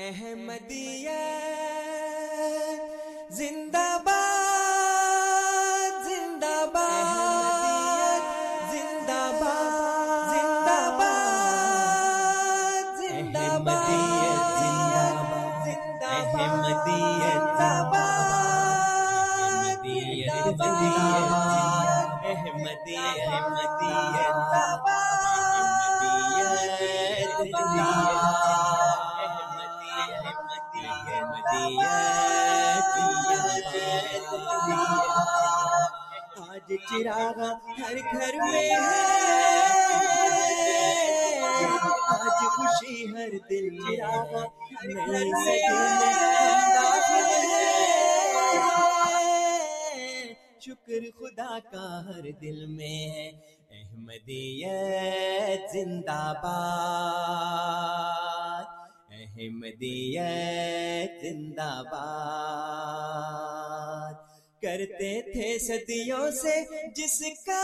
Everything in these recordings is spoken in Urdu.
احمدیہ زندہ باد زندہ باد زندہ باد زندہ باد زندہ باد زندہ احمدیت زندہ باد احمدیت احمدیت احمدیت آج چراغ ہر گھر میں ہے۔ آج خوشی ہر دل چراغ نئی میں ہم داخل شکر خدا کا ہر دل میں ہے۔ احمدیت زندہ باد۔ احمدیت زندہ باد۔ کرتے تھے صدیوں سے جس کا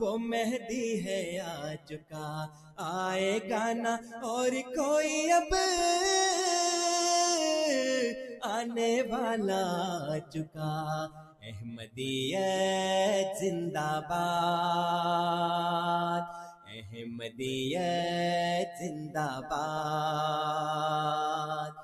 وہ مہدی ہے آ چکا آئے گانا اور کوئی اب آنے والا آ چکا احمدیت زندہ باد۔ احمدیت زندہ باد۔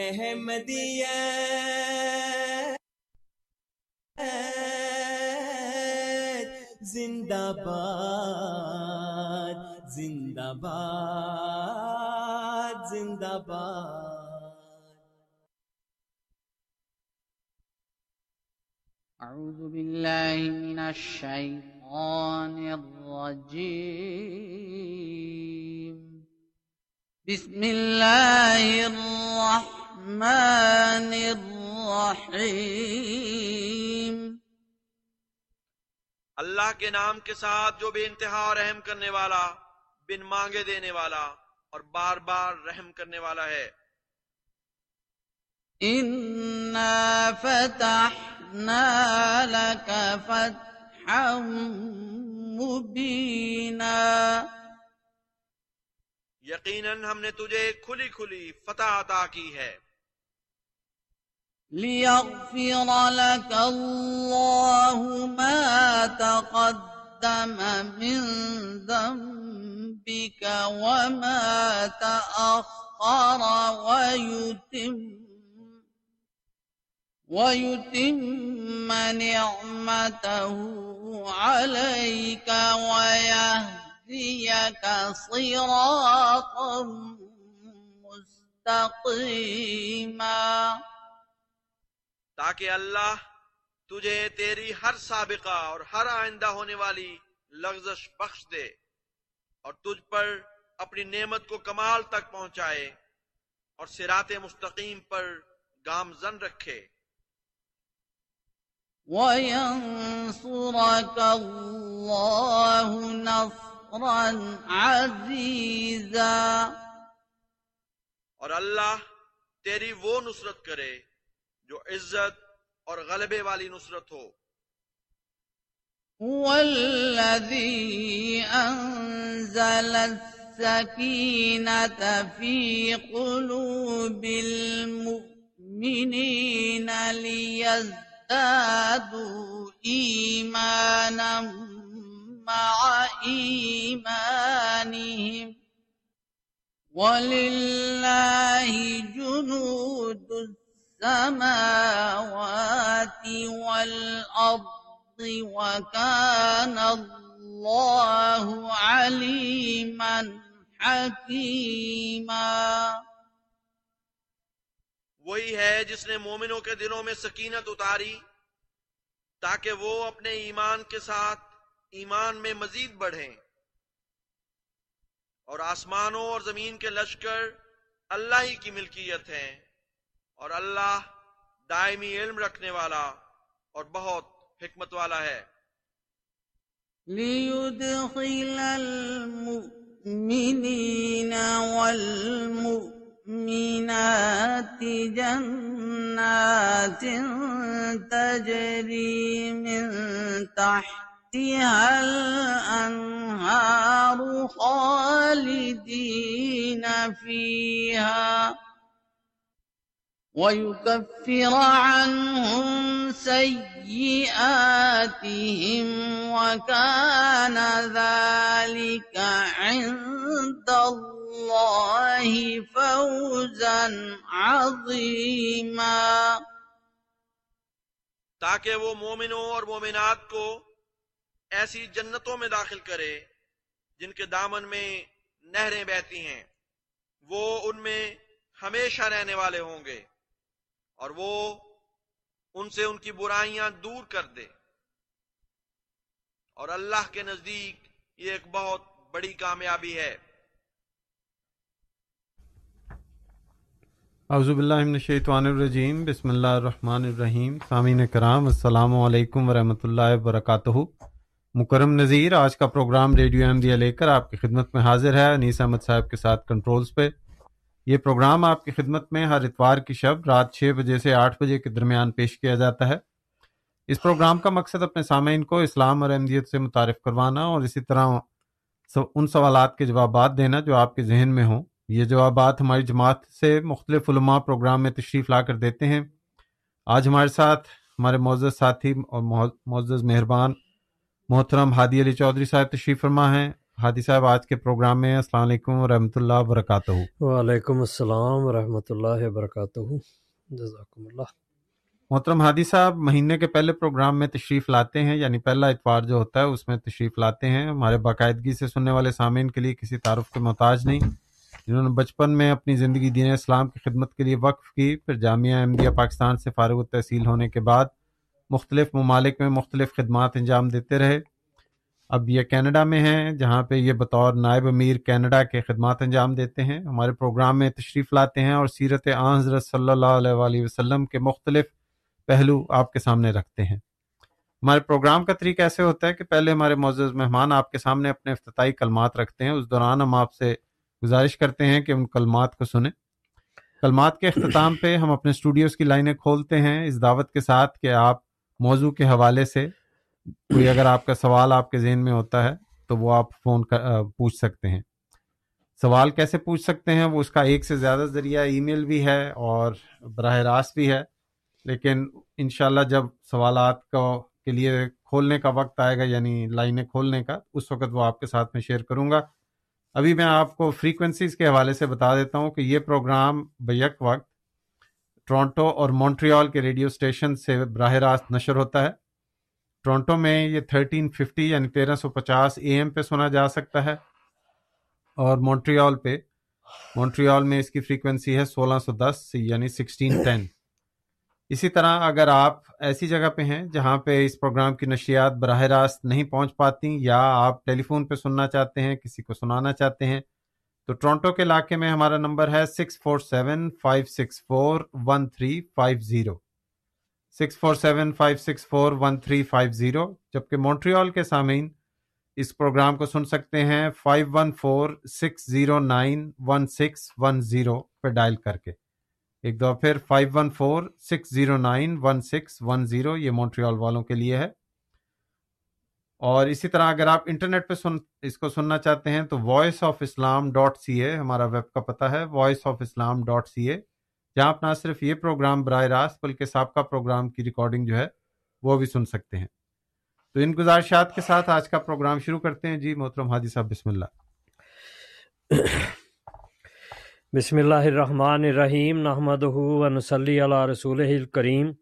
احمدیت زندہ باد زندہ باد زندہ باد۔ أعوذ بالله من الشيطان الرجيم بسم الله الرحمن الرحيم۔ اللہ کے نام کے ساتھ جو بے انتہا رحم کرنے والا بن مانگے دینے والا اور بار بار رحم کرنے والا ہے۔ إنا فتحنا لك فتحا مبينا۔ یقیناً ہم نے تجھے کھلی کھلی فتح عطا کی ہے۔ ليغفر لك الله ما تقدم من ذنبك وما تأخر ويتم ويتم نعمته عليك ويهديك صراطا مستقيما تاکہ اللہ تجھے تیری ہر سابقہ اور ہر آئندہ ہونے والی لغزش بخش دے اور تجھ پر اپنی نعمت کو کمال تک پہنچائے اور سرات مستقیم پر گامزن رکھے۔ وينصرك الله نصرا عزيزا۔ اور اللہ تیری وہ نصرت کرے جو عزت اور غلبے والی نصرت ہو۔ هو الذي أنزل السكينة في قلوب المؤمنين ليزدادوا إيمانا مع إيمانهم ولله جنود السماوات والأرض وكان الله عليما حكيما وہی ہے جس نے مومنوں کے دلوں میں سکینت اتاری تاکہ وہ اپنے ایمان کے ساتھ ایمان میں مزید بڑھیں۔ اور آسمانوں اور زمین کے لشکر اللہ ہی کی ملکیت ہیں۔ اور اللہ دائمی علم رکھنے والا اور بہت حکمت والا ہے۔ ليدخل المؤمنين والمؤمنات جنات تجري من تحتها الأنهار خالدين فيها ويكفر عنهم سيئاتهم وكان ذلك عند الله فوزا عظيما. تاکہ وہ مومنوں اور مومنات کو ایسی جنتوں میں داخل کرے جن کے دامن میں نہریں بہتی ہیں، وہ ان میں ہمیشہ رہنے والے ہوں گے۔ اور وہ ان سے ان کی برائیاں دور کر دے۔ اور اللہ کے نزدیک یہ ایک بہت بڑی کامیابی ہے۔ اعوذ باللہ من الشیطان الرجیم۔ بسم اللہ الرحمن الرحیم۔ سامعین کرام، السلام علیکم ورحمۃ اللہ وبرکاتہ۔ مکرم نذیر، آج کا پروگرام ریڈیو احمدیہ لے کر آپ کی خدمت میں حاضر ہے۔ انیس احمد صاحب کے ساتھ کنٹرولز پہ۔ یہ پروگرام آپ کی خدمت میں ہر اتوار کی شب رات چھ بجے سے آٹھ بجے کے درمیان پیش کیا جاتا ہے۔ اس پروگرام کا مقصد اپنے سامعین کو اسلام اور احمدیت سے متعارف کروانا اور اسی طرح ان سوالات کے جوابات دینا جو آپ کے ذہن میں ہوں۔ یہ جوابات ہماری جماعت سے مختلف علماء پروگرام میں تشریف لا کر دیتے ہیں۔ آج ہمارے ساتھ ہمارے معزز ساتھی اور معزز مہربان محترم ہادی علی چودھری صاحب تشریف فرما ہیں۔ ہادی صاحب آج کے پروگرام میں السلام علیکم ورحمۃ اللہ وبرکاتہ۔ وعلیکم السلام ورحمۃ اللہ وبرکاتہ۔ جزاکم اللہ۔ محترم ہادی صاحب مہینے کے پہلے پروگرام میں تشریف لاتے ہیں یعنی پہلا اتوار جو ہوتا ہے اس میں تشریف لاتے ہیں۔ ہمارے باقاعدگی سے سننے والے سامعین کے لیے کسی تعارف کے محتاج نہیں۔ جنہوں نے بچپن میں اپنی زندگی دین اسلام کی خدمت کے لیے وقف کی پھر جامعہ احمدیہ پاکستان سے فارغ التحصیل ہونے کے بعد مختلف ممالک میں مختلف خدمات انجام دیتے رہے۔ اب یہ کینیڈا میں ہیں، جہاں پہ یہ بطور نائب امیر کینیڈا کے خدمات انجام دیتے ہیں۔ ہمارے پروگرام میں تشریف لاتے ہیں اور سیرت آن حضرت صلی اللہ علیہ وآلہ وسلم کے مختلف پہلو آپ کے سامنے رکھتے ہیں۔ ہمارے پروگرام کا طریقہ ایسے ہوتا ہے کہ پہلے ہمارے معزز مہمان آپ کے سامنے اپنے افتتاحی کلمات رکھتے ہیں۔ اس دوران ہم آپ سے گزارش کرتے ہیں کہ ان کلمات کو سنیں۔ کلمات کے اختتام پہ ہم اپنے اسٹوڈیوز کی لائنیں کھولتے ہیں۔ اس دعوت کے ساتھ کہ آپ موضوع کے حوالے سے کوئی اگر آپ کا سوال آپ کے ذہن میں ہوتا ہے تو وہ آپ فون کر پوچھ سکتے ہیں۔ سوال کیسے پوچھ سکتے ہیں؟ وہ اس کا ایک سے زیادہ ذریعہ ای میل بھی ہے اور براہ راست بھی ہے۔ لیکن انشاءاللہ جب سوالات کو کے لیے کھولنے کا وقت آئے گا یعنی لائنیں کھولنے کا، اس وقت وہ آپ کے ساتھ میں شیئر کروں گا۔ ابھی میں آپ کو فریکوینسیز کے حوالے سے بتا دیتا ہوں کہ یہ پروگرام بیک وقت ٹورانٹو اور مونٹریال کے ریڈیو اسٹیشن سے براہ راست نشر ہوتا ہے۔ ٹورنٹو میں یہ تھرٹین ففٹی یعنی تیرہ سو پچاس اے ایم پہ سنا جا سکتا ہے اور مونٹریال پہ، مونٹریال میں اس کی فریکوینسی ہے سولہ سو دس یعنی سکسٹین ٹین۔ اسی طرح اگر آپ ایسی جگہ پہ ہیں جہاں پہ اس پروگرام کی نشریات براہ راست نہیں پہنچ پاتی یا آپ ٹیلی فون پہ سننا چاہتے ہیں، کسی کو سنانا چاہتے ہیں، تو ٹورنٹو کے علاقے میں ہمارا نمبر ہے six four seven five six four one three five zero. Six four seven five six four one three five zero, جبکہ مونٹریال کے سامعین اس پروگرام کو سن سکتے ہیں five one four six zero nine one six one zero پہ ڈائل کر کے۔ ایک دو پھر five one four six zero nine one six one zero, یہ مونٹریال والوں کے لیے ہے۔ اور اسی طرح اگر آپ انٹرنیٹ پہ سن، اس کو سننا چاہتے ہیں تو voice of Islam dot C A ہمارا ویب کا پتہ ہے voice of Islam dot C A جہاں آپ نہ صرف یہ پروگرام براہ راست بلکہ سابقہ پروگرام کی ریکارڈنگ جو ہے وہ بھی سن سکتے ہیں۔ تو ان گزارشات کے ساتھ آج کا پروگرام شروع کرتے ہیں۔ جی محترم حادی صاحب بسم اللہ۔ بسم اللہ الرحمن الرحیم۔ نحمد ونسلی علی رسول الکریم۔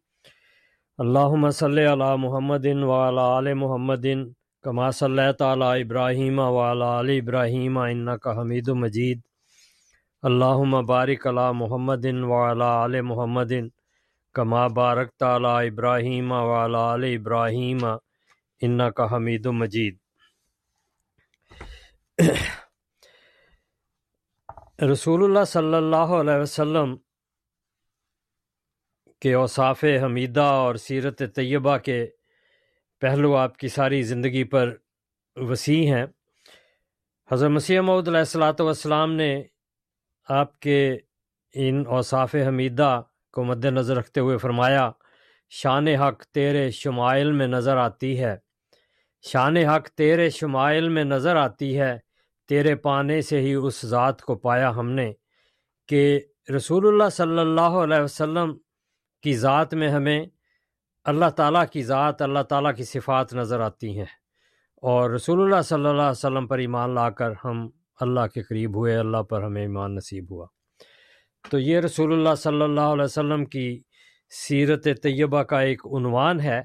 اللہم صلی علی محمد وعلی آل محمد کما صلی تعالی ابراہیم وعلی آل ابراہیم، انکا حمید مجید۔ اللہ مبارک علی محمد وعلیٰ علیہ محمد کما بارک تعلیٰ ابراہیم وعلیٰ علیہ ابراہیم ان کا حمید مجید. رسول اللہ صلی اللہ علیہ وسلم کے اوصاف حمیدہ اور سیرت طیبہ کے پہلو آپ کی ساری زندگی پر وسیع ہیں۔ حضرت مسیح محدود علیہ السلاۃ والسلام نے آپ کے ان اوصاف حمیدہ کو مد نظر رکھتے ہوئے فرمایا، شان حق تیرے شمائل میں نظر آتی ہے۔ شان حق تیرے شمائل میں نظر آتی ہے۔ تیرے پانے سے ہی اس ذات کو پایا ہم نے کہ رسول اللہ صلی اللہ علیہ وسلم کی ذات میں ہمیں اللہ تعالیٰ کی ذات، اللہ تعالیٰ کی صفات نظر آتی ہیں۔ اور رسول اللہ صلی اللہ علیہ وسلم پر ایمان لا کر ہم اللہ کے قریب ہوئے، اللہ پر ہمیں ایمان نصیب ہوا۔ تو یہ رسول اللہ صلی اللہ علیہ وسلم کی سیرت طیبہ کا ایک عنوان ہے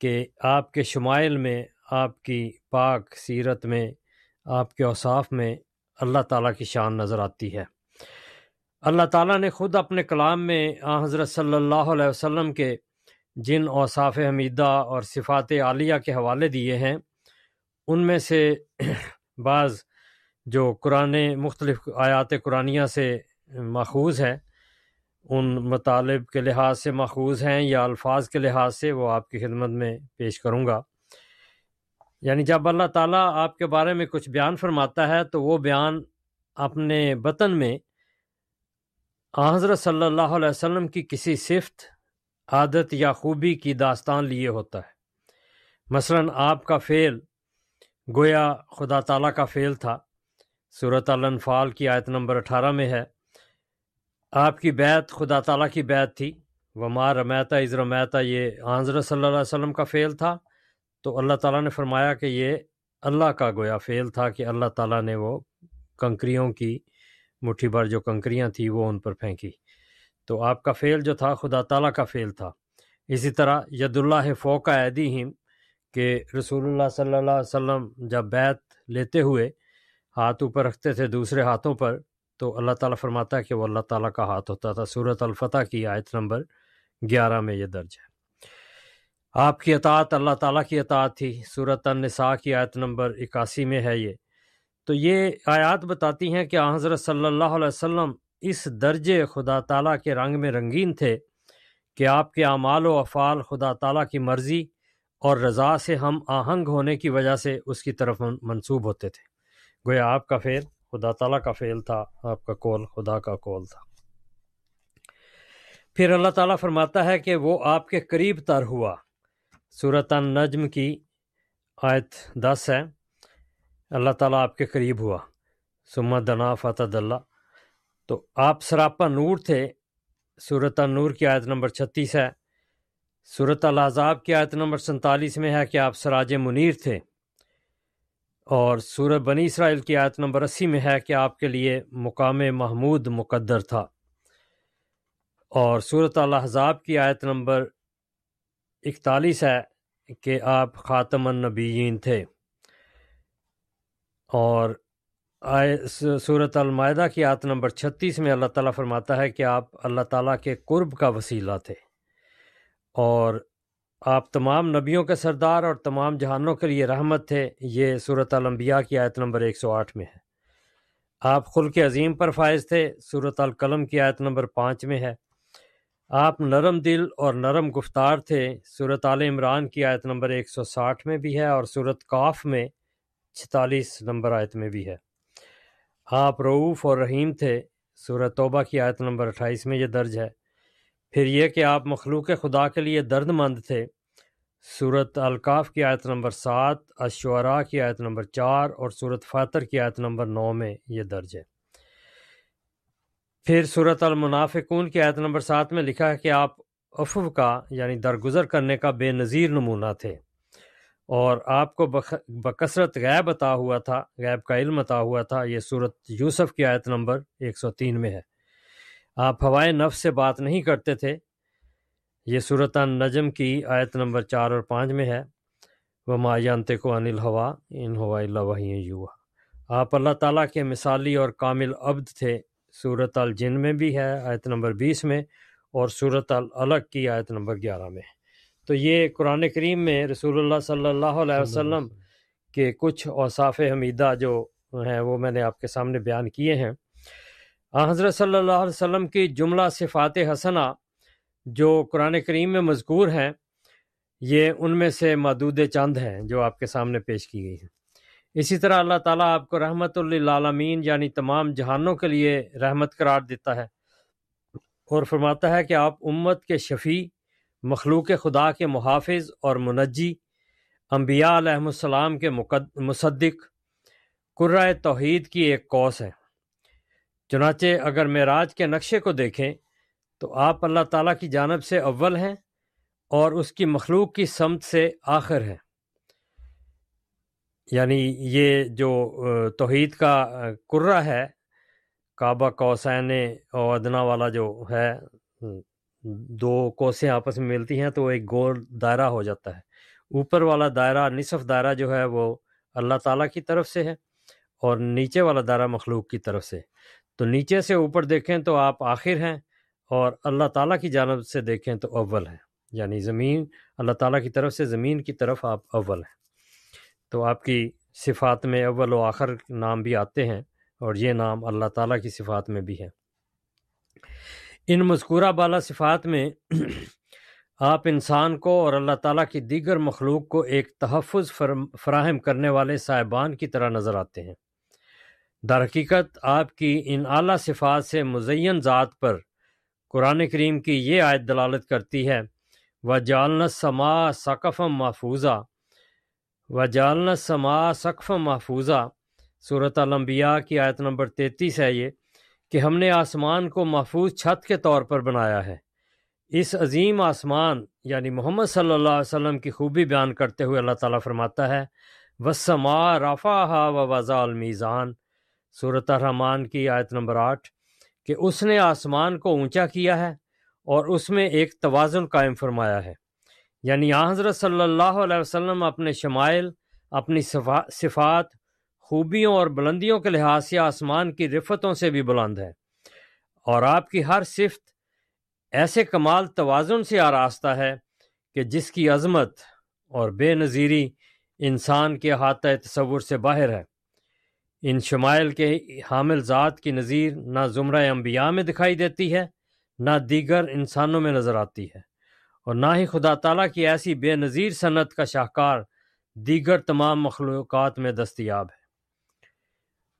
کہ آپ کے شمائل میں، آپ کی پاک سیرت میں، آپ کے اوصاف میں اللہ تعالیٰ کی شان نظر آتی ہے۔ اللہ تعالیٰ نے خود اپنے کلام میں آ حضرت صلی اللہ علیہ وسلم کے جن اوصاف حمیدہ اور صفات عالیہ کے حوالے دیے ہیں، ان میں سے بعض جو قرآن مختلف آیات قرآنیہ سے ماخوذ ہیں، ان مطالب کے لحاظ سے ماخوذ ہیں یا الفاظ کے لحاظ سے وہ آپ کی خدمت میں پیش کروں گا۔ یعنی جب اللہ تعالیٰ آپ کے بارے میں کچھ بیان فرماتا ہے تو وہ بیان اپنے بطن میں حضرت صلی اللہ علیہ وسلم کی کسی صفت، عادت یا خوبی کی داستان لیے ہوتا ہے۔ مثلا آپ کا فعل گویا خدا تعالیٰ کا فعل تھا۔ صورت الانفال کی آیت نمبر اٹھارہ میں ہے۔ آپ کی بیت خدا تعالیٰ کی بیت تھی۔ ومار رمیتا از رمیتا یہ حضرت صلی اللہ علیہ وسلم کا فعل تھا۔ تو اللہ تعالیٰ نے فرمایا کہ یہ اللہ کا گویا فعل تھا کہ اللہ تعالیٰ نے وہ کنکریوں کی مٹھی بھر جو کنکریاں تھیں وہ ان پر پھینکی۔ تو آپ کا فعل جو تھا، خدا تعالیٰ کا فعل تھا۔ اسی طرح ید اللہ فوقہ عیدیم کہ رسول اللہ صلی اللہ علیہ وسلم جب بیت لیتے ہوئے ہاتھ اوپر رکھتے تھے دوسرے ہاتھوں پر، تو اللہ تعالیٰ فرماتا ہے کہ وہ اللہ تعالیٰ کا ہاتھ ہوتا تھا۔ صورت الفتح کی آیت نمبر گیارہ میں یہ درج ہے۔ آپ کی اطاعت اللہ تعالیٰ کی اطاعت تھی۔ صورت النساء کی آیت نمبر اکاسی میں ہے یہ۔ تو یہ آیات بتاتی ہیں کہ حضرت صلی اللہ علیہ وسلم اس درجے خدا تعالیٰ کے رنگ میں رنگین تھے کہ آپ کے اعمال و افعال خدا تعالیٰ کی مرضی اور رضا سے ہم آہنگ ہونے کی وجہ سے اس کی طرف منسوب ہوتے تھے۔ گویا آپ کا فعل خدا تعالیٰ کا فعل تھا، آپ کا کول خدا کا کول تھا۔ پھر اللہ تعالیٰ فرماتا ہے کہ وہ آپ کے قریب تر ہوا۔ صورت النجم کی آیت دس ہے، اللہ تعالیٰ آپ کے قریب ہوا۔ سمت دنا فتح اللہ تو آپ سراپا نور تھے صورت النور کی آیت نمبر چھتیس ہے۔ صورت العذاب کی آیت نمبر سنتالیس میں ہے کہ آپ سراج منیر تھے۔ اور سورت بنی اسرائیل کی آیت نمبر اسی میں ہے کہ آپ کے لیے مقام محمود مقدر تھا۔ اور صورت الحضاب کی آیت نمبر اکتالیس ہے کہ آپ خاتم النبیین تھے۔ اور صورت المائدہ کی آت نمبر چھتیس میں اللہ تعالیٰ فرماتا ہے کہ آپ اللہ تعالیٰ کے قرب کا وسیلہ تھے۔ اور آپ تمام نبیوں کے سردار اور تمام جہانوں کے لیے رحمت تھے یہ صورت الانبیاء کی آیت نمبر ایک سو آٹھ میں ہے۔ آپ خلق عظیم پر فائز تھے صورت القلم کی آیت نمبر پانچ میں ہے۔ آپ نرم دل اور نرم گفتار تھے صورت عال عمران کی آیت نمبر ایک سو ساٹھ میں بھی ہے اور صورت کاف میں چھتالیس نمبر آیت میں بھی ہے۔ آپ رعوف اور رحیم تھے صورت توبہ کی آیت نمبر اٹھائیس میں یہ درج ہے۔ پھر یہ کہ آپ مخلوق خدا کے لیے درد مند تھے۔ صورت الکاف کی آیت نمبر سات اشعراء کی آیت نمبر چار اور صورت فاتر کی آیت نمبر نو میں یہ درج ہے۔ پھر صورت المنافقون کی آیت نمبر سات میں لکھا ہے کہ آپ افو کا یعنی درگزر کرنے کا بے نظیر نمونہ تھے اور آپ کو بکثرت غیب عطا ہوا تھا، غیب کا علم عطا ہوا تھا۔ یہ صورت یوسف کی آیت نمبر ایک سو تین میں ہے۔ آپ ہوائے نفس سے بات نہیں کرتے تھے۔ یہ صورت نجم کی آیت نمبر چار اور پانچ میں ہے۔ وہ مایانتے کو انل ہوا ان ہوا اللہ وحی یو آپ اللہ تعالیٰ کے مثالی اور کامل عبد تھے۔ صورت الجن میں بھی ہے آیت نمبر بیس میں اور صورت الگ کی آیت نمبر گیارہ میں۔ تو یہ قرآن کریم میں رسول اللہ صلی اللہ علیہ وسلم کے کچھ اوصاف حمیدہ جو ہیں وہ میں نے آپ کے سامنے بیان کیے ہیں۔ حضرت صلی اللہ علیہ وسلم کی جملہ صفات حسنہ جو قرآن کریم میں مذکور ہیں، یہ ان میں سے مدود چند ہیں جو آپ کے سامنے پیش کی گئی ہیں۔ اسی طرح اللہ تعالیٰ آپ کو رحمت للعالمین یعنی تمام جہانوں کے لیے رحمت قرار دیتا ہے اور فرماتا ہے کہ آپ امت کے شفیع، مخلوق خدا کے محافظ اور منجی، انبیاء علیہ السلام کے مصدق، قرۂ توحید کی ایک کوس ہے چنانچہ اگر معراج کے نقشے کو دیکھیں تو آپ اللہ تعالیٰ کی جانب سے اول ہیں اور اس کی مخلوق کی سمت سے آخر ہیں۔ یعنی یہ جو توحید کا قرہ ہے، کعبہ کوسین اور ادنا والا جو ہے، دو کوسیں آپس میں ملتی ہیں تو ایک گول دائرہ ہو جاتا ہے۔ اوپر والا دائرہ، نصف دائرہ جو ہے وہ اللہ تعالیٰ کی طرف سے ہے اور نیچے والا دائرہ مخلوق کی طرف سے۔ تو نیچے سے اوپر دیکھیں تو آپ آخر ہیں اور اللہ تعالیٰ کی جانب سے دیکھیں تو اول ہیں۔ یعنی زمین، اللہ تعالیٰ کی طرف سے زمین کی طرف آپ اول ہیں۔ تو آپ کی صفات میں اول و آخر نام بھی آتے ہیں اور یہ نام اللہ تعالیٰ کی صفات میں بھی ہے۔ ان مذکورہ بالا صفات میں آپ انسان کو اور اللہ تعالیٰ کی دیگر مخلوق کو ایک تحفظ فراہم کرنے والے صاحبان کی طرح نظر آتے ہیں۔ در حقیقت آپ کی ان اعلیٰ صفات سے مزین ذات پر قرآن کریم کی یہ آیت دلالت کرتی ہے و جالن سما ثقف محفوظہ و جالن سما ثقف محفوظہ صورت الانبیاء کی آیت نمبر تینتیس ہے یہ کہ ہم نے آسمان کو محفوظ چھت کے طور پر بنایا ہے۔ اس عظیم آسمان یعنی محمد صلی اللہ علیہ وسلم کی خوبی بیان کرتے ہوئے اللہ تعالیٰ فرماتا ہے وسما رافا و وضا المیزان صورت الرحمان کی آیت نمبر آٹھ، کہ اس نے آسمان کو اونچا کیا ہے اور اس میں ایک توازن قائم فرمایا ہے۔ یعنی آ حضرت صلی اللہ علیہ وسلم اپنے شمائل، اپنی صفات، خوبیوں اور بلندیوں کے لحاظ سے آسمان کی رفتوں سے بھی بلند ہے۔ اور آپ کی ہر صفت ایسے کمال توازن سے آراستہ ہے کہ جس کی عظمت اور بے نظیری انسان کے احاطۂ تصور سے باہر ہے۔ ان شمائل کے حامل ذات کی نظیر نہ زمرہ انبیاء میں دکھائی دیتی ہے، نہ دیگر انسانوں میں نظر آتی ہے۔ اور نہ ہی خدا تعالیٰ کی ایسی بے نظیر صنعت کا شاہکار دیگر تمام مخلوقات میں دستیاب ہے۔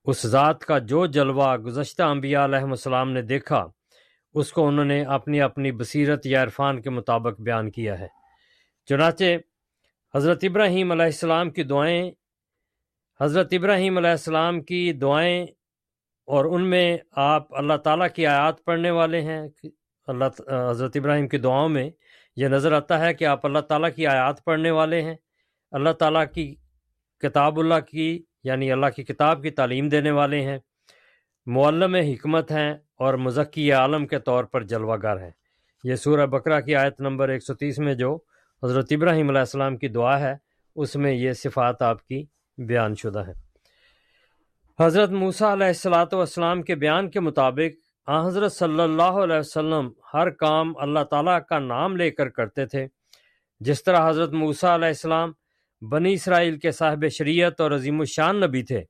اس ذات کا جو جلوہ گزشتہ انبیاء علیہ السلام نے دیکھا، اس کو انہوں نے اپنی اپنی بصیرت یا عرفان کے مطابق بیان کیا ہے۔ چنانچہ حضرت ابراہیم علیہ السلام کی دعائیں حضرت ابراہیم علیہ السلام کی دعائیں اور ان میں آپ اللہ تعالیٰ کی آیات پڑھنے والے ہیں اللہ حضرت ابراہیم کی دعاؤں میں یہ نظر آتا ہے کہ آپ اللہ تعالیٰ کی آیات پڑھنے والے ہیں۔ اللہ تعالیٰ کی کتاب اللہ کی یعنی اللہ کی کتاب کی تعلیم دینے والے ہیں۔ معلم حکمت ہیں اور مزکی عالم کے طور پر جلوہ گر ہیں۔ یہ سورہ بکرا کی آیت نمبر ایک سو تیس میں جو حضرت ابراہیم علیہ السلام کی دعا ہے، اس میں یہ صفات آپ کی بیان شدہ ہیں حضرت موسیٰ علیہ السلاۃ والسلام کے بیان کے مطابق حضرت صلی اللہ علیہ وسلم ہر کام اللہ تعالیٰ کا نام لے کر کرتے تھے۔ جس طرح حضرت موسیٰ علیہ السلام بنی اسرائیل کے صاحب شریعت اور عظیم الشان نبی تھے۔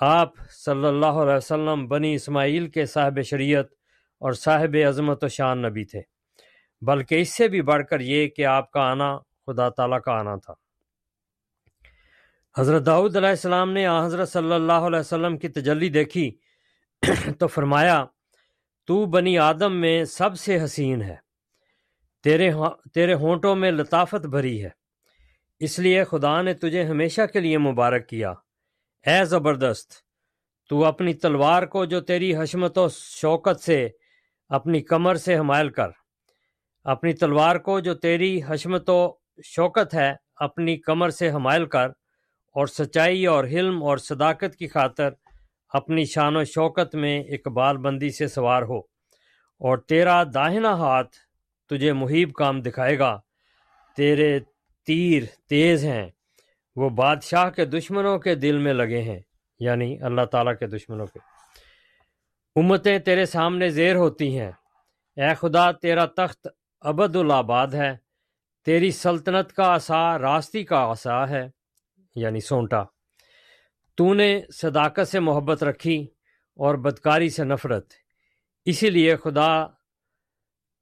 آپ صلی اللہ علیہ وسلم بنی اسماعیل کے صاحب شریعت اور صاحب عظمت و شان نبی تھے۔ بلکہ اس سے بھی بڑھ کر یہ کہ آپ کا آنا خدا تعالیٰ کا آنا تھا۔ حضرت داؤد علیہ السلام نے آ حضرت صلی اللہ علیہ وسلم کی تجلی دیکھی تو فرمایا، تو بنی آدم میں سب سے حسین ہے، تیرے ہاں، تیرے ہونٹوں میں لطافت بھری ہے، اس لیے خدا نے تجھے ہمیشہ کے لیے مبارک کیا۔ اے زبردست، تو اپنی تلوار کو جو تیری حشمت و شوکت سے، اپنی کمر سے حمائل کر۔ اپنی تلوار کو جو تیری حشمت و شوکت ہے، اپنی کمر سے حمائل کر۔ اور سچائی اور حلم اور صداقت کی خاطر اپنی شان و شوکت میں اقبال بندی سے سوار ہو اور تیرا داہنا ہاتھ تجھے محیب کام دکھائے گا۔ تیرے تیر تیز ہیں، وہ بادشاہ کے دشمنوں کے دل میں لگے ہیں یعنی اللہ تعالیٰ کے دشمنوں کے۔ امتیں تیرے سامنے زیر ہوتی ہیں۔ اے خدا، تیرا تخت ابد الآباد ہے۔ تیری سلطنت کا آسا، راستی کا آسا ہے۔ یعنی سونٹا۔ تو نے صداقت سے محبت رکھی اور بدکاری سے نفرت۔ اسی لیے خدا،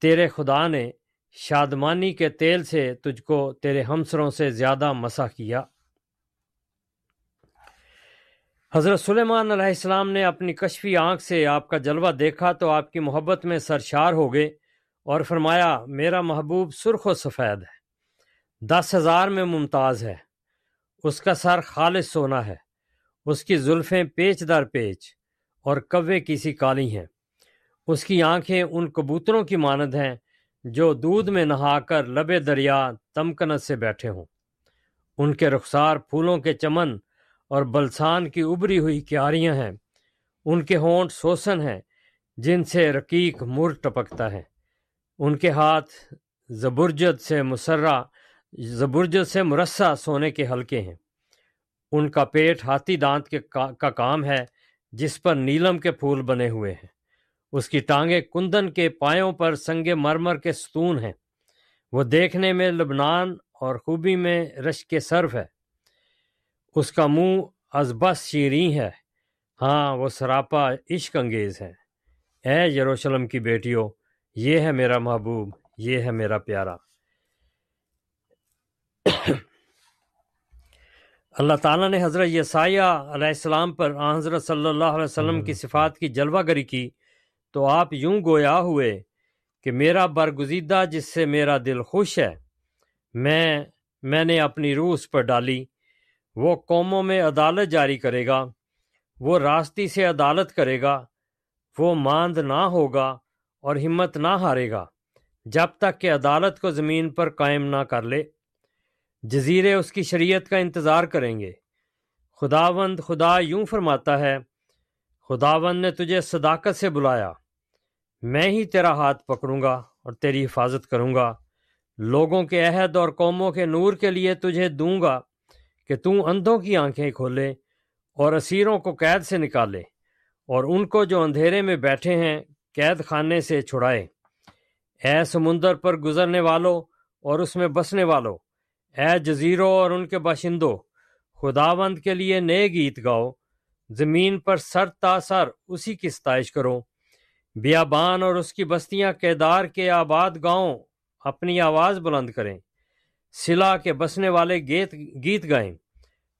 تیرے خدا نے شادمانی کے تیل سے تجھ کو تیرے ہمسروں سے زیادہ مسا کیا۔ حضرت سلیمان علیہ السلام نے اپنی کشفی آنکھ سے آپ کا جلوہ دیکھا تو آپ کی محبت میں سرشار ہو گئے اور فرمایا، میرا محبوب سرخ و سفید ہے، دس ہزار میں ممتاز ہے۔ اس کا سر خالص سونا ہے۔ اس کی زلفیں پیچ در پیچ اور کوے کسی کالی ہیں۔ اس کی آنکھیں ان کبوتروں کی مانند ہیں جو دودھ میں نہا کر لبے دریا تمکنت سے بیٹھے ہوں۔ ان کے رخسار پھولوں کے چمن اور بلسان کی ابری ہوئی کیاریاں ہیں۔ ان کے ہونٹ سوسن ہیں جن سے رقیق مر ٹپکتا ہے۔ ان کے ہاتھ زبرجد سے مسرہ زبرجد سے مرسہ سونے کے ہلکے ہیں۔ ان کا پیٹ ہاتھی دانت کے کا کام ہے، جس پر نیلم کے پھول بنے ہوئے ہیں۔ اس کی ٹانگیں کندن کے پایوں پر سنگ مرمر کے ستون ہیں۔ وہ دیکھنے میں لبنان اور خوبی میں رش کے صرف ہے۔ اس کا منہ ازبس شیریں ہے ہاں وہ سراپا عشق انگیز ہے اے یروشلم کی بیٹیوں یہ ہے میرا محبوب، یہ ہے میرا پیارا۔ اللہ تعالیٰ نے حضرت یسایہ علیہ السلام پر حضرت صلی اللہ علیہ وسلم کی صفات کی جلوہ گری کی تو آپ یوں گویا ہوئے کہ میرا برگزیدہ جس سے میرا دل خوش ہے میں میں نے اپنی روح اس پر ڈالی وہ قوموں میں عدالت جاری کرے گا وہ راستی سے عدالت کرے گا وہ ماند نہ ہوگا اور ہمت نہ ہارے گا جب تک کہ عدالت کو زمین پر قائم نہ کر لے۔ جزیرے اس کی شریعت کا انتظار کریں گے۔ خداوند خدا یوں فرماتا ہے، خداوند نے تجھے صداقت سے بلایا۔ میں ہی تیرا ہاتھ پکڑوں گا اور تیری حفاظت کروں گا۔ لوگوں کے عہد اور قوموں کے نور کے لیے تجھے دوں گا کہ تو اندھوں کی آنکھیں کھولے اور اسیروں کو قید سے نکالے اور ان کو جو اندھیرے میں بیٹھے ہیں قید خانے سے چھڑائے۔ اے سمندر پر گزرنے والوں اور اس میں بسنے والوں اے جزیروں اور ان کے باشندوں، خداوند کے لیے نئے گیت گاؤ، زمین پر سر تا سر اسی کی ستائش کرو۔ بیابان اور اس کی بستیاں کیدار کے آباد گاؤں اپنی آواز بلند کریں۔ سلا کے بسنے والے گیت گیت گائیں۔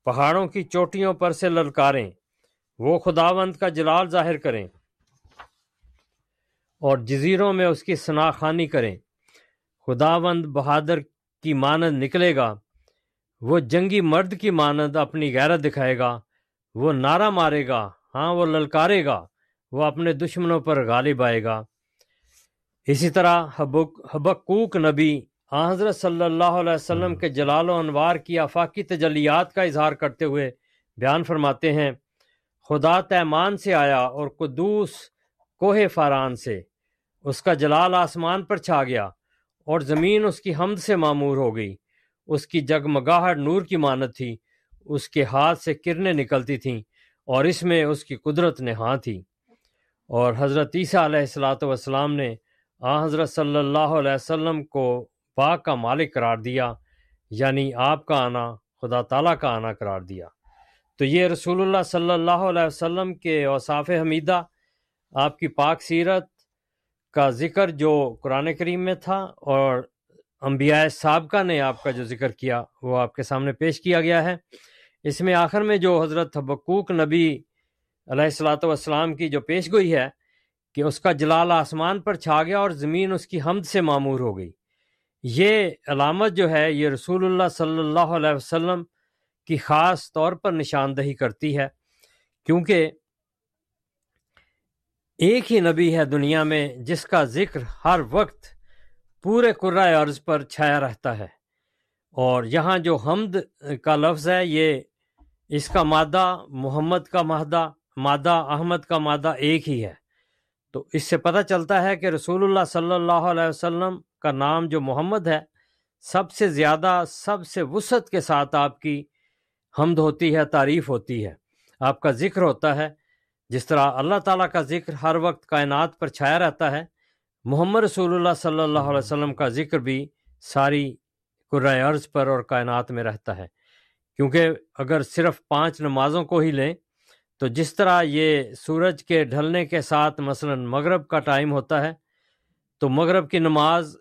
پہاڑوں کی چوٹیوں پر سے للکاریں۔ وہ خداوند کا جلال ظاہر کریں۔ اور جزیروں میں اس کی خانی کریں۔ خداوند بہادر کی مانند نکلے گا۔ وہ جنگی مرد کی مانند اپنی غیرت دکھائے گا۔ وہ نعرہ مارے گا۔ ہاں وہ للکارے گا۔ وہ اپنے دشمنوں پر غالب آئے گا۔ اسی طرح حبکوک نبی حضرت صلی اللہ علیہ وسلم کے جلال و انوار کی آفاقی تجلیات کا اظہار کرتے ہوئے بیان فرماتے ہیں، خدا تیمان سے آیا اور قدوس کوہ فاران سے، اس کا جلال آسمان پر چھا گیا۔ اور زمین اس کی حمد سے معمور ہو گئی۔ اس کی جگمگاہٹ نور کی مانت تھی، اس کے ہاتھ سے کرنیں نکلتی تھیں اور اس میں اس کی قدرت نے ہاں تھی۔ اور حضرت عیسیٰ علیہ السلاۃ والسلام نے آ حضرت صلی اللہ علیہ وسلم کو پاک کا مالک قرار دیا یعنی آپ کا آنا، خدا تعالیٰ کا آنا قرار دیا۔ تو یہ رسول اللہ صلی اللہ علیہ وسلم کے اوصاف حمیدہ، آپ کی پاک سیرت کا ذکر جو قرآن کریم میں تھا اور انبیاء سابقہ نے آپ کا جو ذکر کیا وہ آپ کے سامنے پیش کیا گیا ہے۔ اس میں آخر میں جو حضرت حبقوق نبی علیہ السلاۃ والسلام کی جو پیش گوئی ہے کہ اس کا جلال آسمان پر چھا گیا اور زمین اس کی حمد سے معمور ہو گئی۔ یہ علامت جو ہے یہ رسول اللہ صلی اللہ علیہ وسلم کی خاص طور پر نشاندہی کرتی ہے۔ کیونکہ ایک ہی نبی ہے دنیا میں جس کا ذکر ہر وقت پورے قرۂۂ عرض پر چھایا رہتا ہے۔ اور یہاں جو حمد کا لفظ ہے، یہ اس کا مادہ محمد کا مادہ مادہ احمد کا مادہ ایک ہی ہے۔ تو اس سے پتہ چلتا ہے کہ رسول اللہ صلی اللہ علیہ وسلم کا نام جو محمد ہے، سب سے زیادہ، سب سے وسعت کے ساتھ آپ کی حمد ہوتی ہے، تعریف ہوتی ہے۔ آپ کا ذکر ہوتا ہے جس طرح اللہ تعالیٰ کا ذکر ہر وقت کائنات پر چھایا رہتا ہے، محمد رسول اللہ صلی اللہ علیہ وسلم کا ذکر بھی ساری قرۂۂ عرض پر اور کائنات میں رہتا ہے۔ کیونکہ اگر صرف پانچ نمازوں کو ہی لیں، تو جس طرح یہ سورج کے ڈھلنے کے ساتھ مثلا مغرب کا ٹائم ہوتا ہے، تو مغرب کی نماز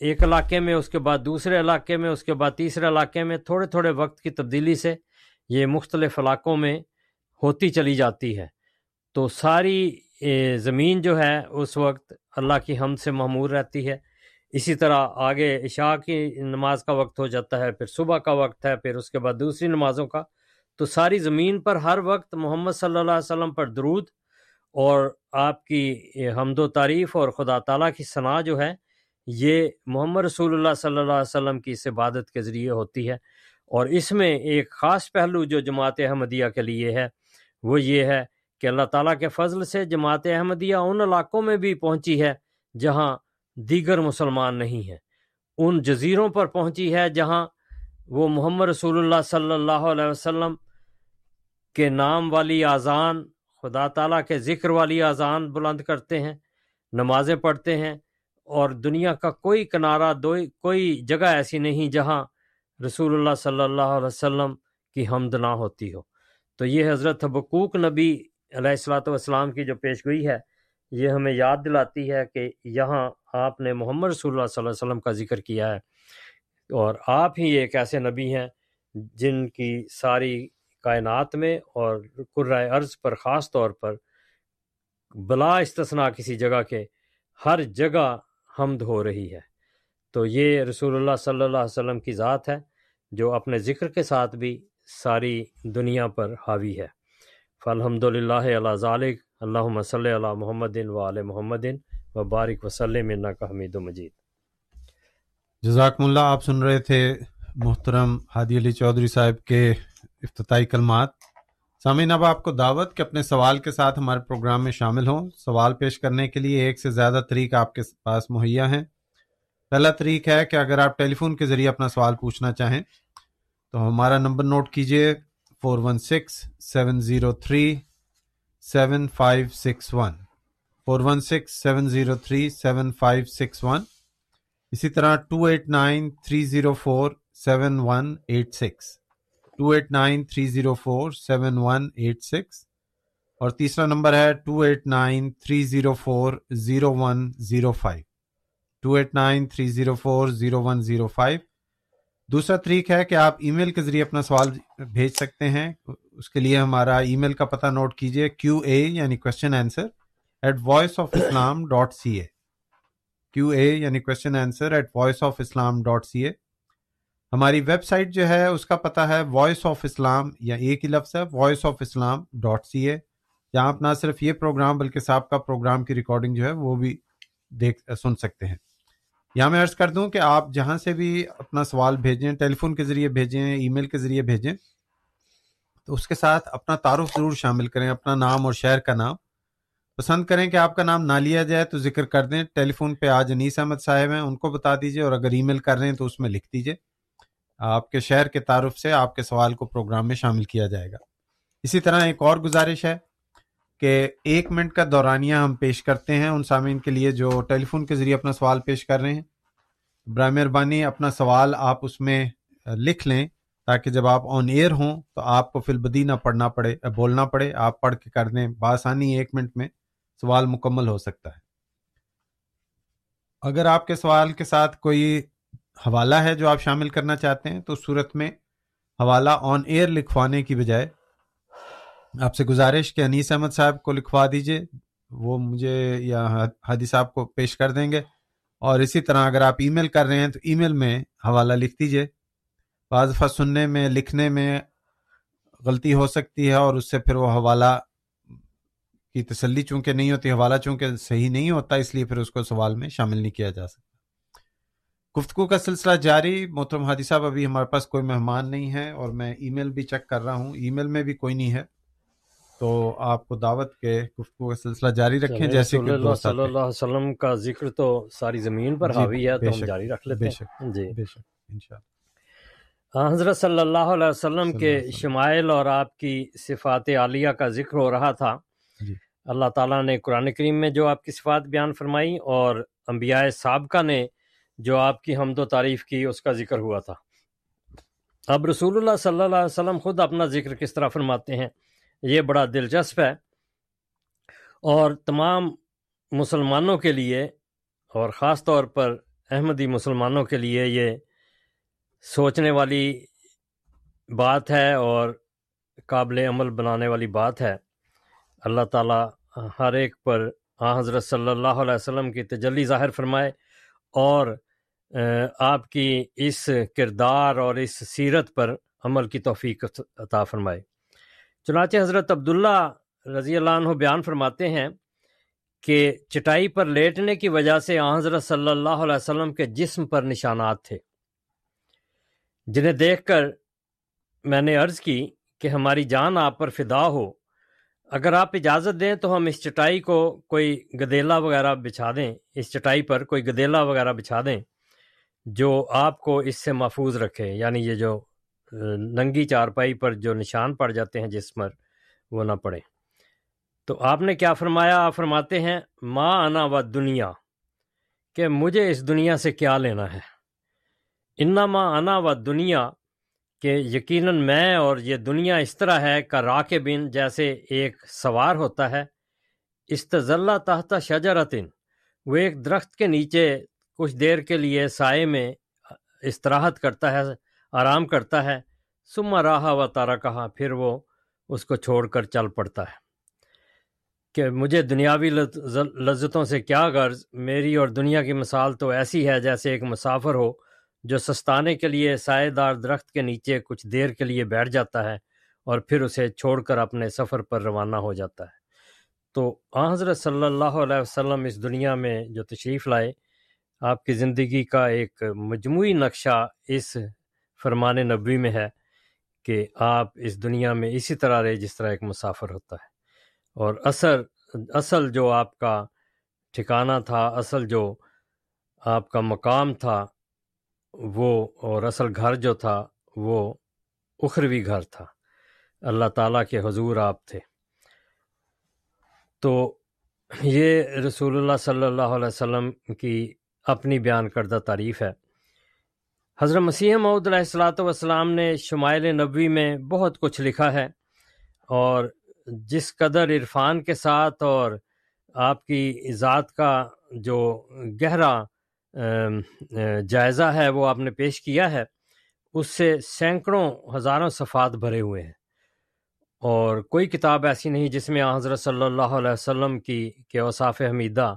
ایک علاقے میں، اس کے بعد دوسرے علاقے میں، اس کے بعد تیسرے علاقے میں، تھوڑے تھوڑے وقت کی تبدیلی سے یہ مختلف علاقوں میں ہوتی چلی جاتی ہے۔ تو ساری زمین جو ہے، اس وقت اللہ کی حمد سے معمور رہتی ہے۔ اسی طرح آگے عشاء کی نماز کا وقت ہو جاتا ہے، پھر صبح کا وقت ہے، پھر اس کے بعد دوسری نمازوں کا۔ تو ساری زمین پر ہر وقت محمد صلی اللہ علیہ وسلم پر درود اور آپ کی حمد و تعریف اور خدا تعالیٰ کی ثناء جو ہے، یہ محمد رسول اللہ صلی اللہ علیہ وسلم کی اس عبادت کے ذریعے ہوتی ہے۔ اور اس میں ایک خاص پہلو جو جماعت احمدیہ کے لیے ہے، وہ یہ ہے کہ اللہ تعالیٰ کے فضل سے جماعت احمدیہ ان علاقوں میں بھی پہنچی ہے جہاں دیگر مسلمان نہیں ہیں۔ ان جزیروں پر پہنچی ہے جہاں وہ محمد رسول اللہ صلی اللہ علیہ وسلم کے نام والی اذان خدا تعالیٰ کے ذکر والی اذان بلند کرتے ہیں، نمازیں پڑھتے ہیں اور دنیا کا کوئی کنارہ دو کوئی جگہ ایسی نہیں جہاں رسول اللہ صلی اللہ علیہ وسلم کی حمد نہ ہوتی ہو۔ تو یہ حضرت حبقوق نبی علیہ السلاۃ والسلام کی جو پیش گوئی ہے، یہ ہمیں یاد دلاتی ہے کہ یہاں آپ نے محمد رسول اللہ صلی اللہ علیہ وسلم کا ذکر کیا ہے۔ اور آپ ہی ایک ایسے نبی ہیں جن کی ساری کائنات میں اور قرائے ارض پر خاص طور پر بلا استثناء کسی جگہ کے ہر جگہ حمد ہو رہی ہے۔ تو یہ رسول اللہ صلی اللہ علیہ وسلم کی ذات ہے جو اپنے ذکر کے ساتھ بھی ساری دنیا پر حاوی ہے۔ فالحمد للہ اللہ ذالق اللہ صلی اللہ محمد و علیہ محمد و بارک وسلم کا حمید و مجید۔ جزاکم اللہ، آپ سن رہے تھے محترم ہادی علی چودھری صاحب کے افتتاحی کلمات۔ سامعین، اب آپ کو دعوت کہ اپنے سوال کے ساتھ ہمارے پروگرام میں شامل ہوں۔ سوال پیش کرنے کے لیے ایک سے زیادہ طریق آپ کے پاس مہیا ہیں۔ پہلا طریق ہے کہ اگر آپ ٹیلی فون کے ذریعے اپنا سوال پوچھنا چاہیں تو ہمارا نمبر نوٹ کیجیے۔ Four one six seven zero three seven five six one four one six seven zero three seven five six one اسی طرح two eight nine three zero four seven one eight six two eight nine three zero four seven one eight six اور تیسرا نمبر ہے two eight nine three zero four zero one zero five two eight nine three zero four zero one zero five دوسرا طریق ہے کہ آپ ای میل کے ذریعے اپنا سوال بھیج سکتے ہیں۔ اس کے لیے ہمارا ای میل کا پتہ نوٹ کیجیے کیو اے یعنی question answer at voice of Islam dot C A Q A یعنی question answer at voice of Islam dot C A ہماری ویب سائٹ جو ہے، اس کا پتہ ہے وائس آف اسلام یا ایک ہی لفظ ہے voice of Islam dot C A جہاں آپ نہ صرف یہ پروگرام بلکہ صاحب کا پروگرام کی ریکارڈنگ جو ہے، وہ بھی دیکھ، سن سکتے ہیں۔ یہاں میں عرض کر دوں کہ آپ جہاں سے بھی اپنا سوال بھیجیں ٹیلی فون کے ذریعے بھیجیں، ای میل کے ذریعے بھیجیں، تو اس کے ساتھ اپنا تعارف ضرور شامل کریں، اپنا نام اور شہر کا نام۔ پسند کریں کہ آپ کا نام نہ لیا جائے تو ذکر کر دیں۔ ٹیلی فون پہ آج انیس احمد صاحب ہیں، ان کو بتا دیجیے اور اگر ای میل کر رہے ہیں تو اس میں لکھ دیجیے آپ کے شہر کے تعارف سے آپ کے سوال کو پروگرام میں شامل کیا جائے گا۔ اسی طرح ایک اور گزارش ہے۔ کہ ایک منٹ کا دورانیہ ہم پیش کرتے ہیں ان سامعین کے لیے جو ٹیلی فون کے ذریعے اپنا سوال پیش کر رہے ہیں۔ برائے مہربانی، اپنا سوال آپ اس میں لکھ لیں تاکہ جب آپ آن ایئر ہوں تو آپ کو فی البدی نہ پڑھنا پڑے، بولنا پڑے۔ آپ پڑھ کے کر دیں بآسانی ایک منٹ میں، سوال مکمل ہو سکتا ہے۔ اگر آپ کے سوال کے ساتھ کوئی حوالہ ہے جو آپ شامل کرنا چاہتے ہیں تو صورت میں حوالہ آن ایئر لکھوانے کی بجائے آپ سے گزارش کہ انیس احمد صاحب کو لکھوا دیجیے، وہ مجھے یا حادی صاحب کو پیش کر دیں گے۔ اور اسی طرح اگر آپ ای میل کر رہے ہیں تو ای میل میں حوالہ لکھ دیجیے۔ بعض دفعہ سننے میں، لکھنے میں غلطی ہو سکتی ہے اور اس سے پھر وہ حوالہ کی تسلی چونکہ نہیں ہوتی، حوالہ چونکہ صحیح نہیں ہوتا، اس لیے پھر اس کو سوال میں شامل نہیں کیا جا سکتا۔ گفتگو کا سلسلہ جاری۔ محترم حادی صاحب، ابھی ہمارے پاس کوئی مہمان نہیں ہے اور میں ای میل بھی چیک کر رہا ہوں۔ ای میل میں بھی کوئی نہیں ہے۔ تو آپ کو دعوت کے گفتگو کا سلسلہ جاری رکھیں جیسے کہ اللہ صلی اللہ علیہ وسلم کا ذکر تو ساری زمین پر جی، حاوی ہے تو ہم جاری رکھ لیتے ہیں۔ جی۔ بے شک انشاءاللہ۔ ہاں، حضرت صلی اللہ علیہ وسلم کے۔ شمائل اور آپ کی صفات عالیہ کا ذکر ہو رہا تھا۔ جی۔ اللہ تعالیٰ نے قرآن کریم میں جو آپ کی صفات بیان فرمائی اور انبیاء سابقہ نے جو آپ کی حمد و تعریف کی اس کا ذکر ہوا تھا۔ اب رسول اللہ صلی اللہ علیہ وسلم خود اپنا ذکر کس طرح فرماتے ہیں؟ یہ بڑا دلچسپ ہے۔ اور تمام مسلمانوں کے لیے اور خاص طور پر احمدی مسلمانوں کے لیے یہ سوچنے والی بات ہے اور قابل عمل بنانے والی بات ہے۔ اللہ تعالیٰ ہر ایک پر آ حضرت صلی اللہ علیہ وسلم کی تجلی ظاہر فرمائے اور آپ کی اس کردار اور اس سیرت پر عمل کی توفیق عطا فرمائے۔ چنانچہ حضرت عبداللہ رضی اللہ عنہ بیان فرماتے ہیں کہ چٹائی پر لیٹنے کی وجہ سے حضرت صلی اللہ علیہ وسلم کے جسم پر نشانات تھے۔ جنہیں دیکھ کر میں نے عرض کی کہ ہماری جان آپ پر فدا ہو۔ اگر آپ اجازت دیں تو ہم اس چٹائی کو کوئی گدیلا وغیرہ بچھا دیں۔ اس چٹائی پر کوئی گدیلا وغیرہ بچھا دیں جو آپ کو اس سے محفوظ رکھے۔ یعنی یہ جو ننگی چارپائی پر جو نشان پڑ جاتے ہیں جس پر وہ نہ پڑے تو آپ نے کیا فرمایا؟ آپ فرماتے ہیں ماں آنا و دنیا، کہ مجھے اس دنیا سے کیا لینا ہے؟ انا ماں آنا و دنیا، کہ یقیناً میں اور یہ دنیا اس طرح ہے، کا راک بن جیسے ایک سوار ہوتا ہے۔ استضلہ تحت شجرتن، وہ ایک درخت کے نیچے کچھ دیر کے لیے سائے میں استراحت کرتا ہے۔ آرام کرتا ہے۔ سما راہا و تارا کہا پھر وہ اس کو چھوڑ کر چل پڑتا ہے۔ کہ مجھے دنیاوی لذتوں سے کیا غرض؟ میری اور دنیا کی مثال تو ایسی ہے جیسے ایک مسافر ہو جو سستانے کے لیے سائے دار درخت کے نیچے کچھ دیر کے لیے بیٹھ جاتا ہے اور پھر اسے چھوڑ کر اپنے سفر پر روانہ ہو جاتا ہے۔ تو آ حضرت صلی اللہ علیہ وسلم اس دنیا میں جو تشریف لائے، آپ کی زندگی کا ایک مجموعی نقشہ اس فرمان نبوی میں ہے کہ آپ اس دنیا میں اسی طرح رہے جس طرح ایک مسافر ہوتا ہے۔ اور اثر، اصل جو آپ کا ٹھکانہ تھا، اصل جو آپ کا مقام تھا، وہ اور اصل گھر جو تھا، وہ اخروی گھر تھا۔ اللہ تعالیٰ کے حضور آپ تھے۔ تو یہ رسول اللہ صلی اللہ علیہ وسلم کی اپنی بیان کردہ تعریف ہے۔ حضرت مسیح محدود علیہ السلاۃ والسلام نے شمائل نبوی میں بہت کچھ لکھا ہے اور جس قدر عرفان کے ساتھ اور آپ کی ذات کا جو گہرا جائزہ ہے، وہ آپ نے پیش کیا ہے، اس سے سینکڑوں ہزاروں صفات بھرے ہوئے ہیں۔ اور کوئی کتاب ایسی نہیں جس میں حضرت صلی اللہ علیہ وسلم کی کہ اوصاف حمیدہ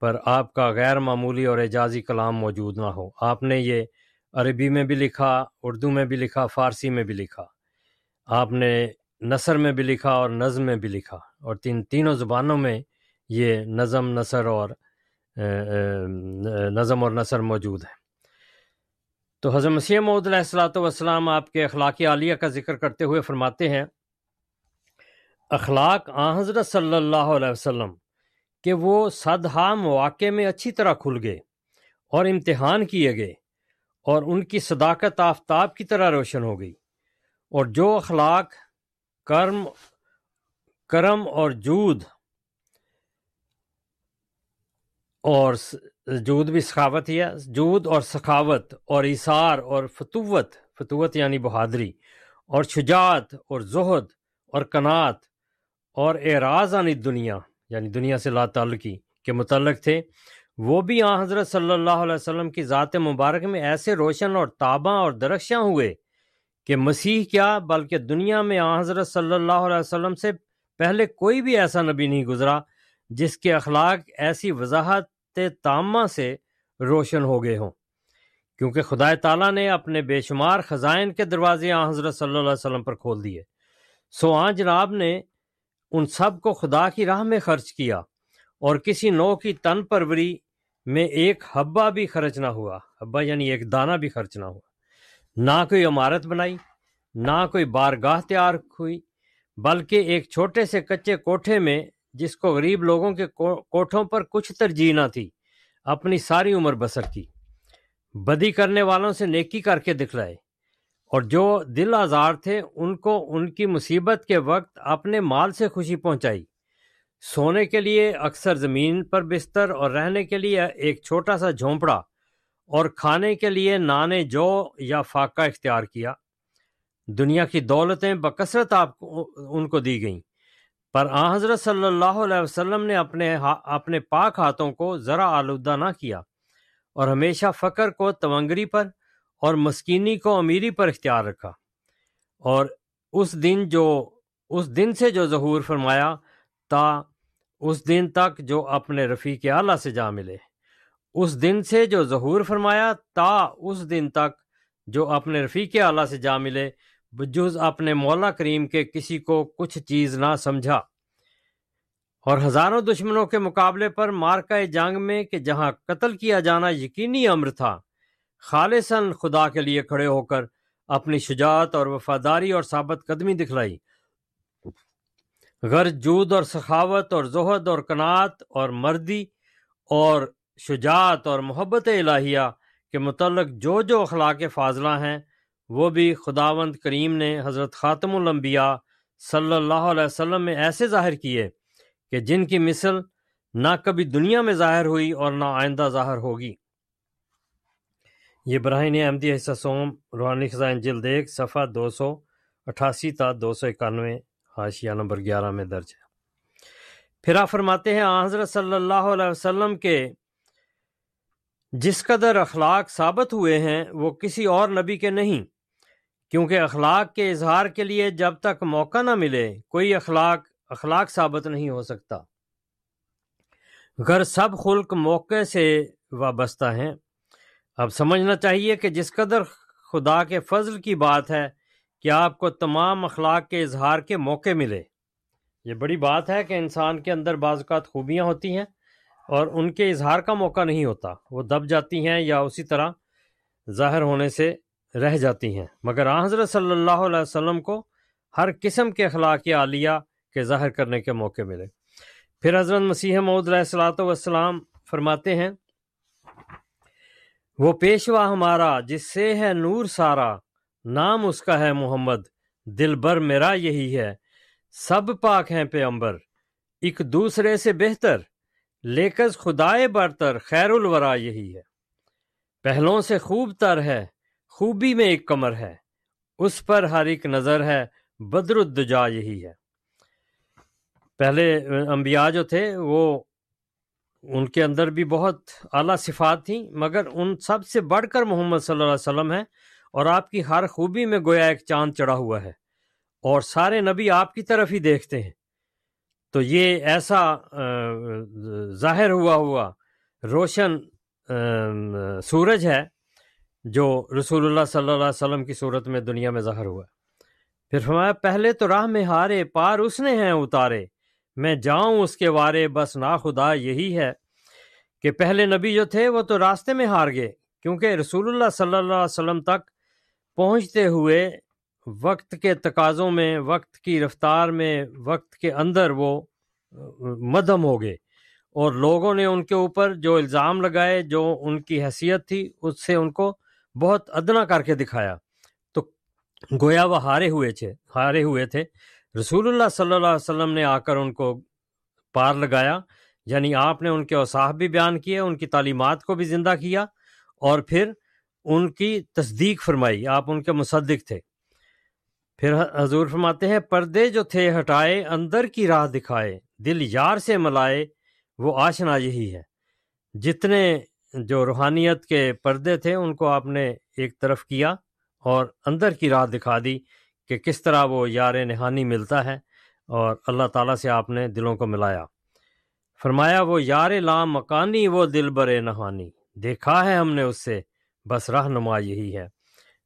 پر آپ کا غیر معمولی اور اعجازی کلام موجود نہ ہو۔ آپ نے یہ عربی میں بھی لکھا، اردو میں بھی لکھا، فارسی میں بھی لکھا۔ آپ نے نثر میں بھی لکھا اور نظم میں بھی لکھا۔ اور تین، تینوں زبانوں میں یہ نظم، نثر اور نظم اور نثر موجود ہے تو حضرت مسیح محدود علیہ السلاۃ والسلام آپ کے اخلاق عالیہ کا ذکر کرتے ہوئے فرماتے ہیں، اخلاق آ حضرت صلی اللہ علیہ وسلم کہ وہ صدہا مواقع میں اچھی طرح کھل گئے اور امتحان کیے گئے۔ اور ان کی صداقت آفتاب کی طرح روشن ہو گئی۔ اور جو اخلاق، کرم کرم اور جود اور جود بھی سخاوت ہی ہے۔ جود اور سخاوت اور اثار اور فتوت فتوت یعنی بہادری، اور شجاعت اور زہد اور کنات اور اعراض عن دنیا یعنی دنیا سے لا تعلقی کے متعلق تھے۔ وہ بھی آ حضرت صلی اللہ علیہ وسلم کی ذات مبارک میں ایسے روشن اور تاباں اور درخشاں ہوئے کہ مسیح کیا، بلکہ دنیا میں آ حضرت صلی اللہ علیہ وسلم سے پہلے کوئی بھی ایسا نبی نہیں گزرا، جس کے اخلاق ایسی وضاحت تامہ سے روشن ہو گئے ہوں۔ کیونکہ خدا تعالیٰ نے اپنے بے شمار خزائن کے دروازے آ حضرت صلی اللہ علیہ وسلم پر کھول دیے۔ سو آ جناب نے ان سب کو خدا کی راہ میں خرچ کیا اور کسی نو کی تن پروری میں ایک حبا بھی خرچ نہ ہوا۔ حبا یعنی ایک دانہ بھی خرچ نہ ہوا۔ نہ کوئی عمارت بنائی، نہ کوئی بارگاہ تیار ہوئی، بلکہ ایک چھوٹے سے کچے کوٹھے میں، جس کو غریب لوگوں کے کوٹھوں پر کچھ ترجیح نہ تھی، اپنی ساری عمر بسر کی۔ بدی کرنے والوں سے نیکی کر کے دکھلائے۔ اور جو دل آزار تھے، ان کو ان کی مصیبت کے وقت اپنے مال سے خوشی پہنچائی۔ سونے کے لیے اکثر زمین پر بستر اور رہنے کے لیے ایک چھوٹا سا جھونپڑا اور کھانے کے لیے نانے جو یا فاقہ اختیار کیا۔ دنیا کی دولتیں بکثرت آپ کو، ان کو دی گئیں۔ پر آ حضرت صلی اللہ علیہ وسلم نے اپنے اپنے پاک ہاتھوں کو ذرا آلودہ نہ کیا اور ہمیشہ فقر کو تونگری پر اور مسکینی کو امیری پر اختیار رکھا۔ اور اس دن جو، اس دن سے جو ظہور فرمایا، تا اس دن تک جو اپنے رفیق اعلیٰ سے جا ملے۔ اس دن سے جو ظہور فرمایا، تا اس دن تک جو اپنے رفیق اعلیٰ سے جا ملے، بجز اپنے مولا کریم کے کسی کو کچھ چیز نہ سمجھا۔ اور ہزاروں دشمنوں کے مقابلے پر مارکا جنگ میں کہ جہاں قتل کیا جانا یقینی امر تھا، خالصاً خدا کے لیے کھڑے ہو کر اپنی شجاعت اور وفاداری اور ثابت قدمی دکھلائی۔ غرض جود اور سخاوت اور زہد اور کنات اور مردی اور شجاعت اور محبت الہیہ کے متعلق جو جو اخلاق فاضلہ ہیں، وہ بھی خداوند کریم نے حضرت خاتم الانبیاء صلی اللہ علیہ وسلم میں ایسے ظاہر کیے کہ جن کی مثل نہ کبھی دنیا میں ظاہر ہوئی اور نہ آئندہ ظاہر ہوگی۔ یہ براہین احمدی حصہ سوم، روحانی خزائن جلد ایک، صفحہ دو سو اٹھاسی تا دو سو اکانوے۔ حاشیہ نمبر گیارہ میں درج ہے۔ پھر آپ فرماتے ہیں حضرت صلی اللہ علیہ وسلم کے جس قدر اخلاق ثابت ہوئے ہیں، وہ کسی اور نبی کے نہیں۔ کیونکہ اخلاق کے اظہار کے لیے جب تک موقع نہ ملے، کوئی اخلاق اخلاق ثابت نہیں ہو سکتا۔ غر سب خلق موقع سے وابستہ ہیں، اب سمجھنا چاہیے کہ جس قدر خدا کے فضل کی بات ہے کہ آپ کو تمام اخلاق کے اظہار کے موقع ملے؟ یہ بڑی بات ہے کہ انسان کے اندر بعض اوقات خوبیاں ہوتی ہیں اور ان کے اظہار کا موقع نہیں ہوتا۔ وہ دب جاتی ہیں یا اسی طرح ظاہر ہونے سے رہ جاتی ہیں۔ مگر آ حضرت صلی اللہ علیہ وسلم کو ہر قسم کے اخلاق عالیہ کے ظاہر کرنے کے موقع ملے۔ پھر حضرت مسیح محدود علیہ السلاۃ والسلام فرماتے ہیں، وہ پیشوا ہمارا جس سے ہے نور سارا نام اس کا ہے محمد، دل بر میرا یہی ہے۔ سب پاک ہیں پہ امبر ایک دوسرے سے بہتر، لیکز خدائے برتر، خیر الورا یہی ہے۔ پہلوں سے خوب تر ہے، خوبی میں ایک کمر ہے۔ اس پر ہر ایک نظر ہے، بدر الدجا یہی ہے۔ پہلے انبیاء جو تھے، وہ ان کے اندر بھی بہت اعلیٰ صفات تھیں، مگر ان سب سے بڑھ کر محمد صلی اللہ علیہ وسلم ہے اور آپ کی ہر خوبی میں گویا ایک چاند چڑھا ہوا ہے اور سارے نبی آپ کی طرف ہی دیکھتے ہیں۔ تو یہ ایسا ظاہر ہوا ہوا روشن سورج ہے جو رسول اللہ صلی اللہ علیہ وسلم کی صورت میں دنیا میں ظاہر ہوا۔ پھر فرمایا، پہلے تو راہ میں ہارے، پار اس نے ہیں اتارے۔ میں جاؤں اس کے وارے، بس نا خدا یہی ہے کہ پہلے نبی جو تھے وہ تو راستے میں ہار گئے، کیونکہ رسول اللہ صلی اللہ علیہ وسلم تک پہنچتے ہوئے وقت کے تقاضوں میں، وقت کی رفتار میں، وقت کے اندر وہ مدھم ہو گئے اور لوگوں نے ان کے اوپر جو الزام لگائے، جو ان کی حیثیت تھی، اس سے ان کو بہت ادنا کر کے دکھایا۔ تو گویا وہ ہارے ہوئے تھے، ہارے ہوئے تھے۔ رسول اللہ صلی اللہ علیہ وسلم نے آ کر ان کو پار لگایا یعنی آپ نے ان کے اوصاف بھی بیان کیے، ان کی تعلیمات کو بھی زندہ کیا اور پھر ان کی تصدیق فرمائی۔ آپ ان کے مصدق تھے۔ پھر حضور فرماتے ہیں، پردے جو تھے ہٹائے، اندر کی راہ دکھائے، دل یار سے ملائے، وہ آشنا یہی ہے۔ جتنے جو روحانیت کے پردے تھے، ان کو آپ نے ایک طرف کیا اور اندر کی راہ دکھا دی کہ کس طرح وہ یار نہانی ملتا ہے اور اللہ تعالیٰ سے آپ نے دلوں کو ملایا۔ فرمایا، وہ یار لام مکانی وہ دل بر نہانی۔ دیکھا ہے ہم نے اس سے بس راہ نما یہی ہے۔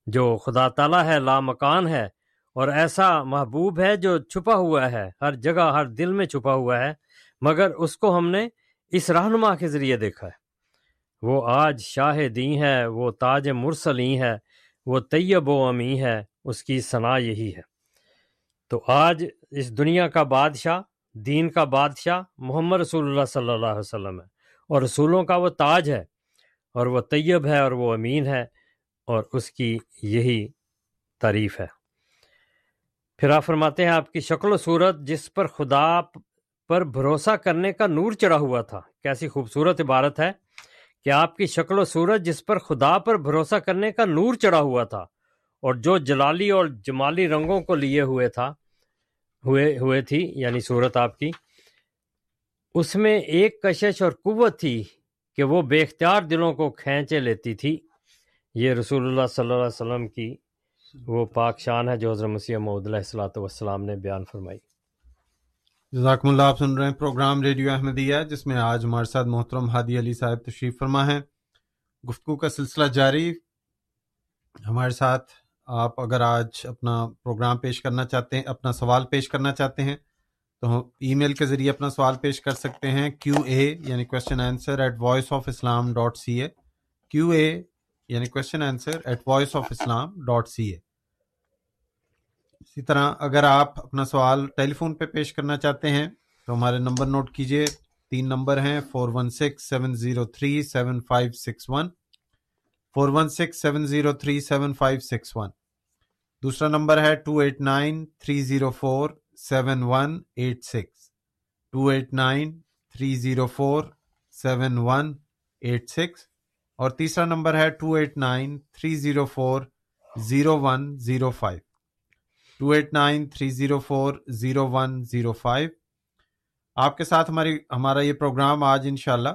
جو خدا تعالیٰ ہے لا مکان ہے اور ایسا محبوب ہے جو چھپا ہوا ہے، ہر جگہ، ہر دل میں چھپا ہوا ہے، مگر اس کو ہم نے اس رہنما کے ذریعے دیکھا ہے۔ وہ آج شاہ دی ہے، وہ تاج مرسلی ہے، وہ طیب و امی ہے، اس کی ثنا یہی ہے۔ تو آج اس دنیا کا بادشاہ، دین کا بادشاہ محمد رسول اللہ صلی اللہ علیہ وسلم ہے اور رسولوں کا وہ تاج ہے۔ اور وہ طیب ہے اور وہ امین ہے اور اس کی یہی تعریف ہے۔ پھر آپ فرماتے ہیں، آپ کی شکل و صورت جس پر خدا پر بھروسہ کرنے کا نور چڑھا ہوا تھا، کیسی خوبصورت عبارت ہے کہ آپ کی شکل و صورت جس پر خدا پر بھروسہ کرنے کا نور چڑھا ہوا تھا اور جو جلالی اور جمالی رنگوں کو لیے ہوئے تھا، ہوئے ہوئے تھی یعنی صورت آپ کی، اس میں ایک کشش اور قوت تھی۔ کہ وہ بے اختیار دلوں کو کھینچے لیتی تھی۔ یہ رسول اللہ صلی اللہ علیہ وسلم کی وہ پاک شان ہے جو حضرت مسیح محدود علیہ السلاۃ والسلام نے بیان فرمائی۔ جزاکم اللہ، آپ سن رہے ہیں پروگرام ریڈیو احمدیہ، جس میں آج ہمارے ساتھ محترم ہادی علی صاحب تشریف فرما ہے گفتگو کا سلسلہ جاری۔ ہمارے ساتھ آپ اگر آج اپنا پروگرام پیش کرنا چاہتے ہیں، اپنا سوال پیش کرنا چاہتے ہیں تو ای میل کے ذریعے اپنا سوال پیش کر سکتے ہیں۔ کیو اے یعنی question answer at voice of Islam dot C A Q A یعنی question answer at voice of Islam dot C A اسی طرح اگر آپ اپنا سوال ٹیلی فون پہ پیش کرنا چاہتے ہیں تو ہمارے نمبر نوٹ کیجیے۔ تین نمبر ہیں four one six seven zero three seven five six one four one six seven zero three seven five six one دوسرا نمبر ہے two eight nine three zero four seven one eight six two eight nine three zero four seven one eight six اور تیسرا نمبر ہے two eight nine three zero four zero one zero five two eight nine three zero four zero one zero five آپ کے ساتھ ہماری ہمارا یہ پروگرام آج انشاءاللہ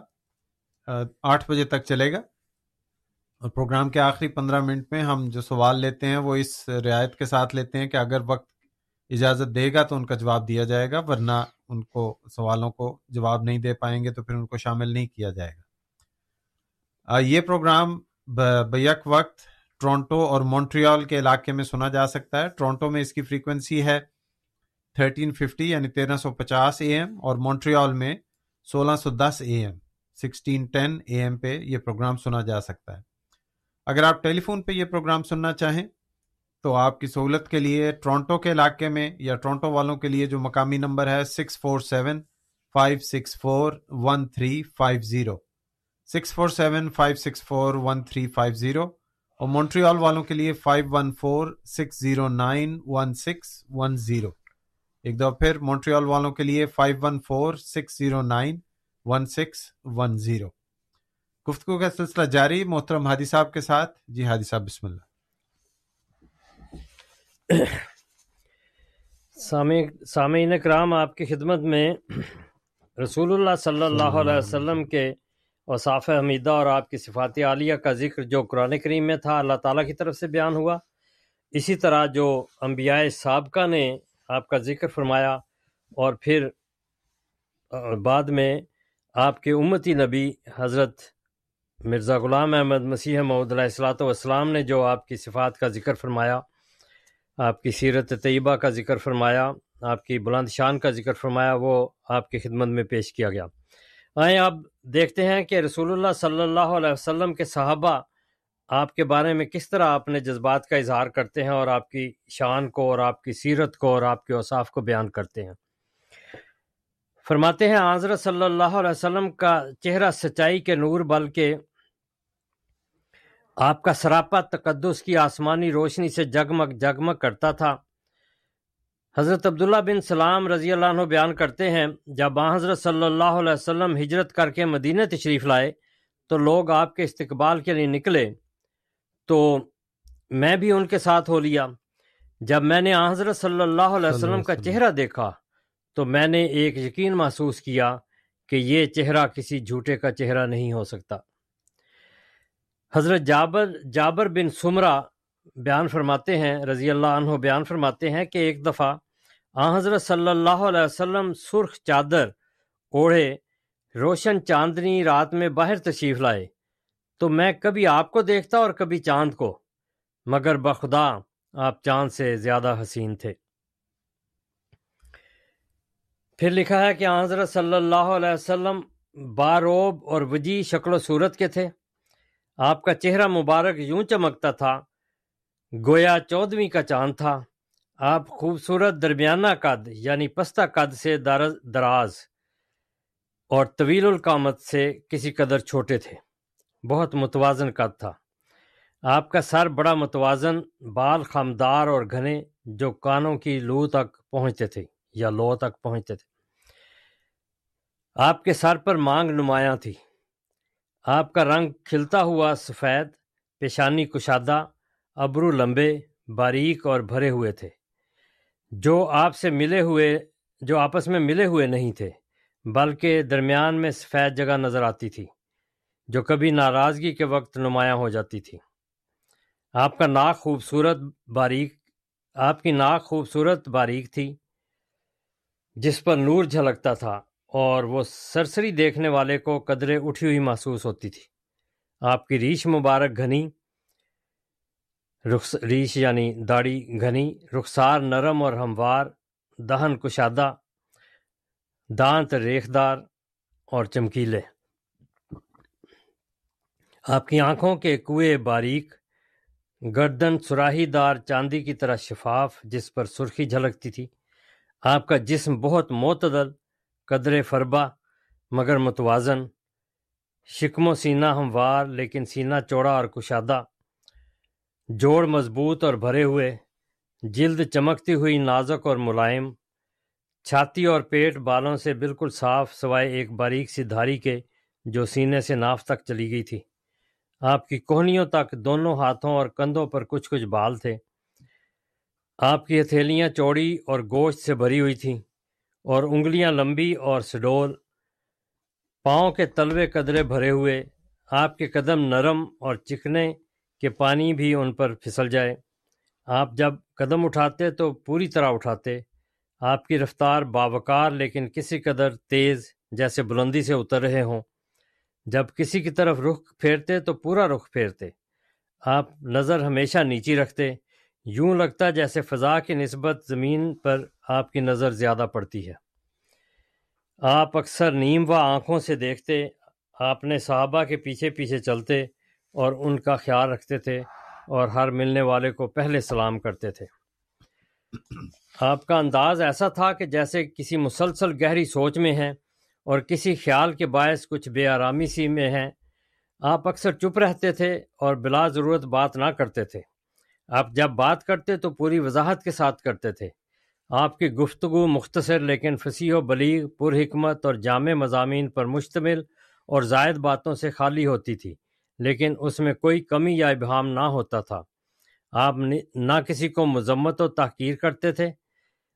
آٹھ بجے تک چلے گا۔ اور پروگرام کے آخری پندرہ منٹ میں ہم جو سوال لیتے ہیں وہ اس رعایت کے ساتھ لیتے ہیں کہ اگر وقت اجازت دے گا تو ان کا جواب دیا جائے گا، ورنہ ان کو سوالوں کو جواب نہیں دے پائیں گے تو پھر ان کو شامل نہیں کیا جائے گا۔ یہ پروگرام بیک وقت ٹورانٹو اور مونٹریال کے علاقے میں سنا جا سکتا ہے۔ ٹورانٹو میں اس کی فریکوینسی ہے 1350 یعنی 1350 اے ایم، اور مونٹریال میں 1610 اے ایم 1610 اے ایم پہ یہ پروگرام سنا جا سکتا ہے۔ اگر آپ ٹیلی فون پہ یہ پروگرام سننا چاہیں تو آپ کی سہولت کے لیے ٹورانٹو کے علاقے میں یا ٹورانٹو والوں کے لیے جو مقامی نمبر ہے six four seven five six four one three five zero, six four seven five six four one three five zero اور مونٹریال والوں کے لیے five one four six zero nine one six one zero. ایک دفعہ پھر مونٹریال والوں کے لیے five one four six zero nine one six one zero. گفتگو کا سلسلہ جاری، محترم ہادی صاحب کے ساتھ۔ جی ہادی صاحب، بسم اللہ۔ سامعین کرام آپ کی خدمت میں رسول اللہ صلی اللہ علیہ وسلم کے اوصاف حمیدہ اور آپ کی صفات عالیہ کا ذکر جو قرآن کریم میں تھا، اللہ تعالیٰ کی طرف سے بیان ہوا۔ اسی طرح جو انبیاء سابقہ نے آپ کا ذکر فرمایا اور پھر بعد میں آپ کے امتی نبی حضرت مرزا غلام احمد مسیح محمد علیہ السلاۃ والسلام نے جو آپ کی صفات کا ذکر فرمایا۔ آپ کی سیرت طیبہ کا ذکر فرمایا، آپ کی بلند شان کا ذکر فرمایا، وہ آپ کی خدمت میں پیش کیا گیا۔ آئیں آپ دیکھتے ہیں کہ رسول اللہ صلی اللہ علیہ وسلم کے صحابہ آپ کے بارے میں کس طرح اپنے جذبات کا اظہار کرتے ہیں اور آپ کی شان کو اور آپ کی سیرت کو اور آپ کے اوصاف کو بیان کرتے ہیں۔ فرماتے ہیں، حضرت صلی اللہ علیہ وسلم کا چہرہ سچائی کے نور بلکہ آپ کا سراپا تقدس کی آسمانی روشنی سے جگمگ جگمگ کرتا تھا۔ حضرت عبداللہ بن سلام رضی اللہ عنہ بیان کرتے ہیں جب آن حضرت صلی اللہ علیہ وسلم ہجرت کر کے مدینہ تشریف لائے تو لوگ آپ کے استقبال کے لیے نکلے۔ تو میں بھی ان کے ساتھ ہو لیا۔ جب میں نے آن حضرت صلی اللہ علیہ وسلم کا چہرہ دیکھا تو میں نے ایک یقین محسوس کیا کہ یہ چہرہ کسی جھوٹے کا چہرہ نہیں ہو سکتا۔ حضرت جابر جابر بن سمرہ بیان فرماتے ہیں، رضی اللہ عنہ بیان فرماتے ہیں کہ ایک دفعہ آ حضرت صلی اللہ علیہ وسلم سرخ چادر اوڑھے، روشن چاندنی رات میں باہر تشریف لائے۔ تو میں کبھی آپ کو دیکھتا اور کبھی چاند کو، مگر بخدا آپ چاند سے زیادہ حسین تھے۔ پھر لکھا ہے کہ حضرت صلی اللہ علیہ وسلم باروب اور وجی شکل و صورت کے تھے۔ آپ کا چہرہ مبارک یوں چمکتا تھا، گویا چودویں کا چاند تھا۔ آپ خوبصورت درمیانہ قد یعنی پستہ قد سے دراز اور طویل القامت سے کسی قدر چھوٹے تھے۔ بہت متوازن قد تھا۔ آپ کا سر بڑا متوازن، بال خمدار اور گھنے جو کانوں کی لو تک پہنچتے تھے یا لو تک پہنچتے تھے۔ آپ کے سر پر مانگ نمایاں تھی۔ آپ کا رنگ کھلتا ہوا سفید، پیشانی کشادہ، ابرو لمبے، باریک اور بھرے ہوئے تھے۔ جو آپ سے ملے ہوئے، جو آپس میں ملے ہوئے نہیں تھے، بلکہ درمیان میں سفید جگہ نظر آتی تھی، جو کبھی ناراضگی کے وقت نمایاں ہو جاتی تھی۔ آپ کا ناک خوبصورت، باریک، آپ کی ناک خوبصورت، باریک تھی، جس پر نور جھلکتا تھا۔ اور وہ سرسری دیکھنے والے کو قدرے اٹھی ہوئی محسوس ہوتی تھی۔ آپ کی ریش مبارک گھنی رخ ریش یعنی داڑھی گھنی، رخسار نرم اور ہموار، دہن کشادہ، دانت ریخدار اور چمکیلے۔ آپ کی آنکھوں کے کوئے باریک، گردن سراہی دار چاندی کی طرح شفاف، جس پر سرخی جھلکتی تھی۔ آپ کا جسم بہت معتدل قدر فربا مگر متوازن۔ شکم و سینہ ہموار، لیکن سینہ چوڑا اور کشادہ۔ جوڑ مضبوط اور بھرے ہوئے۔ جلد چمکتی ہوئی نازک اور ملائم۔ چھاتی اور پیٹ بالوں سے بالکل صاف، سوائے ایک باریک سی دھاری کے، جو سینے سے ناف تک چلی گئی تھی۔ آپ کی کوہنیوں تک دونوں ہاتھوں اور کندھوں پر کچھ کچھ بال تھے۔ آپ کی ہتھیلیاں چوڑی اور گوشت سے بھری ہوئی تھیں۔ اور انگلیاں لمبی اور سڈول، پاؤں کے تلوے قدرے بھرے ہوئے، آپ کے قدم نرم اور چکنے کہ پانی بھی ان پر پھسل جائے۔ آپ جب قدم اٹھاتے تو پوری طرح اٹھاتے۔ آپ کی رفتار باوقار لیکن کسی قدر تیز جیسے بلندی سے اتر رہے ہوں۔ جب کسی کی طرف رخ پھیرتے تو پورا رخ پھیرتے۔ آپ نظر ہمیشہ نیچی رکھتے۔ یوں لگتا جیسے فضا کی نسبت زمین پر آپ کی نظر زیادہ پڑتی ہے۔ آپ اکثر نیم و آنکھوں سے دیکھتے، آپ نے صحابہ کے پیچھے پیچھے چلتے اور ان کا خیال رکھتے تھے اور ہر ملنے والے کو پہلے سلام کرتے تھے۔ آپ کا انداز ایسا تھا کہ جیسے کسی مسلسل گہری سوچ میں ہیں اور کسی خیال کے باعث کچھ بے آرامی سی میں ہیں۔ آپ اکثر چپ رہتے تھے اور بلا ضرورت بات نہ کرتے تھے۔ آپ جب بات کرتے تو پوری وضاحت کے ساتھ کرتے تھے۔ آپ کی گفتگو مختصر لیکن فصیح و بلیغ پر حکمت اور جامع مضامین پر مشتمل اور زائد باتوں سے خالی ہوتی تھی، لیکن اس میں کوئی کمی یا ابہام نہ ہوتا تھا۔ آپ نہ کسی کو مذمت و تحقیر کرتے تھے۔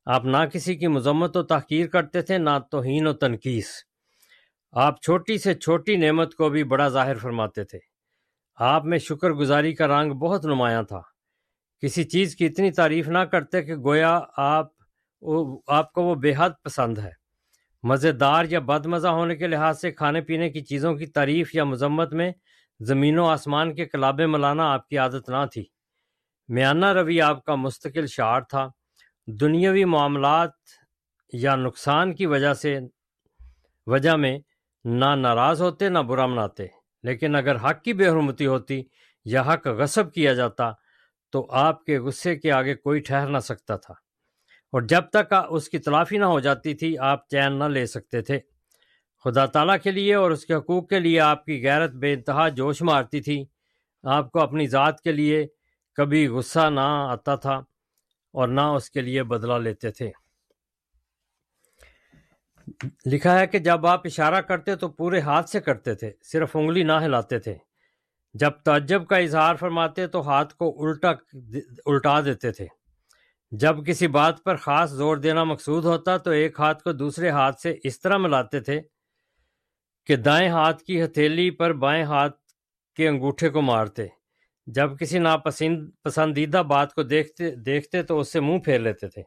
آپ نہ کسی کی مذمت و تحقیر کرتے تھے، نہ توہین و تنقیس۔ آپ چھوٹی سے چھوٹی نعمت کو بھی بڑا ظاہر فرماتے تھے۔ آپ میں شکر گزاری کا رنگ بہت نمایاں تھا۔ کسی چیز کی اتنی تعریف نہ کرتے کہ گویا آپ آپ کو وہ بے حد پسند ہے۔ مزیدار یا بد مزہ ہونے کے لحاظ سے کھانے پینے کی چیزوں کی تعریف یا مذمت میں زمین و آسمان کے کلابے ملانا آپ کی عادت نہ تھی۔ میانہ روی آپ کا مستقل شعار تھا۔ دنیاوی معاملات یا نقصان کی وجہ سے، وجہ میں نہ ناراض ہوتے نہ برا مناتے لیکن اگر حق کی بے حرمتی ہوتی یا حق غصب کیا جاتا تو آپ کے غصے کے آگے کوئی ٹھہر نہ سکتا تھا۔ اور جب تک اس کی تلافی نہ ہو جاتی تھی، آپ چین نہ لے سکتے تھے۔ خدا تعالیٰ کے لیے اور اس کے حقوق کے لیے آپ کی غیرت بے انتہا جوش مارتی تھی۔ آپ کو اپنی ذات کے لیے کبھی غصہ نہ آتا تھا اور نہ اس کے لیے بدلہ لیتے تھے۔ لکھا ہے کہ جب آپ اشارہ کرتے تو پورے ہاتھ سے کرتے تھے، صرف انگلی نہ ہلاتے تھے۔ جب تعجب کا اظہار فرماتے تو ہاتھ کو الٹا الٹا دیتے تھے۔ جب کسی بات پر خاص زور دینا مقصود ہوتا تو ایک ہاتھ کو دوسرے ہاتھ سے اس طرح ملاتے تھے کہ دائیں ہاتھ کی ہتھیلی پر بائیں ہاتھ کے انگوٹھے کو مارتے۔ جب کسی ناپسند پسندیدہ بات کو دیکھتے دیکھتے تو اس سے منہ پھیر لیتے تھے۔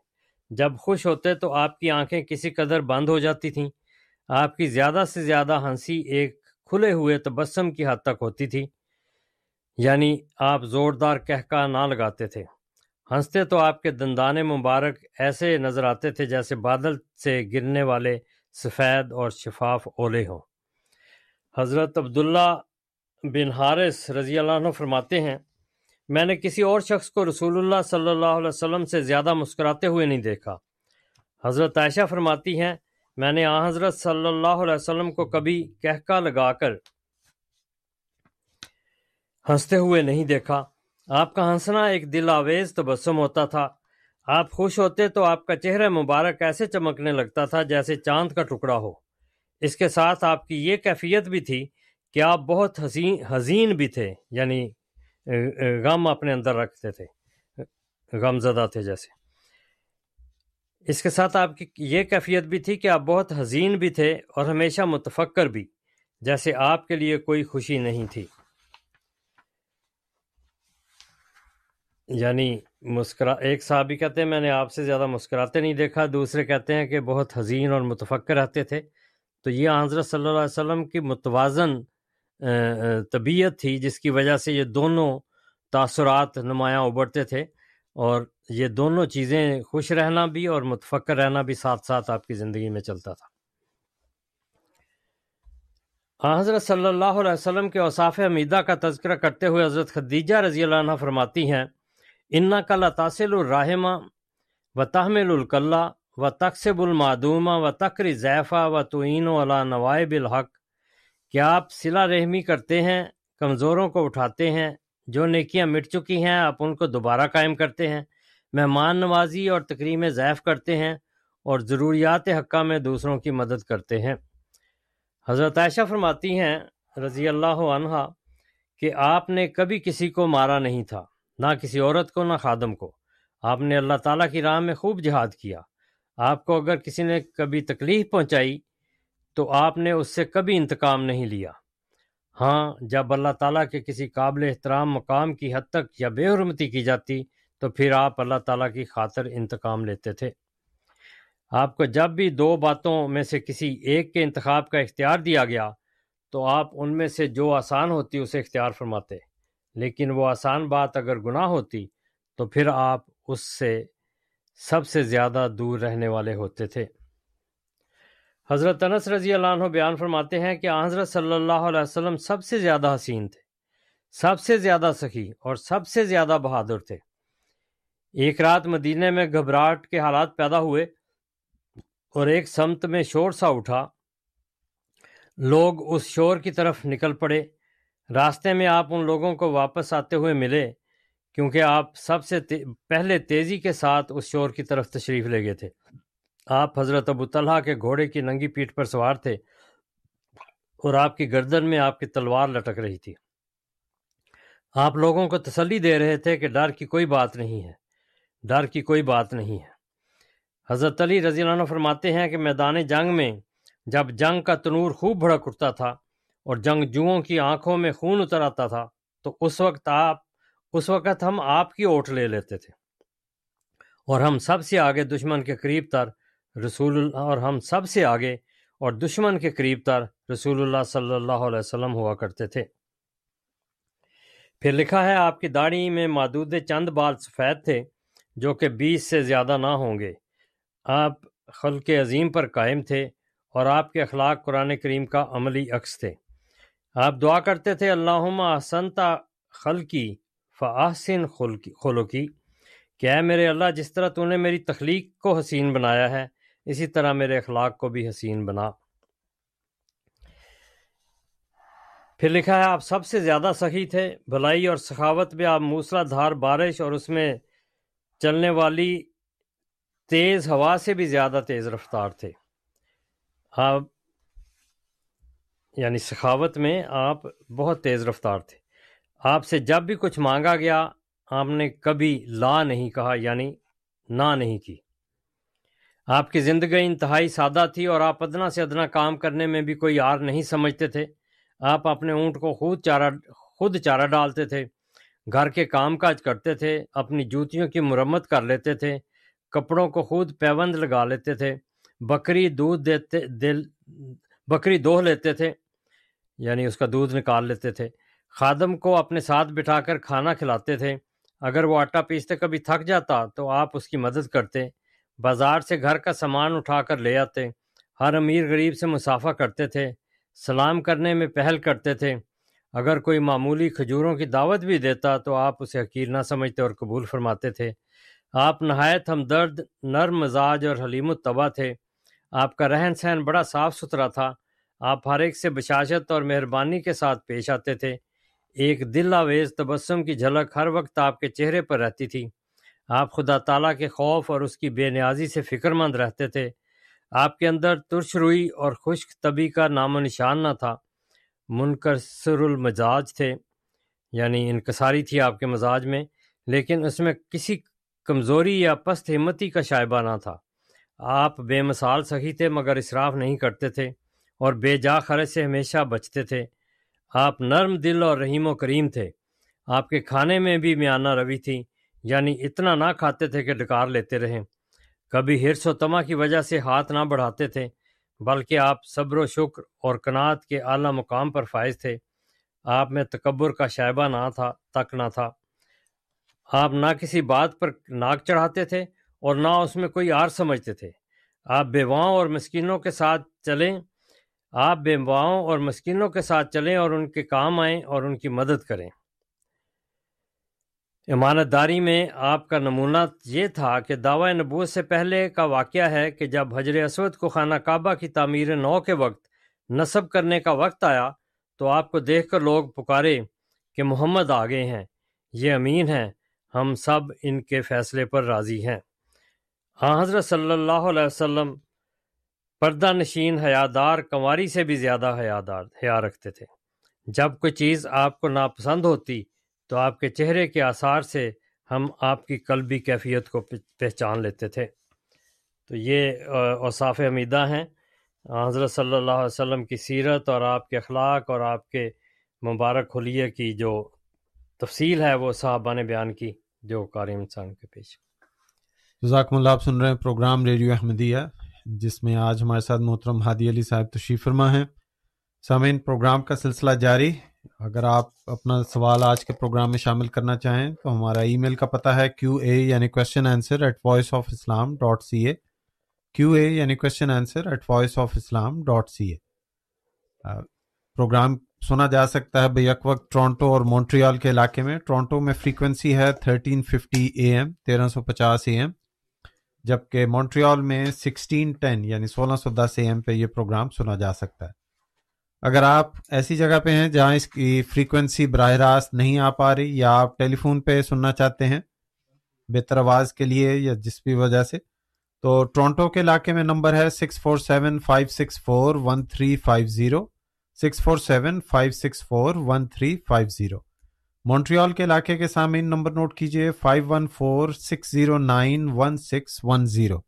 جب خوش ہوتے تو آپ کی آنکھیں کسی قدر بند ہو جاتی تھیں۔ آپ کی زیادہ سے زیادہ ہنسی ایک کھلے ہوئے تبسم کی حد تک ہوتی تھی۔ یعنی آپ زوردار کہکا نہ لگاتے تھے۔ ہنستے تو آپ کے دندانے مبارک ایسے نظر آتے تھے جیسے بادل سے گرنے والے سفید اور شفاف اولے ہوں۔ حضرت عبداللہ بن حارث رضی اللہ عنہ فرماتے ہیں، میں نے کسی اور شخص کو رسول اللہ صلی اللہ علیہ وسلم سے زیادہ مسکراتے ہوئے نہیں دیکھا۔ حضرت عائشہ فرماتی ہیں، میں نے آ حضرت صلی اللہ علیہ وسلم کو کبھی کہکا لگا کر ہنستے ہوئے نہیں دیکھا۔ آپ کا ہنسنا ایک دل آویز تبسم ہوتا تھا۔ آپ خوش ہوتے تو آپ کا چہرہ مبارک ایسے چمکنے لگتا تھا جیسے چاند کا ٹکڑا ہو۔ اس کے ساتھ آپ کی یہ کیفیت بھی تھی کہ آپ بہت حسین، حزین بھی تھے یعنی غم اپنے اندر رکھتے تھے۔ غم زدہ تھے جیسے۔ اس کے ساتھ آپ کی یہ کیفیت بھی تھی کہ آپ بہت حزین بھی تھے اور ہمیشہ متفکر بھی، جیسے آپ کے لیے کوئی خوشی نہیں تھی۔ یعنی مسکرا، ایک صحابی کہتے ہیں، میں نے آپ سے زیادہ مسکراتے نہیں دیکھا۔ دوسرے کہتے ہیں کہ بہت حزین اور متفکر رہتے تھے۔ تو یہ حضرت صلی اللہ علیہ وسلم کی متوازن طبیعت تھی، جس کی وجہ سے یہ دونوں تاثرات نمایاں ابھرتے تھے۔ اور یہ دونوں چیزیں خوش رہنا بھی اور متفکر رہنا بھی ساتھ ساتھ آپ کی زندگی میں چلتا تھا۔ حضرت صلی اللہ علیہ وسلم کے اوصاف حمیدہ کا تذکرہ کرتے ہوئے حضرت خدیجہ رضی اللہ عنہ فرماتی ہیں انا کل تاثل الرحمہ و تحمل القلّہ و تقسب المعدومہ و تقری ضیفہ و تعین و علا نوائب الحق کیا آپ صلہ رحمی کرتے ہیں، کمزوروں کو اٹھاتے ہیں، جو نیکیاں مٹ چکی ہیں، آپ ان کو دوبارہ قائم کرتے ہیں، مہمان نوازی اور تقریم ضعف کرتے ہیں اور ضروریات حقہ میں دوسروں کی مدد کرتے ہیں۔ حضرت عائشہ فرماتی ہیں رضی اللہ عنہ کہ آپ نے کبھی کسی کو مارا نہیں تھا۔ نہ کسی عورت کو، نہ خادم کو۔ آپ نے اللہ تعالیٰ کی راہ میں خوب جہاد کیا۔ آپ کو اگر کسی نے کبھی تکلیف پہنچائی، تو آپ نے اس سے کبھی انتقام نہیں لیا۔ ہاں جب اللہ تعالیٰ کے کسی قابل احترام مقام کی حد تک یا بے حرمتی کی جاتی، تو پھر آپ اللہ تعالیٰ کی خاطر انتقام لیتے تھے۔ آپ کو جب بھی دو باتوں میں سے کسی ایک کے انتخاب کا اختیار دیا گیا، تو آپ ان میں سے جو آسان ہوتی، اسے اختیار فرماتے۔ لیکن وہ آسان بات اگر گناہ ہوتی تو پھر آپ اس سے سب سے زیادہ دور رہنے والے ہوتے تھے۔ حضرت انس رضی اللہ عنہ بیان فرماتے ہیں کہ حضرت صلی اللہ علیہ وسلم سب سے زیادہ حسین تھے، سب سے زیادہ سخی اور سب سے زیادہ بہادر تھے۔ ایک رات مدینہ میں گھبراہٹ کے حالات پیدا ہوئے اور ایک سمت میں شور سا اٹھا۔ لوگ اس شور کی طرف نکل پڑے۔ راستے میں آپ ان لوگوں کو واپس آتے ہوئے ملے، کیونکہ آپ سب سے پہلے تیزی کے ساتھ اس شور کی طرف تشریف لے گئے تھے۔ آپ حضرت ابو طلحہ کے گھوڑے کی ننگی پیٹھ پر سوار تھے اور آپ کی گردن میں آپ کی تلوار لٹک رہی تھی۔ آپ لوگوں کو تسلی دے رہے تھے کہ ڈر کی کوئی بات نہیں ہے۔ ڈر کی کوئی بات نہیں ہے۔ حضرت علی رضی اللہ عنہ فرماتے ہیں کہ میدان جنگ میں جب جنگ کا تنور خوب بھڑک اٹھتا تھا اور جنگجوؤں کی آنکھوں میں خون اتر آتا تھا، تو اس وقت آپ، اس وقت ہم آپ کی اوٹ لے لیتے تھے۔ اور ہم سب سے آگے دشمن کے قریب تر رسول اللہ، اور ہم سب سے آگے اور دشمن کے قریب تر رسول اللہ صلی اللہ علیہ وسلم ہوا کرتے تھے۔ پھر لکھا ہے، آپ کی داڑھی میں مادود چند بال سفید تھے جو کہ بیس سے زیادہ نہ ہوں گے۔ آپ خلق عظیم پر قائم تھے اور آپ کے اخلاق قرآن کریم کا عملی عکس تھے۔ آپ دعا کرتے تھے اللہ احسنتا خلقی فاحسن خلقی۔ کہ اے میرے اللہ، جس طرح تو نے میری تخلیق کو حسین بنایا ہے، اسی طرح میرے اخلاق کو بھی حسین بنا۔ پھر لکھا ہے، آپ سب سے زیادہ سخی تھے، بھلائی اور سخاوت میں آپ موسلا دھار، بارش اور اس میں چلنے والی تیز ہوا سے بھی زیادہ تیز رفتار تھے۔ آپ یعنی سخاوت میں آپ بہت تیز رفتار تھے۔ آپ سے جب بھی کچھ مانگا گیا، آپ نے کبھی لا نہیں کہا یعنی نہ نہیں کی۔ آپ کی زندگی انتہائی سادہ تھی اور آپ ادنا سے ادنا کام کرنے میں بھی کوئی آر نہیں سمجھتے تھے۔ آپ اپنے اونٹ کو خود چارہ خود چارہ ڈالتے تھے، گھر کے کام کاج کرتے تھے، اپنی جوتیوں کی مرمت کر لیتے تھے، کپڑوں کو خود پیوند لگا لیتے تھے، بکری دودھ دیتے، دل، بکری دوہ لیتے تھے۔ یعنی اس کا دودھ نکال لیتے تھے۔ خادم کو اپنے ساتھ بٹھا کر کھانا کھلاتے تھے۔ اگر وہ آٹا پیستے کبھی تھک جاتا تو آپ اس کی مدد کرتے۔ بازار سے گھر کا سامان اٹھا کر لے آتے۔ ہر امیر غریب سے مسافہ کرتے تھے۔ سلام کرنے میں پہل کرتے تھے۔ اگر کوئی معمولی کھجوروں کی دعوت بھی دیتا تو آپ اسے حقیر نہ سمجھتے اور قبول فرماتے تھے۔ آپ نہایت ہمدرد، نرم مزاج اور حلیم الطبع تھے۔ آپ کا رہن سہن بڑا صاف ستھرا تھا۔ آپ ہر ایک سے بشاشت اور مہربانی کے ساتھ پیش آتے تھے۔ ایک دل آویز تبسم کی جھلک ہر وقت آپ کے چہرے پر رہتی تھی۔ آپ خدا تعالیٰ کے خوف اور اس کی بے نیازی سے فکر مند رہتے تھے۔ آپ کے اندر ترش روئی اور خشک طبی کا نام و نشان نہ تھا۔ منکسر المزاج تھے۔ یعنی انکساری تھی آپ کے مزاج میں، لیکن اس میں کسی کمزوری یا پست ہمتی کا شائبہ نہ تھا۔ آپ بے مثال سخی تھے مگر اصراف نہیں کرتے تھے۔ اور بے جا خرچ سے ہمیشہ بچتے تھے۔ آپ نرم دل اور رحیم و کریم تھے۔ آپ کے کھانے میں بھی میانہ روی تھی یعنی اتنا نہ کھاتے تھے کہ ڈکار لیتے رہیں کبھی ہرس و تما کی وجہ سے ہاتھ نہ بڑھاتے تھے، بلکہ آپ صبر و شکر اور کنات کے اعلیٰ مقام پر فائز تھے۔ آپ میں تکبر کا شائبہ نہ تھا، تک نہ تھا۔ آپ نہ کسی بات پر ناک چڑھاتے تھے اور نہ اس میں کوئی آر سمجھتے تھے۔ آپ بیواؤں اور مسکینوں کے ساتھ چلیں آپ بیواؤں اور مسکینوں کے ساتھ چلیں اور ان کے کام آئیں اور ان کی مدد کریں۔ امانت داری میں آپ کا نمونہ یہ تھا کہ دعوی نبوت سے پہلے کا واقعہ ہے کہ جب حجر اسود کو خانہ کعبہ کی تعمیر نو کے وقت نصب کرنے کا وقت آیا تو آپ کو دیکھ کر لوگ پکارے کہ محمد آگے ہیں۔ یہ امین ہیں۔ ہم سب ان کے فیصلے پر راضی ہیں۔ ہاں حضرت صلی اللہ علیہ وسلم پردہ نشین حیادار کنواری سے بھی زیادہ حیادار حیا رکھتے تھے۔ جب کوئی چیز آپ کو ناپسند ہوتی تو آپ کے چہرے کے آثار سے ہم آپ کی قلبی کیفیت کو پہچان لیتے تھے۔ تو یہ اوصاف حمیدہ ہیں۔ حضرت صلی اللہ علیہ وسلم کی سیرت اور آپ کے اخلاق اور آپ کے مبارک حلیے کی جو تفصیل ہے وہ صحابہ نے بیان کی جو قاری انسان کے پیش۔ جزاکم اللہ، آپ سن رہے ہیں پروگرام ریڈیو احمدیہ۔ جس میں آج ہمارے ساتھ محترم ہادی علی صاحب تشریف فرما ہیں۔ سامعین، پروگرام کا سلسلہ جاری۔ اگر آپ اپنا سوال آج کے پروگرام میں شامل کرنا چاہیں تو ہمارا ای میل کا پتہ ہے کیو اے یعنی question answer at voice of Islam dot C A Q A یعنی question answer at voice of Islam dot C A program سنا جا سکتا ہے بے یک وقت ٹورانٹو اور مونٹریال کے علاقے میں۔ ٹورانٹو میں فریکوینسی ہے تھرٹین ففٹی اے ایم، تیرہ سو پچاس اے ایم۔ جبکہ مونٹریال میں سکسٹین ٹین یعنی سولہ سو دس اے ایم پہ یہ پروگرام سنا جا سکتا ہے۔ اگر آپ ایسی جگہ پہ ہیں جہاں اس کی فریکوینسی براہ راست نہیں آ پا رہی یا آپ ٹیلی فون پہ سننا چاہتے ہیں بہتر آواز کے لیے یا جس بھی وجہ سے، تو ٹورانٹو کے علاقے میں نمبر ہے six four seven five six four one three five zero six four seven five six four one three five zero Montreal کے علاقے کے سامعین نمبر نوٹ کیجیے five one four six zero nine one six one zero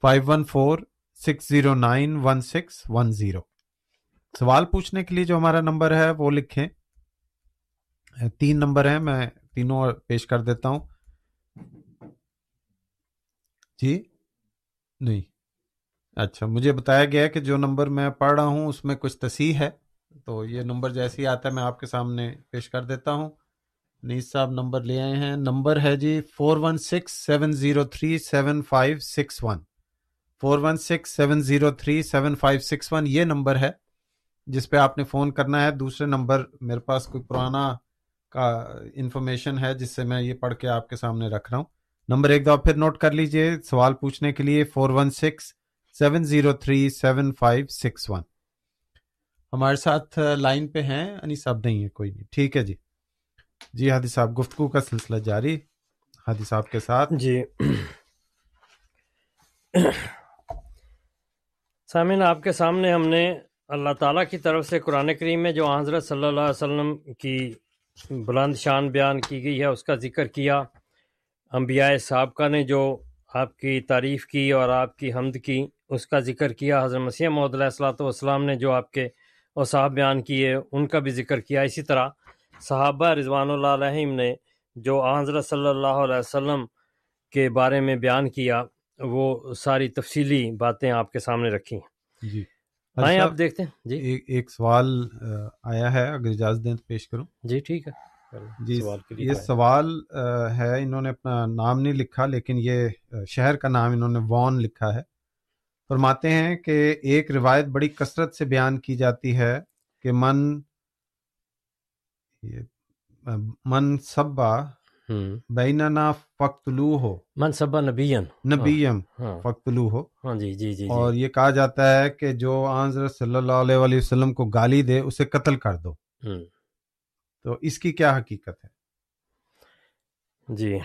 five one four six zero nine one six one zero سوال پوچھنے کے لیے جو ہمارا نمبر ہے وہ لکھیں۔ تین نمبر ہیں، میں تینوں پیش کر دیتا ہوں۔ جی؟ نہیں۔ اچھا مجھے بتایا گیا کہ جو نمبر میں پڑھ رہا ہوں، اس میں کچھ تصحیح ہے۔ تو یہ نمبر جیسے ہی آتا ہے میں آپ کے سامنے پیش کر دیتا ہوں۔ نیز صاحب نمبر لے آئے ہیں۔ نمبر ہے جی four one six seven zero three seven five six one four one six seven zero three seven five six one یہ نمبر ہے جس پہ آپ نے فون کرنا ہے۔ دوسرے نمبر میرے پاس کوئی پرانا کا انفارمیشن ہے جس سے میں یہ پڑھ کے آپ کے سامنے رکھ رہا ہوں۔ نمبر ایک دو پھر نوٹ کر لیجیے، سوال پوچھنے کے لیے four one six seven zero three seven five six one ہمارے ساتھ لائن پہ ہیں انی صاحب نہیں ہے کوئی نہیں۔ ٹھیک ہے جی۔ جی ہادی صاحب، گفتگو کا سلسلہ جاری۔ ہادی صاحب کے ساتھ۔ جی۔ سامعین، آپ کے سامنے ہم نے اللہ تعالیٰ کی طرف سے قرآن کریم میں جو حضرت صلی اللہ علیہ وسلم کی بلند شان بیان کی گئی ہے، اس کا ذکر کیا۔ انبیاء سابقہ نے جو آپ کی تعریف کی اور آپ کی حمد کی، اس کا ذکر کیا۔ حضرت مسیح محدود علیہ السلاۃ والسلام نے جو آپ کے اوصاف بیان کیے ان کا بھی ذکر کیا۔ اسی طرح صحابہ رضوان اللہ علیہم نے جو حضرت صلی اللہ علیہ وسلم کے بارے میں بیان کیا وہ ساری تفصیلی باتیں آپ کے سامنے رکھی جی۔ آئیں آپ دیکھتے ہیں۔ جی۔ ایک ایک سوال آیا ہے اگر اجازت دیں تو پیش کروں۔ جی ٹھیک ہے۔ جی یہ سوال ہے انہوں نے اپنا نام نہیں لکھا لیکن یہ شہر کا نام انہوں نے وان لکھا ہے۔ فرماتے ہیں کہ ایک روایت بڑی کثرت سے بیان کی جاتی ہے کہ من من سبا بیننا فقتلو ہو منصبہ نبین نبیم فقتلو ہو ہاں جی جی جی اور یہ کہا جاتا ہے کہ جو حضرت صلی اللہ علیہ وآلہ وسلم کو گالی دے اسے قتل کر دو۔ تو اس کی کیا حقیقت ہے؟ جی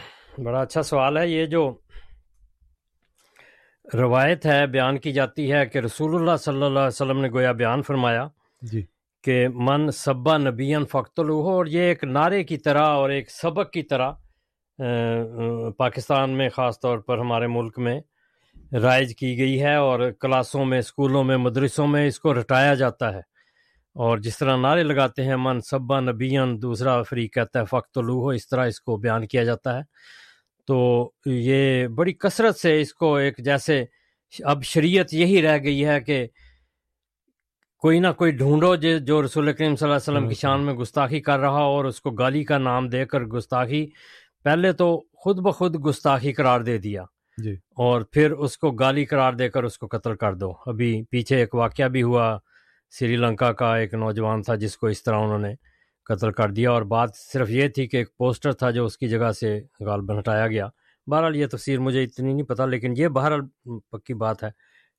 بڑا اچھا سوال ہے۔ یہ جو روایت ہے بیان کی جاتی ہے کہ رسول اللہ صلی اللہ علیہ وسلم نے گویا بیان فرمایا جی۔ کہ من سبا نبین فخت الح اور یہ ایک نعرے کی طرح اور ایک سبق کی طرح پاکستان میں خاص طور پر ہمارے ملک میں رائج کی گئی ہے اور کلاسوں میں اسکولوں میں مدرسوں میں اس کو رٹایا جاتا ہے۔ اور جس طرح نعرے لگاتے ہیں من صبا نبین دوسرا فریق کہتا ہے فخت لو ہو اس طرح اس کو بیان کیا جاتا ہے۔ تو یہ بڑی کثرت سے اس کو ایک جیسے اب شریعت یہی رہ گئی ہے کہ کوئی نہ کوئی ڈھونڈو جو رسول کریم صلی اللہ علیہ وسلم کی شان میں گستاخی کر رہا اور اس کو گالی کا نام دے کر گستاخی پہلے تو خود بخود گستاخی قرار دے دیا۔ جی۔ اور پھر اس کو گالی قرار دے کر اس کو قتل کر دو۔ ابھی پیچھے ایک واقعہ بھی ہوا سری لنکا کا ایک نوجوان تھا جس کو اس طرح انہوں نے قتل کر دیا اور بات صرف یہ تھی کہ ایک پوسٹر تھا جو اس کی جگہ سے غالب ہٹایا گیا۔ بہرحال یہ تفسیر مجھے اتنی نہیں پتہ لیکن یہ بہرحال پکی بات ہے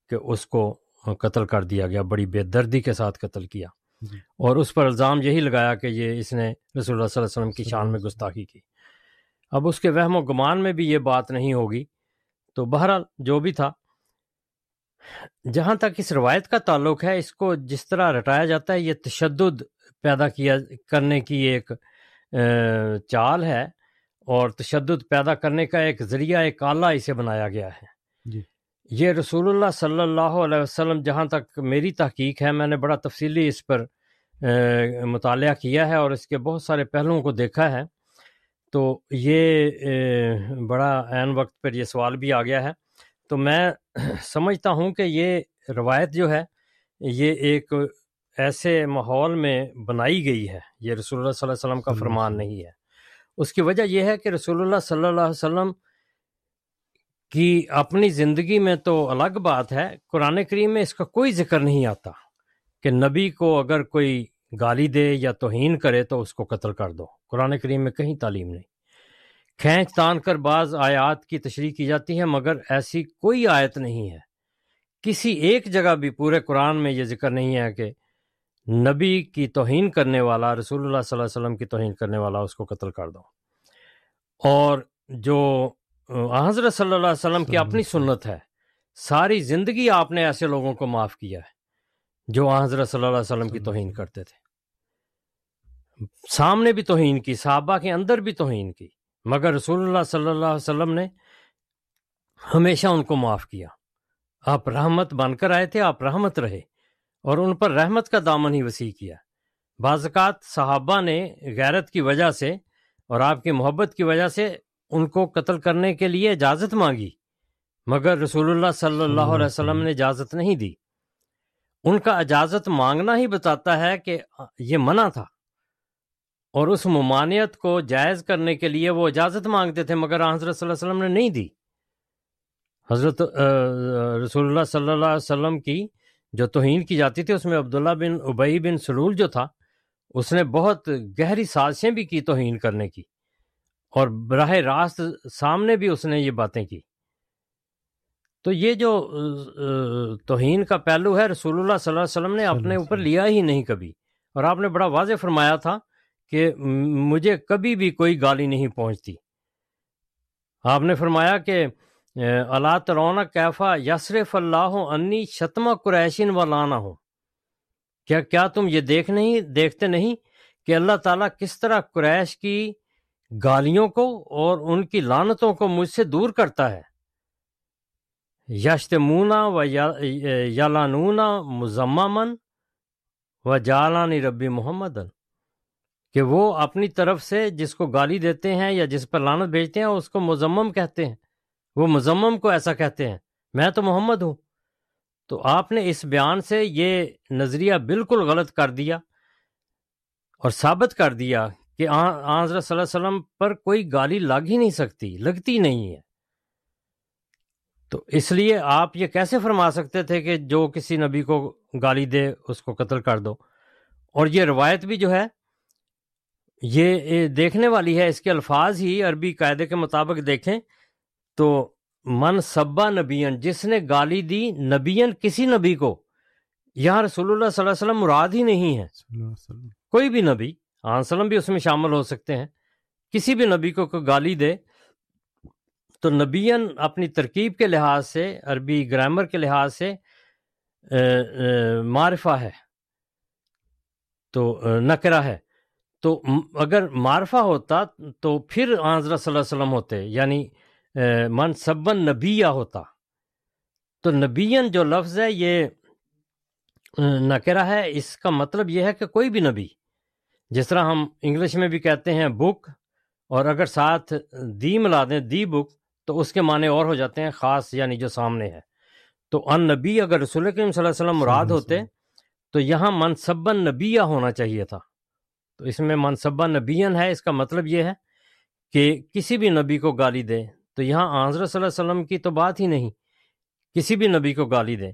کہ اس کو قتل کر دیا گیا بڑی بے دردی کے ساتھ قتل کیا۔ جی۔ اور اس پر الزام یہی لگایا کہ یہ اس نے رسول اللہ صلی اللہ علیہ وسلم کی شان میں گستاخی کی۔ اب اس کے وہم و گمان میں بھی یہ بات نہیں ہوگی۔ تو بہرحال جو بھی تھا جہاں تک اس روایت کا تعلق ہے اس کو جس طرح رٹایا جاتا ہے یہ تشدد پیدا کیا کرنے کی ایک چال ہے اور تشدد پیدا کرنے کا ایک ذریعہ ایک آلہ اسے بنایا گیا ہے۔ جی۔ یہ رسول اللہ صلی اللہ علیہ وسلم جہاں تک میری تحقیق ہے میں نے بڑا تفصیلی اس پر مطالعہ کیا ہے اور اس کے بہت سارے پہلوؤں کو دیکھا ہے۔ تو یہ بڑا عین وقت پر یہ سوال بھی آ گیا ہے۔ تو میں سمجھتا ہوں کہ یہ روایت جو ہے یہ ایک ایسے ماحول میں بنائی گئی ہے۔ یہ رسول اللہ صلی اللہ علیہ وسلم کا فرمان نہیں ہے۔ اس کی وجہ یہ ہے کہ رسول اللہ صلی اللہ علیہ وسلم کی اپنی زندگی میں تو الگ بات ہے قرآن کریم میں اس کا کوئی ذکر نہیں آتا کہ نبی کو اگر کوئی گالی دے یا توہین کرے تو اس کو قتل کر دو۔ قرآن کریم میں کہیں تعلیم نہیں۔ کھینچ تان کر بعض آیات کی تشریح کی جاتی ہے مگر ایسی کوئی آیت نہیں ہے۔ کسی ایک جگہ بھی پورے قرآن میں یہ ذکر نہیں ہے کہ نبی کی توہین کرنے والا رسول اللہ صلی اللہ علیہ وسلم کی توہین کرنے والا اس کو قتل کر دو۔ اور جو حضرت صلی اللہ علیہ وسلم کی اپنی سنت ہے ساری زندگی آپ نے ایسے لوگوں کو معاف کیا ہے جو حضرت صلی اللہ علیہ وسلم کی توہین کرتے تھے۔ سامنے بھی توہین کی صحابہ کے اندر بھی توہین کی مگر رسول اللہ صلی اللہ علیہ وسلم نے ہمیشہ ان کو معاف کیا۔ آپ رحمت بن کر آئے تھے آپ رحمت رہے۔ اور ان پر رحمت کا دامن ہی وسیع کیا۔ بعض اوقات صحابہ نے غیرت کی وجہ سے اور آپ کی محبت کی وجہ سے ان کو قتل کرنے کے لیے اجازت مانگی، مگر رسول اللہ صلی اللہ علیہ وسلم نے اجازت نہیں دی۔ ان کا اجازت مانگنا ہی بتاتا ہے کہ یہ منع تھا۔ اور اس ممانعت کو جائز کرنے کے لیے وہ اجازت مانگتے تھے، مگر حضرت صلی اللہ علیہ وسلم نے نہیں دی۔ حضرت رسول اللہ صلی اللہ علیہ وسلم کی جو توہین کی جاتی تھی، اس میں عبداللہ بن ابئی بن سلول جو تھا، اس نے بہت گہری سازشیں بھی کی توہین کرنے کی اور براہ راست سامنے بھی اس نے یہ باتیں کی۔ تو یہ جو توہین کا پہلو ہے، رسول اللہ صلی اللہ علیہ وسلم نے اپنے اوپر لیا ہی نہیں کبھی۔ اور آپ نے بڑا واضح فرمایا تھا کہ مجھے کبھی بھی کوئی گالی نہیں پہنچتی۔ آپ نے فرمایا کہ اللہ ترونا کیفا، یسرف اللہ انی شتم قریشن و لانا ہو کیا کیا تم یہ دیکھ نہیں، دیکھتے نہیں کہ اللہ تعالیٰ کس طرح قریش کی گالیوں کو اور ان کی لانتوں کو مجھ سے دور کرتا ہے؟ یشتمونا و یالانونا مزمن و جالانی ربی محمد کہ وہ اپنی طرف سے جس کو گالی دیتے ہیں یا جس پر لانت بھیجتے ہیں، اس کو مزمم کہتے ہیں۔ وہ مزمم کو ایسا کہتے ہیں۔ میں تو محمد ہوں۔ تو آپ نے اس بیان سے یہ نظریہ بالکل غلط کر دیا اور ثابت کر دیا کہ حضرت صلی اللہ علیہ وسلم پر کوئی گالی لگ ہی نہیں سکتی، لگتی نہیں ہے۔ تو اس لیے آپ یہ کیسے فرما سکتے تھے کہ جو کسی نبی کو گالی دے اس کو قتل کر دو؟ اور یہ روایت بھی جو ہے یہ دیکھنے والی ہے، اس کے الفاظ ہی عربی قاعدے کے مطابق دیکھیں۔ تو من سبا نبین جس نے گالی دی نبین کسی نبی کو یہاں رسول اللہ صلی اللہ علیہ وسلم مراد ہی نہیں ہے کوئی بھی نبی وسلم بھی اس میں شامل ہو سکتے ہیں۔ کسی بھی نبی کو کوئی گالی دے تو نبین اپنی ترکیب کے لحاظ سے عربی گرامر کے لحاظ سے معرفہ ہے۔ تو نکرا ہے۔ تو اگر معرفہ ہوتا تو پھر حضرت صلی اللہ علیہ وسلم ہوتے۔ یعنی منصبن نبیہ ہوتا۔ تو نبین جو لفظ ہے یہ نکرہ ہے اس کا مطلب یہ ہے کہ کوئی بھی نبی جس طرح ہم انگلش میں بھی کہتے ہیں بک اور اگر ساتھ دی ملا دیں دی بک تو اس کے معنی اور ہو جاتے ہیں خاص یعنی جو سامنے ہے۔ تو ان نبی اگر رسول کریم صلی اللہ علیہ وسلم مراد ہوتے تو یہاں منصبا نبیہ ہونا چاہیے تھا۔ تو اس میں منصبہ نبین ہے اس کا مطلب یہ ہے کہ کسی بھی نبی کو گالی دے تو یہاں حضرت صلی اللہ علیہ وسلم کی تو بات ہی نہیں۔ کسی بھی نبی کو گالی دے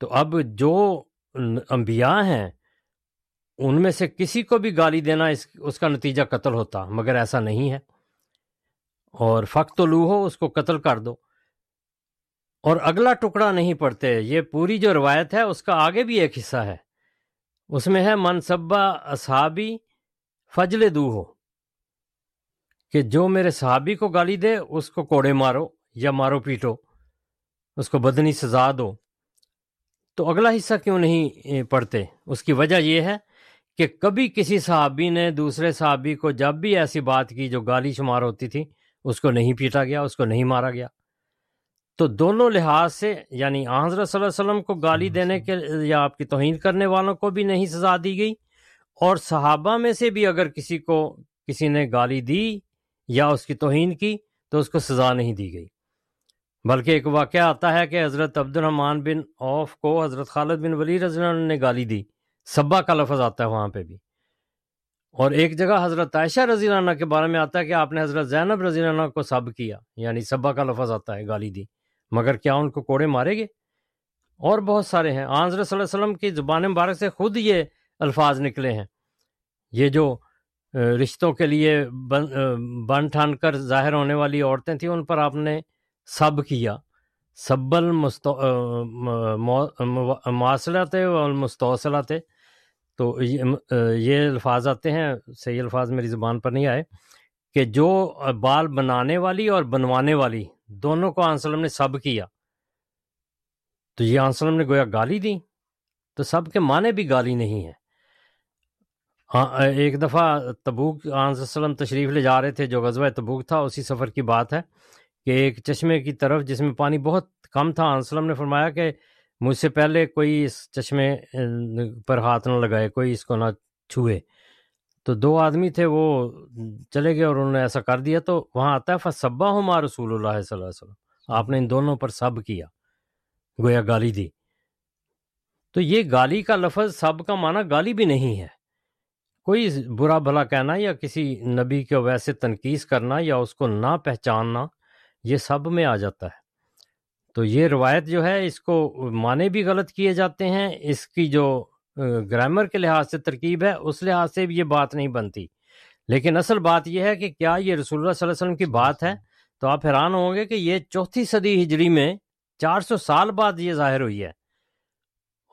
تو اب جو انبیاء ہیں، ان میں سے کسی کو بھی گالی دینا اس اس کا نتیجہ قتل ہوتا، مگر ایسا نہیں ہے۔ اور فخت لو ہو اس کو قتل کر دو۔ اور اگلا ٹکڑا نہیں پڑتے یہ پوری جو روایت ہے، اس کا آگے بھی ایک حصہ ہے۔ اس میں ہے منصبہ اصحابی فجل دو ہو کہ جو میرے صحابی کو گالی دے اس کو کوڑے مارو یا مارو پیٹو اس کو بدنی سزا دو۔ تو اگلا حصہ کیوں نہیں پڑھتے؟ اس کی وجہ یہ ہے کہ کبھی کسی صحابی نے دوسرے صحابی کو جب بھی ایسی بات کی جو گالی شمار ہوتی تھی اس کو نہیں پیٹا گیا اس کو نہیں مارا گیا۔ تو دونوں لحاظ سے یعنی حضرت صلی اللہ علیہ وسلم کو گالی دینے کے یا آپ کی توہین کرنے والوں کو بھی نہیں سزا دی گئی اور صحابہ میں سے بھی اگر کسی کو کسی نے گالی دی یا اس کی توہین کی تو اس کو سزا نہیں دی گئی۔ بلکہ ایک واقعہ آتا ہے کہ حضرت عبد الرحمٰن بن اوف کو حضرت خالد بن ولی رضی اللہ عنہ نے گالی دی۔ سبا کا لفظ آتا ہے وہاں پہ بھی۔ اور ایک جگہ حضرت عائشہ رضی اللہ عنہ کے بارے میں آتا ہے کہ آپ نے حضرت زینب رضی اللہ عنہ کو سب کیا۔ یعنی سبا کا لفظ آتا ہے گالی دی۔ مگر کیا ان کو کوڑے مارے گے اور بہت سارے ہیں۔ حضرت صلی اللہ علیہ وسلم کی زبان مبارک سے خود یہ الفاظ نکلے ہیں۔ یہ جو رشتوں کے لیے بن ٹھان کر ظاہر ہونے والی عورتیں تھیں، ان پر آپ نے سب کیا۔ سب المواصلات والمستوصلات تو یہ الفاظ آتے ہیں، صحیح الفاظ میری زبان پر نہیں آئے، کہ جو بال بنانے والی اور بنوانے والی دونوں کو آنسلم نے سب کیا۔ تو یہ آنسلم نے گویا گالی دی۔ تو سب کے معنی بھی گالی نہیں ہے ہاں ایک دفعہ تبوک وسلم تشریف لے جا رہے تھے، جو غزوہ تبوک تھا، اسی سفر کی بات ہے کہ ایک چشمے کی طرف، جس میں پانی بہت کم تھا وسلم نے فرمایا کہ مجھ سے پہلے کوئی اس چشمے پر ہاتھ نہ لگائے، کوئی اس کو نہ چھوئے۔ تو دو آدمی تھے، وہ چلے گئے اور انہوں نے ایسا کر دیا۔ تو وہاں آتا ہے فصبا ہوں ماں رسول اللہ صلی اللہ علیہ وسلم۔ آپ نے ان دونوں پر سب کیا، گویا گالی دی۔ تو یہ گالی کا لفظ سب کا معنی گالی بھی نہیں ہے۔ کوئی برا بھلا کہنا یا کسی نبی کو ویسے تنقید کرنا یا اس کو نہ پہچاننا، یہ سب میں آ جاتا ہے۔ تو یہ روایت جو ہے، اس کو معنی بھی غلط کیے جاتے ہیں۔ اس کی جو گرامر کے لحاظ سے ترکیب ہے، اس لحاظ سے بھی یہ بات نہیں بنتی۔ لیکن اصل بات یہ ہے کہ کیا یہ رسول اللہ صلی اللہ علیہ وسلم کی بات ہے؟ تو آپ حیران ہوں گے کہ یہ چوتھی صدی ہجری میں چار سو سال بعد یہ ظاہر ہوئی ہے۔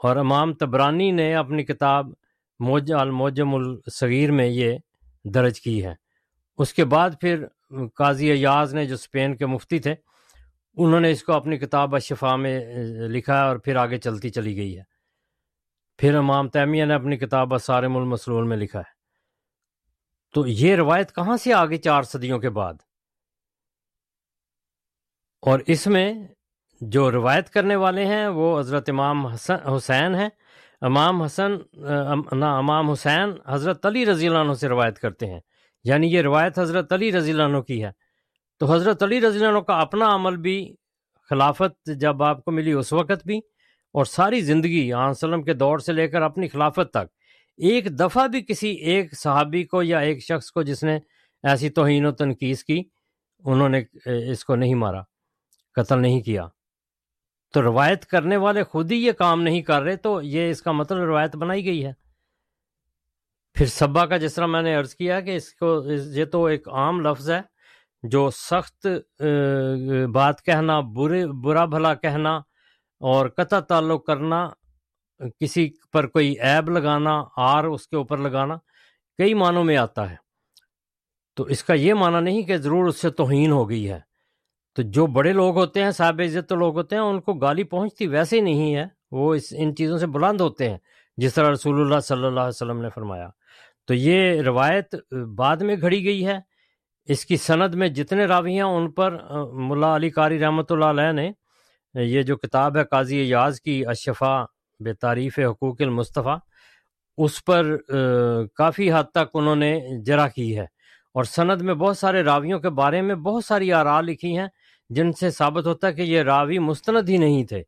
اور امام تبرانی نے اپنی کتاب موج الموجم الصغیر میں یہ درج کی ہے۔ اس کے بعد پھر قاضی ایاز نے جو اسپین کے مفتی تھے، انہوں نے اس کو اپنی کتاب اشفا میں لکھا ہے اور پھر آگے چلتی چلی گئی ہے۔ پھر امام تیمیہ نے اپنی کتاب اسارم المسلول میں لکھا ہے۔ تو یہ روایت کہاں سے آگے چار صدیوں کے بعد؟ اور اس میں جو روایت کرنے والے ہیں وہ حضرت امام حسن حسین ہیں۔ امام حسن نہ، امام حسین حضرت علی رضی اللہ عنہ سے روایت کرتے ہیں۔ یعنی یہ روایت حضرت علی رضی اللہ عنہ کی ہے۔ تو حضرت علی رضی اللہ عنہ کا اپنا عمل بھی، خلافت جب آپ کو ملی اس وقت بھی، اور ساری زندگی وسلم کے دور سے لے کر اپنی خلافت تک، ایک دفعہ بھی کسی ایک صحابی کو یا ایک شخص کو جس نے ایسی توہین و تنقید کی، انہوں نے اس کو نہیں مارا، قتل نہیں کیا۔ تو روایت کرنے والے خود ہی یہ کام نہیں کر رہے تو یہ اس کا مطلب روایت بنائی گئی ہے۔ پھر سبا کا جس طرح میں نے عرض کیا کہ اس کو یہ تو ایک عام لفظ ہے جو سخت بات کہنا، برے، برا بھلا کہنا اور قطع تعلق کرنا، کسی پر کوئی عیب لگانا، آر اس کے اوپر لگانا، کئی معنوں میں آتا ہے۔ تو اس کا یہ معنی نہیں کہ ضرور اس سے توہین ہو گئی ہے۔ تو جو بڑے لوگ ہوتے ہیں، صاحب عزت لوگ ہوتے ہیں، ان کو گالی پہنچتی ویسے ہی نہیں ہے۔ وہ اس، ان چیزوں سے بلند ہوتے ہیں، جس طرح رسول اللہ صلی اللہ علیہ وسلم نے فرمایا۔ تو یہ روایت بعد میں گھڑی گئی ہے۔ اس کی سند میں جتنے راوی ہیں، ان پر ملا علی قاری رحمۃ اللہ علیہ نے یہ جو کتاب ہے قاضی اعجاز کی اشفا بے تعریف حقوق المصطفیٰ، اس پر کافی حد تک انہوں نے جرا کی ہے۔ اور سند میں بہت سارے راویوں کے بارے میں بہت ساری آراء لکھی ہیں۔ جن سے ثابت ہوتا ہے کہ یہ راوی مستند ہی نہیں تھے۔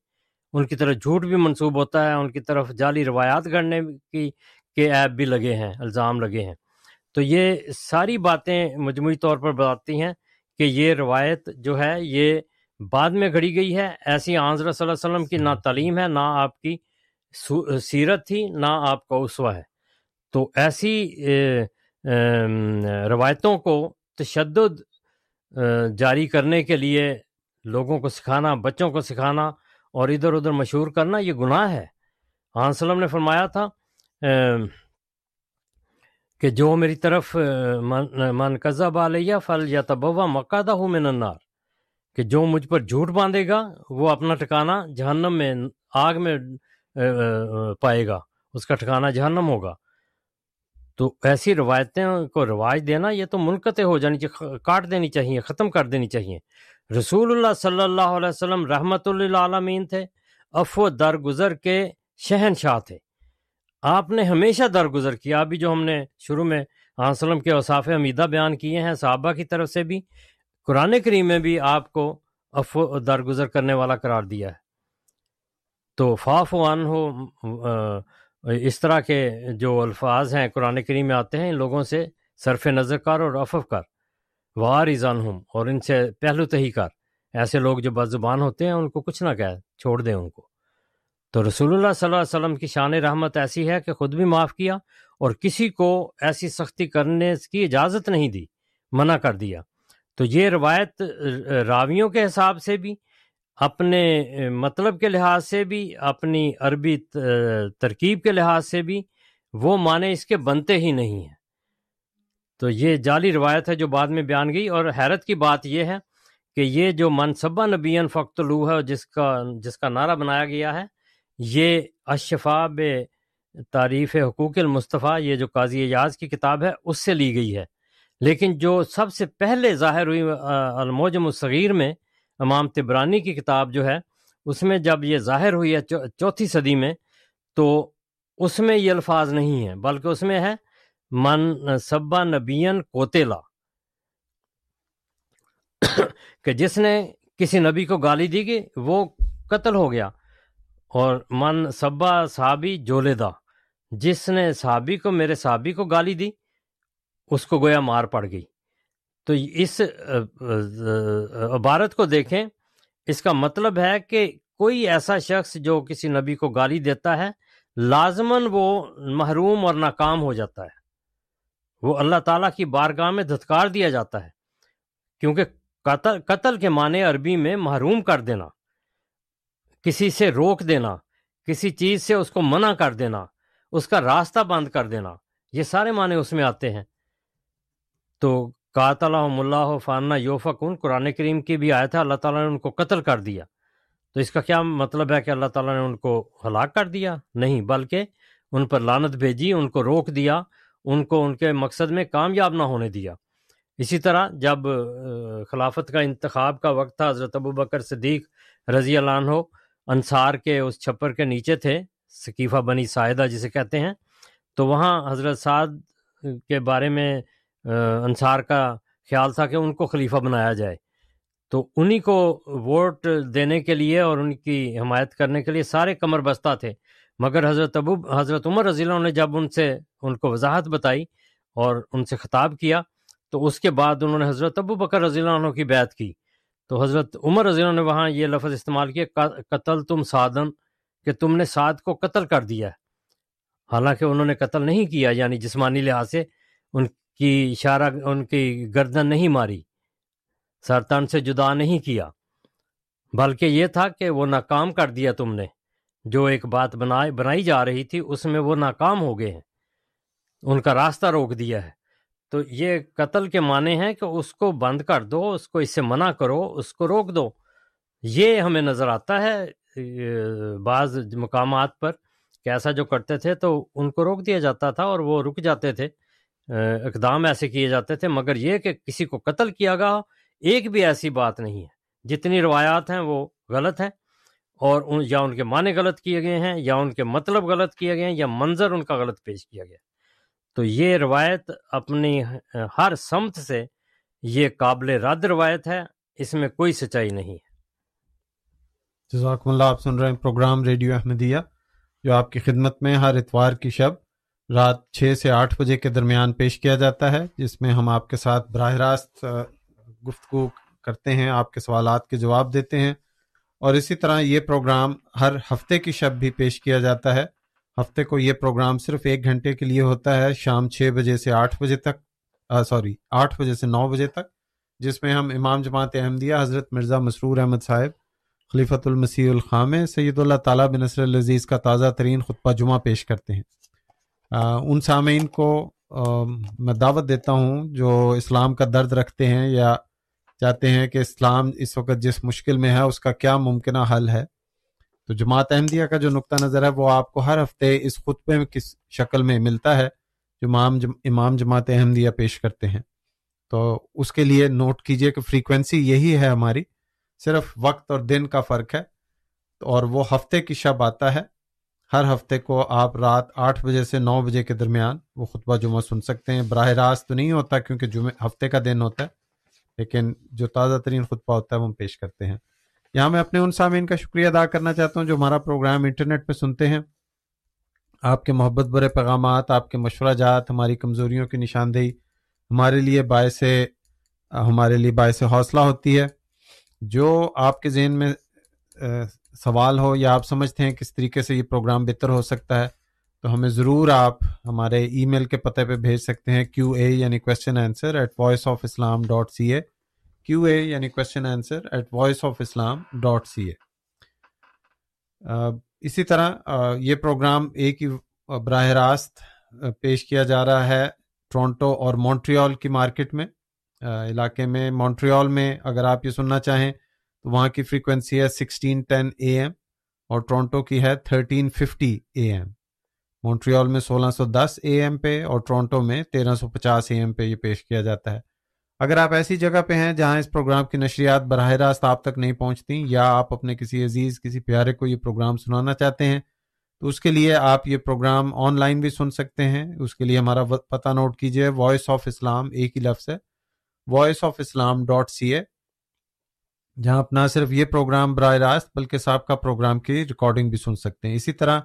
ان کی طرف جھوٹ بھی منسوب ہوتا ہے، ان کی طرف جعلی روایات گڑنے کی، کے ایپ بھی لگے ہیں، الزام لگے ہیں۔ تو یہ ساری باتیں مجموعی طور پر بتاتی ہیں کہ یہ روایت جو ہے، یہ بعد میں گھڑی گئی ہے۔ ایسی آنظر صلی اللہ علیہ وسلم کی نہ تعلیم ہے، نہ آپ کی سیرت تھی، نہ آپ کا اسوا ہے۔ تو ایسی روایتوں کو تشدد جاری کرنے کے لیے لوگوں کو سکھانا، بچوں کو سکھانا اور ادھر ادھر مشہور کرنا، یہ گناہ ہے۔ آن وسلم نے فرمایا تھا کہ جو میری طرف من قزب علیہ فل یا تبوا مکہ ہوں میں ننار کہ جو مجھ پر جھوٹ باندھے گا، وہ اپنا ٹھکانا جہنم میں، آگ میں پائے گا، اس کا ٹھکانا جہنم ہوگا۔ تو ایسی روایتیں کو رواج دینا یہ تو منقطع ہو جانی چاہیے کاٹ دینی چاہیے، ختم کر دینی چاہیے۔ رسول اللہ صلی اللہ علیہ وسلم رحمۃ اللہ عالمین تھے افو درگزر کے شہنشاہ تھے۔ آپ نے ہمیشہ درگزر کیا، ابھی جو ہم نے شروع میں وسلم کے اوصاف حمیدہ بیان کیے ہیں، صحابہ کی طرف سے بھی، قرآن کریم میں بھی آپ کو افو درگزر کرنے والا قرار دیا ہے۔ تو فاف وان ہو اس طرح کے جو الفاظ ہیں قرآن کریم میں آتے ہیں، ان لوگوں سے صرف نظر کر اور افف کر۔ وار ایزان ہوں اور ان سے پہلو تہی کر۔ ایسے لوگ جو بد زبان ہوتے ہیں، ان کو کچھ نہ کہہ، چھوڑ دیں ان کو۔ تو رسول اللہ صلی اللہ علیہ وسلم کی شان رحمت ایسی ہے کہ خود بھی معاف کیا اور کسی کو ایسی سختی کرنے کی اجازت نہیں دی، منع کر دیا۔ تو یہ روایت راویوں کے حساب سے بھی اپنے مطلب کے لحاظ سے بھی، اپنی عربی ترکیب کے لحاظ سے بھی وہ معنی اس کے بنتے ہی نہیں ہیں۔ تو یہ جعلی روایت ہے جو بعد میں بیان گئی اور حیرت کی بات یہ ہے کہ یہ جو منصبہ نبین فخت لو ہے جس کا جس کا نعرہ بنایا گیا ہے، یہ اشفاب تعریف حقوق المصطفیٰ، یہ جو قاضی اعجاز کی کتاب ہے، اس سے لی گئی ہے۔ لیکن جو سب سے پہلے ظاہر ہوئی الموجم الصغیر میں امام تبرانی کی کتاب جو ہے، اس میں جب یہ ظاہر ہوئی ہے چوتھی صدی میں، تو اس میں یہ الفاظ نہیں ہیں، بلکہ اس میں ہے، من سبا نبین کوتےلا کہ جس نے کسی نبی کو گالی دی گئی، وہ قتل ہو گیا۔ اور من سبا صحابی جولے دا جس نے صحابی کو، میرے صحابی کو گالی دی، اس کو گویا مار پڑ گئی۔ تو اس عبارت کو دیکھیں، اس کا مطلب ہے کہ کوئی ایسا شخص جو کسی نبی کو گالی دیتا ہے، لازماً وہ محروم اور ناکام ہو جاتا ہے۔ وہ اللہ تعالیٰ کی بارگاہ میں دھتکار دیا جاتا ہے۔ کیونکہ قتل قتل کے معنی عربی میں محروم کر دینا، کسی سے روک دینا، کسی چیز سے اس کو منع کر دینا، اس کا راستہ بند کر دینا، یہ سارے معنی اس میں آتے ہیں۔ تو قاتلہم اللہ فانہ یوفقن قرآن کریم کی بھی آیا تھا اللہ تعالیٰ نے ان کو قتل کر دیا۔ تو اس کا کیا مطلب ہے کہ اللہ تعالیٰ نے ان کو ہلاک کر دیا؟ نہیں، بلکہ ان پر لانت بھیجی، ان کو روک دیا، ان کو ان کے مقصد میں کامیاب نہ ہونے دیا۔ اسی طرح جب خلافت کا انتخاب کا وقت تھا، حضرت ابو بکر صدیق رضی اللہ عنہ انصار کے اس چھپر کے نیچے تھے، ثقیفہ بنی سائدہ جسے کہتے ہیں، تو وہاں حضرت سعد کے بارے میں انصار کا خیال تھا کہ ان کو خلیفہ بنایا جائے۔ تو انہی کو ووٹ دینے کے لیے اور ان کی حمایت کرنے کے لیے سارے کمر بستہ تھے۔ مگر حضرت ابو، حضرت عمر رضی اللہ نے جب ان سے، ان کو وضاحت بتائی اور ان سے خطاب کیا، تو اس کے بعد انہوں نے حضرت ابو بکر رضی اللہ عنہ کی بیعت کی۔ تو حضرت عمر رضی اللہ نے وہاں یہ لفظ استعمال کیا قتل تم سادن، کہ تم نے سعد کو قتل کر دیا حالانکہ انہوں نے قتل نہیں کیا یعنی جسمانی لحاظ سے ان کی اشارہ ان کی گردن نہیں ماری۔ سرطان سے جدا نہیں کیا۔ بلکہ یہ تھا کہ وہ ناکام کر دیا تم نے۔ جو ایک بات بنائے بنائی جا رہی تھی، اس میں وہ ناکام ہو گئے ہیں۔ ان کا راستہ روک دیا ہے۔ تو یہ قتل کے معنی ہیں کہ اس کو بند کر دو، اس کو اس سے منع کرو، اس کو روک دو۔ یہ ہمیں نظر آتا ہے، بعض مقامات پر کہ ایسا جو کرتے تھے تو ان کو روک دیا جاتا تھا اور وہ رک جاتے تھے۔ اقدام ایسے کیے جاتے تھے، مگر یہ کہ کسی کو قتل کیا گیا، ایک بھی ایسی بات نہیں ہے۔ جتنی روایات ہیں وہ غلط ہیں، اور ان، یا ان کے معنی غلط کیے گئے ہیں، یا ان کے مطلب غلط کیے گئے ہیں، یا منظر ان کا غلط پیش کیا گیا۔ تو یہ روایت اپنی ہر سمت سے یہ قابل رد روایت ہے، اس میں کوئی سچائی نہیں ہے۔ جزاکم اللہ، آپ سن رہے ہیں پروگرام ریڈیو احمدیہ، جو آپ کی خدمت میں ہر اتوار کی شب رات چھ سے آٹھ بجے کے درمیان پیش کیا جاتا ہے، جس میں ہم آپ کے ساتھ براہ راست گفتگو کرتے ہیں، آپ کے سوالات کے جواب دیتے ہیں۔ اور اسی طرح یہ پروگرام ہر ہفتے کی شب بھی پیش کیا جاتا ہے۔ ہفتے کو یہ پروگرام صرف ایک گھنٹے کے لیے ہوتا ہے، شام چھ بجے سے آٹھ بجے تک سوری، آٹھ بجے سے نو بجے تک، جس میں ہم امام جماعت احمدیہ حضرت مرزا مسرور احمد صاحب، خلیفۃ المسیح الخام سید اللہ تعالیٰ بن نصر العزیز کا تازہ ترین خطبہ جمعہ پیش کرتے ہیں۔ ان سامعین کو میں دعوت دیتا ہوں جو اسلام کا درد رکھتے ہیں یا چاہتے ہیں کہ اسلام اس وقت جس مشکل میں ہے، اس کا کیا ممکنہ حل ہے۔ تو جماعت احمدیہ کا جو نقطہ نظر ہے، وہ آپ کو ہر ہفتے اس خطبے میں کس شکل میں ملتا ہے جو امام امام جماعت احمدیہ پیش کرتے ہیں۔ تو اس کے لیے نوٹ کیجیے کہ فریکوینسی یہی ہے ہماری، صرف وقت اور دن کا فرق ہے اور وہ ہفتے کی شب آتا ہے۔ ہر ہفتے کو آپ رات آٹھ بجے سے نو بجے کے درمیان وہ خطبہ جمعہ سن سکتے ہیں۔ براہ راست تو نہیں ہوتا کیونکہ جمعہ ہفتے کا دن ہوتا ہے، لیکن جو تازہ ترین خطبہ ہوتا ہے وہ ہم پیش کرتے ہیں۔ یہاں میں اپنے ان سامعین کا شکریہ ادا کرنا چاہتا ہوں جو ہمارا پروگرام انٹرنیٹ پہ سنتے ہیں۔ آپ کے محبت برے پیغامات، آپ کے مشورہ جات، ہماری کمزوریوں کی نشاندہی ہمارے لیے باعث، ہمارے لیے باعث حوصلہ ہوتی ہے۔ جو آپ کے ذہن میں سوال ہو یا آپ سمجھتے ہیں کس طریقے سے یہ پروگرام بہتر ہو سکتا ہے، تو ہمیں ضرور آپ ہمارے ای میل کے پتے پہ بھیج سکتے ہیں کیو اے یعنی question answer at voice of Islam dot C A Q A یعنی question answer at voice of Islam dot C A اسی طرح یہ پروگرام ایک ہی براہ راست پیش کیا جا رہا ہے ٹورنٹو اور مونٹریال کی مارکیٹ میں۔ علاقے میں مونٹریال میں اگر آپ یہ سننا چاہیں تو وہاں کی فریکوینسی ہے سکسٹین ٹین اے ایم اور ٹورنٹو کی ہے thirteen fifty A M Montreal میں سولہ سو دس اے ایم پہ اور ٹورنٹو میں تیرہ سو پچاس اے ایم پہ یہ پیش کیا جاتا ہے۔ اگر آپ ایسی جگہ پہ ہیں جہاں اس پروگرام کی نشریات براہ راست آپ تک نہیں پہنچتی یا آپ اپنے کسی عزیز، کسی پیارے کو یہ پروگرام سنانا چاہتے ہیں، تو اس کے لیے آپ یہ پروگرام آن لائن بھی سن سکتے ہیں۔ اس کے لیے ہمارا پتہ نوٹ کیجیے وائس آف اسلام ایک ہی لفظ ہے voice of Islam dot C A جہاں آپ نہ صرف یہ پروگرام براہ راست بلکہ صاحب کا پروگرام کی ریکارڈنگ بھی سن سکتے ہیں۔ اسی طرح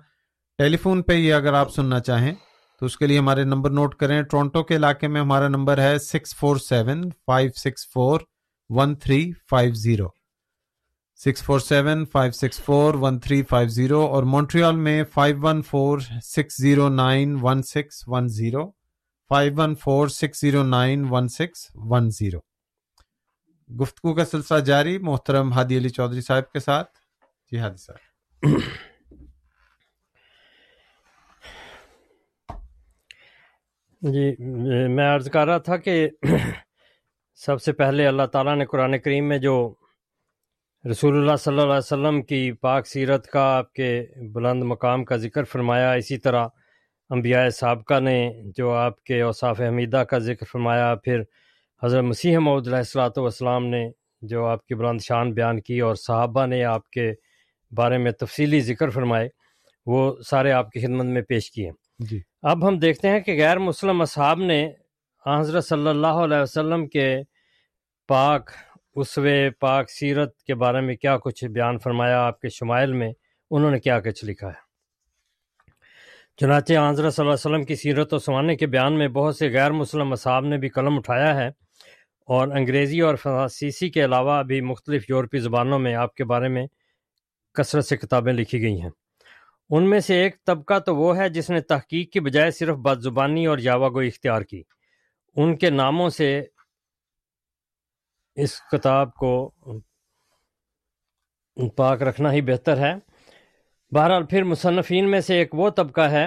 ٹیلی فون پہ یہ اگر آپ سننا چاہیں تو اس کے لیے ہمارے نمبر نوٹ کریں۔ ٹورنٹو کے علاقے میں ہمارا نمبر ہے six four seven five six four one three five zero. Six four seven five six four one three five zero اور مونٹریال میں five one four six zero nine one six one zero. Five one four six zero nine one six one zero. گفتگو کا سلسلہ جاری، محترم ہادی علی چودھری صاحب کے ساتھ۔ جی ہادی صاحب۔ جی میں عرض کر رہا تھا کہ سب سے پہلے اللہ تعالیٰ نے قرآن کریم میں جو رسول اللہ صلی اللہ علیہ وسلم کی پاک سیرت کا آپ کے بلند مقام کا ذکر فرمایا، اسی طرح انبیاء سابقہ نے جو آپ کے اوصاف حمیدہ کا ذکر فرمایا، پھر حضرت مسیح محدود علیہ السلاۃ والسلام نے جو آپ کی بلند شان بیان کی اور صحابہ نے آپ کے بارے میں تفصیلی ذکر فرمائے وہ سارے آپ کی خدمت میں پیش کیے جی۔ اب ہم دیکھتے ہیں کہ غیر مسلم اصحاب نے حضرت صلی اللہ علیہ وسلم کے پاک اسوے پاک سیرت کے بارے میں کیا کچھ بیان فرمایا آپ کے شمائل میں انہوں نے کیا کچھ لکھا ہے۔ چنانچہ حضرت صلی اللہ علیہ وسلم کی سیرت و سوانے کے بیان میں بہت سے غیر مسلم اصحاب نے بھی قلم اٹھایا ہے۔ اور انگریزی اور فرانسیسی کے علاوہ بھی مختلف یورپی زبانوں میں آپ کے بارے میں کثرت سے کتابیں لکھی گئی ہیں۔ ان میں سے ایک طبقہ تو وہ ہے جس نے تحقیق کی بجائے صرف بد زبانی اور یاوا گوئی اختیار کی۔ ان کے ناموں سے اس کتاب کو پاک رکھنا ہی بہتر ہے۔ بہرحال پھر مصنفین میں سے ایک وہ طبقہ ہے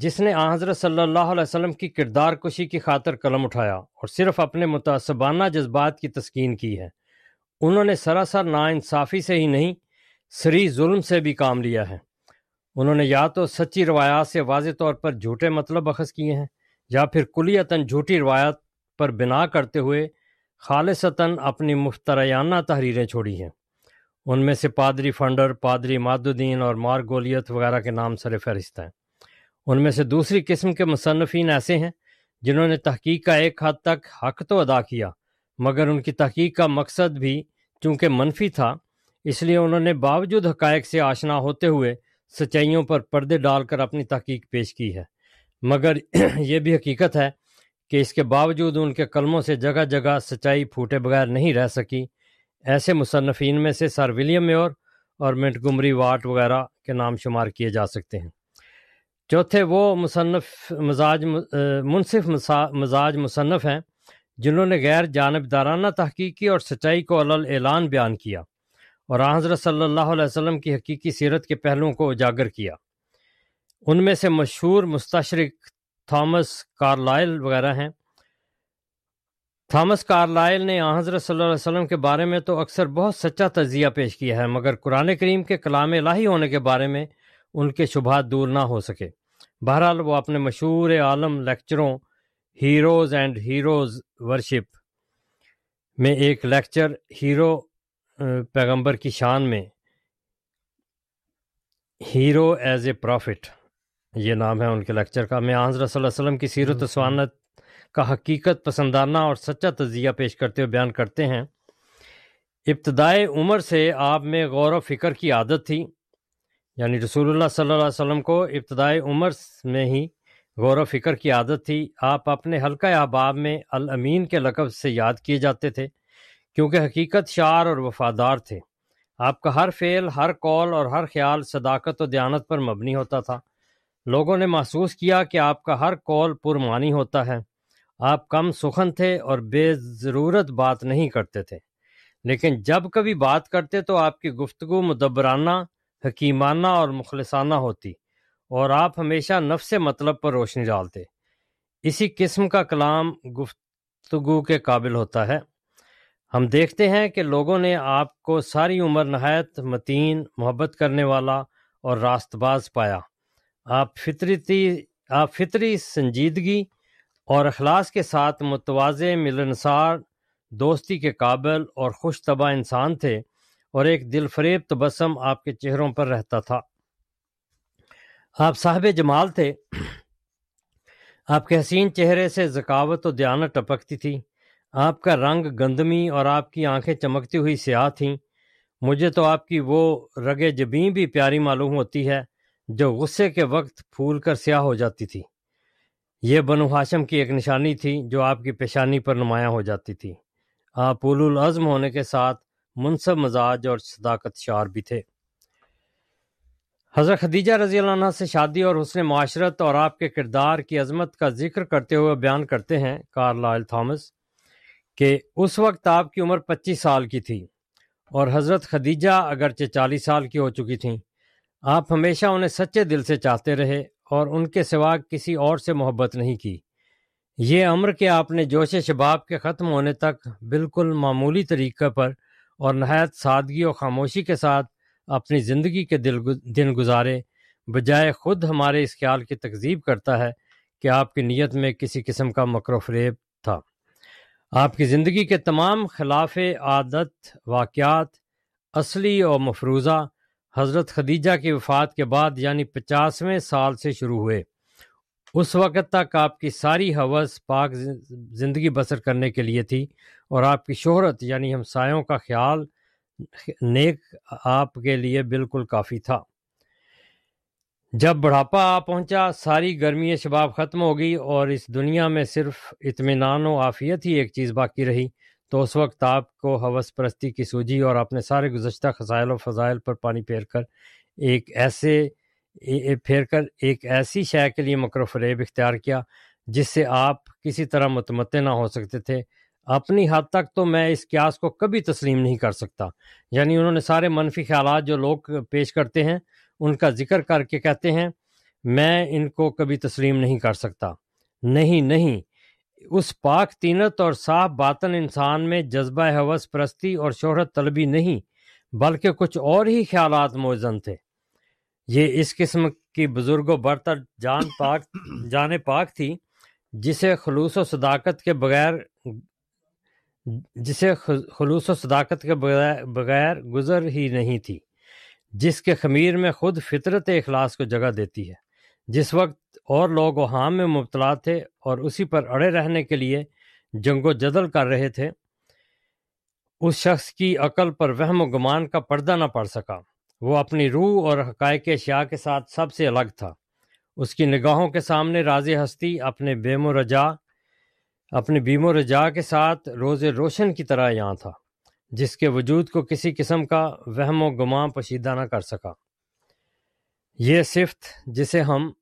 جس نے حضرت صلی اللہ علیہ وسلم کی کردار کشی کی خاطر قلم اٹھایا اور صرف اپنے متعصبانہ جذبات کی تسکین کی ہے۔ انہوں نے سراسر ناانصافی سے ہی نہیں، سری ظلم سے بھی کام لیا ہے۔ انہوں نے یا تو سچی روایات سے واضح طور پر جھوٹے مطلب اخذ کیے ہیں، یا پھر کلیتاً جھوٹی روایت پر بنا کرتے ہوئے خالصتاً اپنی مفتریانہ تحریریں چھوڑی ہیں۔ ان میں سے پادری فنڈر، پادری مادودین اور مارگولیت وغیرہ کے نام سر فہرست ہیں۔ ان میں سے دوسری قسم کے مصنفین ایسے ہیں جنہوں نے تحقیق کا ایک حد تک حق تو ادا کیا، مگر ان کی تحقیق کا مقصد بھی چونکہ منفی تھا، اس لیے انہوں نے باوجود حقائق سے آشنا ہوتے ہوئے سچائیوں پر پردے ڈال کر اپنی تحقیق پیش کی ہے۔ مگر یہ بھی حقیقت ہے کہ اس کے باوجود ان کے قلموں سے جگہ جگہ سچائی پھوٹے بغیر نہیں رہ سکی۔ ایسے مصنفین میں سے سر ولیم میور اور منٹ گمری واٹ وغیرہ کے نام شمار کیے جا سکتے ہیں۔ چوتھے وہ مصنف مزاج منصف مزاج مصنف ہیں، جنہوں نے غیر جانبدارانہ تحقیق کی اور سچائی کو علل اعلان بیان کیا اور حضرت صلی اللہ علیہ وسلم کی حقیقی سیرت کے پہلوؤں کو اجاگر کیا۔ ان میں سے مشہور مستشرق تھامس کارلائل وغیرہ ہیں۔ تھامس کارلائل نے حضرت صلی اللہ علیہ وسلم کے بارے میں تو اکثر بہت سچا تجزیہ پیش کیا ہے، مگر قرآن کریم کے کلام الہی ہونے کے بارے میں ان کے شبہات دور نہ ہو سکے۔ بہرحال وہ اپنے مشہور عالم لیکچروں ہیروز اینڈ ہیروز ورشپ میں ایک لیکچر ہیرو پیغمبر کی شان میں۔ ہیرو ایز اے پروفٹ یہ نام ہے ان کے لیکچر کا۔ میں حضرت صلی اللہ علیہ وسلم کی سیرت و سوانت کا حقیقت پسندانہ اور سچا تجزیہ پیش کرتے ہوئے بیان کرتے ہیں۔ ابتدائے عمر سے آپ میں غور و فکر کی عادت تھی۔ یعنی رسول اللہ صلی اللہ علیہ وسلم کو ابتدائی عمر میں ہی غور و فکر کی عادت تھی۔ آپ اپنے حلقہ احباب میں الامین کے لقب سے یاد کیے جاتے تھے، کیونکہ حقیقت شعر اور وفادار تھے۔ آپ کا ہر فعل، ہر قول اور ہر خیال صداقت و دیانت پر مبنی ہوتا تھا۔ لوگوں نے محسوس کیا کہ آپ کا ہر قول پرمانی ہوتا ہے۔ آپ کم سخن تھے اور بے ضرورت بات نہیں کرتے تھے۔ لیکن جب کبھی بات کرتے تو آپ کی گفتگو مدبرانہ حکیمانہ اور مخلصانہ ہوتی اور آپ ہمیشہ نفس مطلب پر روشنی ڈالتے۔ اسی قسم کا کلام گفتگو کے قابل ہوتا ہے۔ ہم دیکھتے ہیں کہ لوگوں نے آپ کو ساری عمر نہایت متین، محبت کرنے والا اور راست باز پایا۔ آپ فطرتی آپ فطری سنجیدگی اور اخلاص کے ساتھ متوازے ملنسار، دوستی کے قابل اور خوش طبع انسان تھے۔ اور ایک دل فریب تبسم آپ کے چہروں پر رہتا تھا۔ آپ صاحب جمال تھے۔ آپ کے حسین چہرے سے ذکاوت و دیانت ٹپکتی تھی۔ آپ کا رنگ گندمی اور آپ کی آنکھیں چمکتی ہوئی سیاہ تھیں۔ مجھے تو آپ کی وہ رگ جبیں بھی پیاری معلوم ہوتی ہے جو غصے کے وقت پھول کر سیاہ ہو جاتی تھی۔ یہ بنو ہاشم کی ایک نشانی تھی جو آپ کی پیشانی پر نمایاں ہو جاتی تھی۔ آپ اول العزم ہونے کے ساتھ منصب مزاج اور صداقت شعر بھی تھے۔ حضرت خدیجہ رضی اللہ عنہ سے شادی اور حسن معاشرت اور آپ کے کردار کی عظمت کا ذکر کرتے ہوئے بیان کرتے ہیں کارل لائل تھامس کہ اس وقت آپ کی عمر پچیس سال کی تھی اور حضرت خدیجہ اگرچہ چالیس سال کی ہو چکی تھیں۔ آپ ہمیشہ انہیں سچے دل سے چاہتے رہے اور ان کے سوا کسی اور سے محبت نہیں کی۔ یہ امر کہ آپ نے جوش شباب کے ختم ہونے تک بالکل معمولی طریقے پر اور نہایت سادگی اور خاموشی کے ساتھ اپنی زندگی کے دل دن گزارے، بجائے خود ہمارے اس خیال کی تکذیب کرتا ہے کہ آپ کی نیت میں کسی قسم کا مکر و فریب تھا۔ آپ کی زندگی کے تمام خلاف عادت، واقعات، اصلی اور مفروضہ حضرت خدیجہ کی وفات کے بعد یعنی پچاسویں سال سے شروع ہوئے۔ اس وقت تک آپ کی ساری حوث پاک زندگی بسر کرنے کے لیے تھی اور آپ کی شہرت یعنی ہمسایوں کا خیال نیک آپ کے لیے بالکل کافی تھا۔ جب بڑھاپا آ پہنچا، ساری گرمی شباب ختم ہو گئی اور اس دنیا میں صرف اطمینان و عافیت ہی ایک چیز باقی رہی، تو اس وقت آپ کو حوث پرستی کی سوجی اور اپنے سارے گزشتہ خسائل و فضائل پر پانی پھیر کر ایک ایسے پھیر کر ایک ایسی شے کے لیے مکر و فریب اختیار کیا جس سے آپ کسی طرح متمتع نہ ہو سکتے تھے۔ اپنی حد تک تو میں اس قیاس کو کبھی تسلیم نہیں کر سکتا۔ یعنی انہوں نے سارے منفی خیالات جو لوگ پیش کرتے ہیں، ان کا ذکر کر کے کہتے ہیں، میں ان کو کبھی تسلیم نہیں کر سکتا۔ نہیں نہیں۔ اس پاک تینت اور صاف باطن انسان میں جذبہ حوث پرستی اور شہرت طلبی نہیں، بلکہ کچھ اور ہی خیالات موزن تھے۔ یہ اس قسم کی بزرگ و برتر جان پاک جان پاک تھی جسے خلوص و صداقت کے بغیر جسے خلوص و صداقت کے بغیر گزر ہی نہیں تھی جس کے خمیر میں خود فطرت اخلاص کو جگہ دیتی ہے۔ جس وقت اور لوگ وہاں میں مبتلا تھے اور اسی پر اڑے رہنے کے لیے جنگ و جدل کر رہے تھے اس شخص کی عقل پر وہم و گمان کا پردہ نہ پڑ سکا۔ وہ اپنی روح اور حقائق اشیاء کے ساتھ سب سے الگ تھا۔ اس کی نگاہوں کے سامنے راز ہستی اپنے بیم و رجا، اپنے بیم و رجا کے ساتھ روز روشن کی طرح یہاں تھا، جس کے وجود کو کسی قسم کا وہم و گماں پشیدہ نہ کر سکا۔ یہ صفت جسے ہم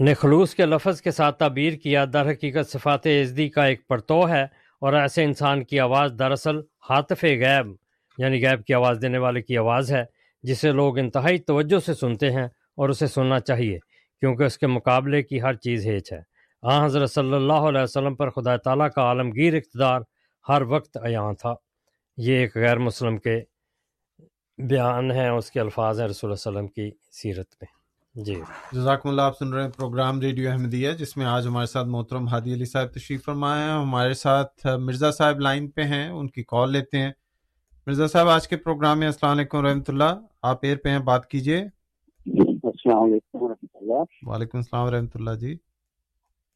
نے خلوص کے لفظ کے ساتھ تعبیر کیا، در حقیقت صفات عزدی کا ایک پرتو ہے اور ایسے انسان کی آواز دراصل حاطف غیب یعنی غیب کی آواز دینے والے کی آواز ہے، جسے لوگ انتہائی توجہ سے سنتے ہیں اور اسے سننا چاہیے، کیونکہ اس کے مقابلے کی ہر چیز ہیچ ہے۔ آ حضرت صلی اللہ علیہ وسلم پر خدا تعالیٰ کا عالمگیر اقتدار ہر وقت عیاں تھا۔ یہ ایک غیر مسلم کے بیان ہیں، اس کے الفاظ ہیں رسول اللہ وسلم کی سیرت میں۔ جی۔ جزاکم اللہ، آپ سن رہے ہیں پروگرام ریڈیو احمدیہ، جس میں آج ہمارے ساتھ محترم ہادی علی صاحب تشریف فرمائے ہیں۔ ہمارے ساتھ مرزا صاحب لائن پہ ہیں، ان کی کال لیتے ہیں۔ مرزا صاحب آج کے پروگرام میں السلام علیکم رحمۃ اللہ۔ آپ ایر پہ ہیں بات کیجیے السلام علیکم و رحمۃ اللہ۔ وعلیکم السلام ورحمۃ اللہ جی۔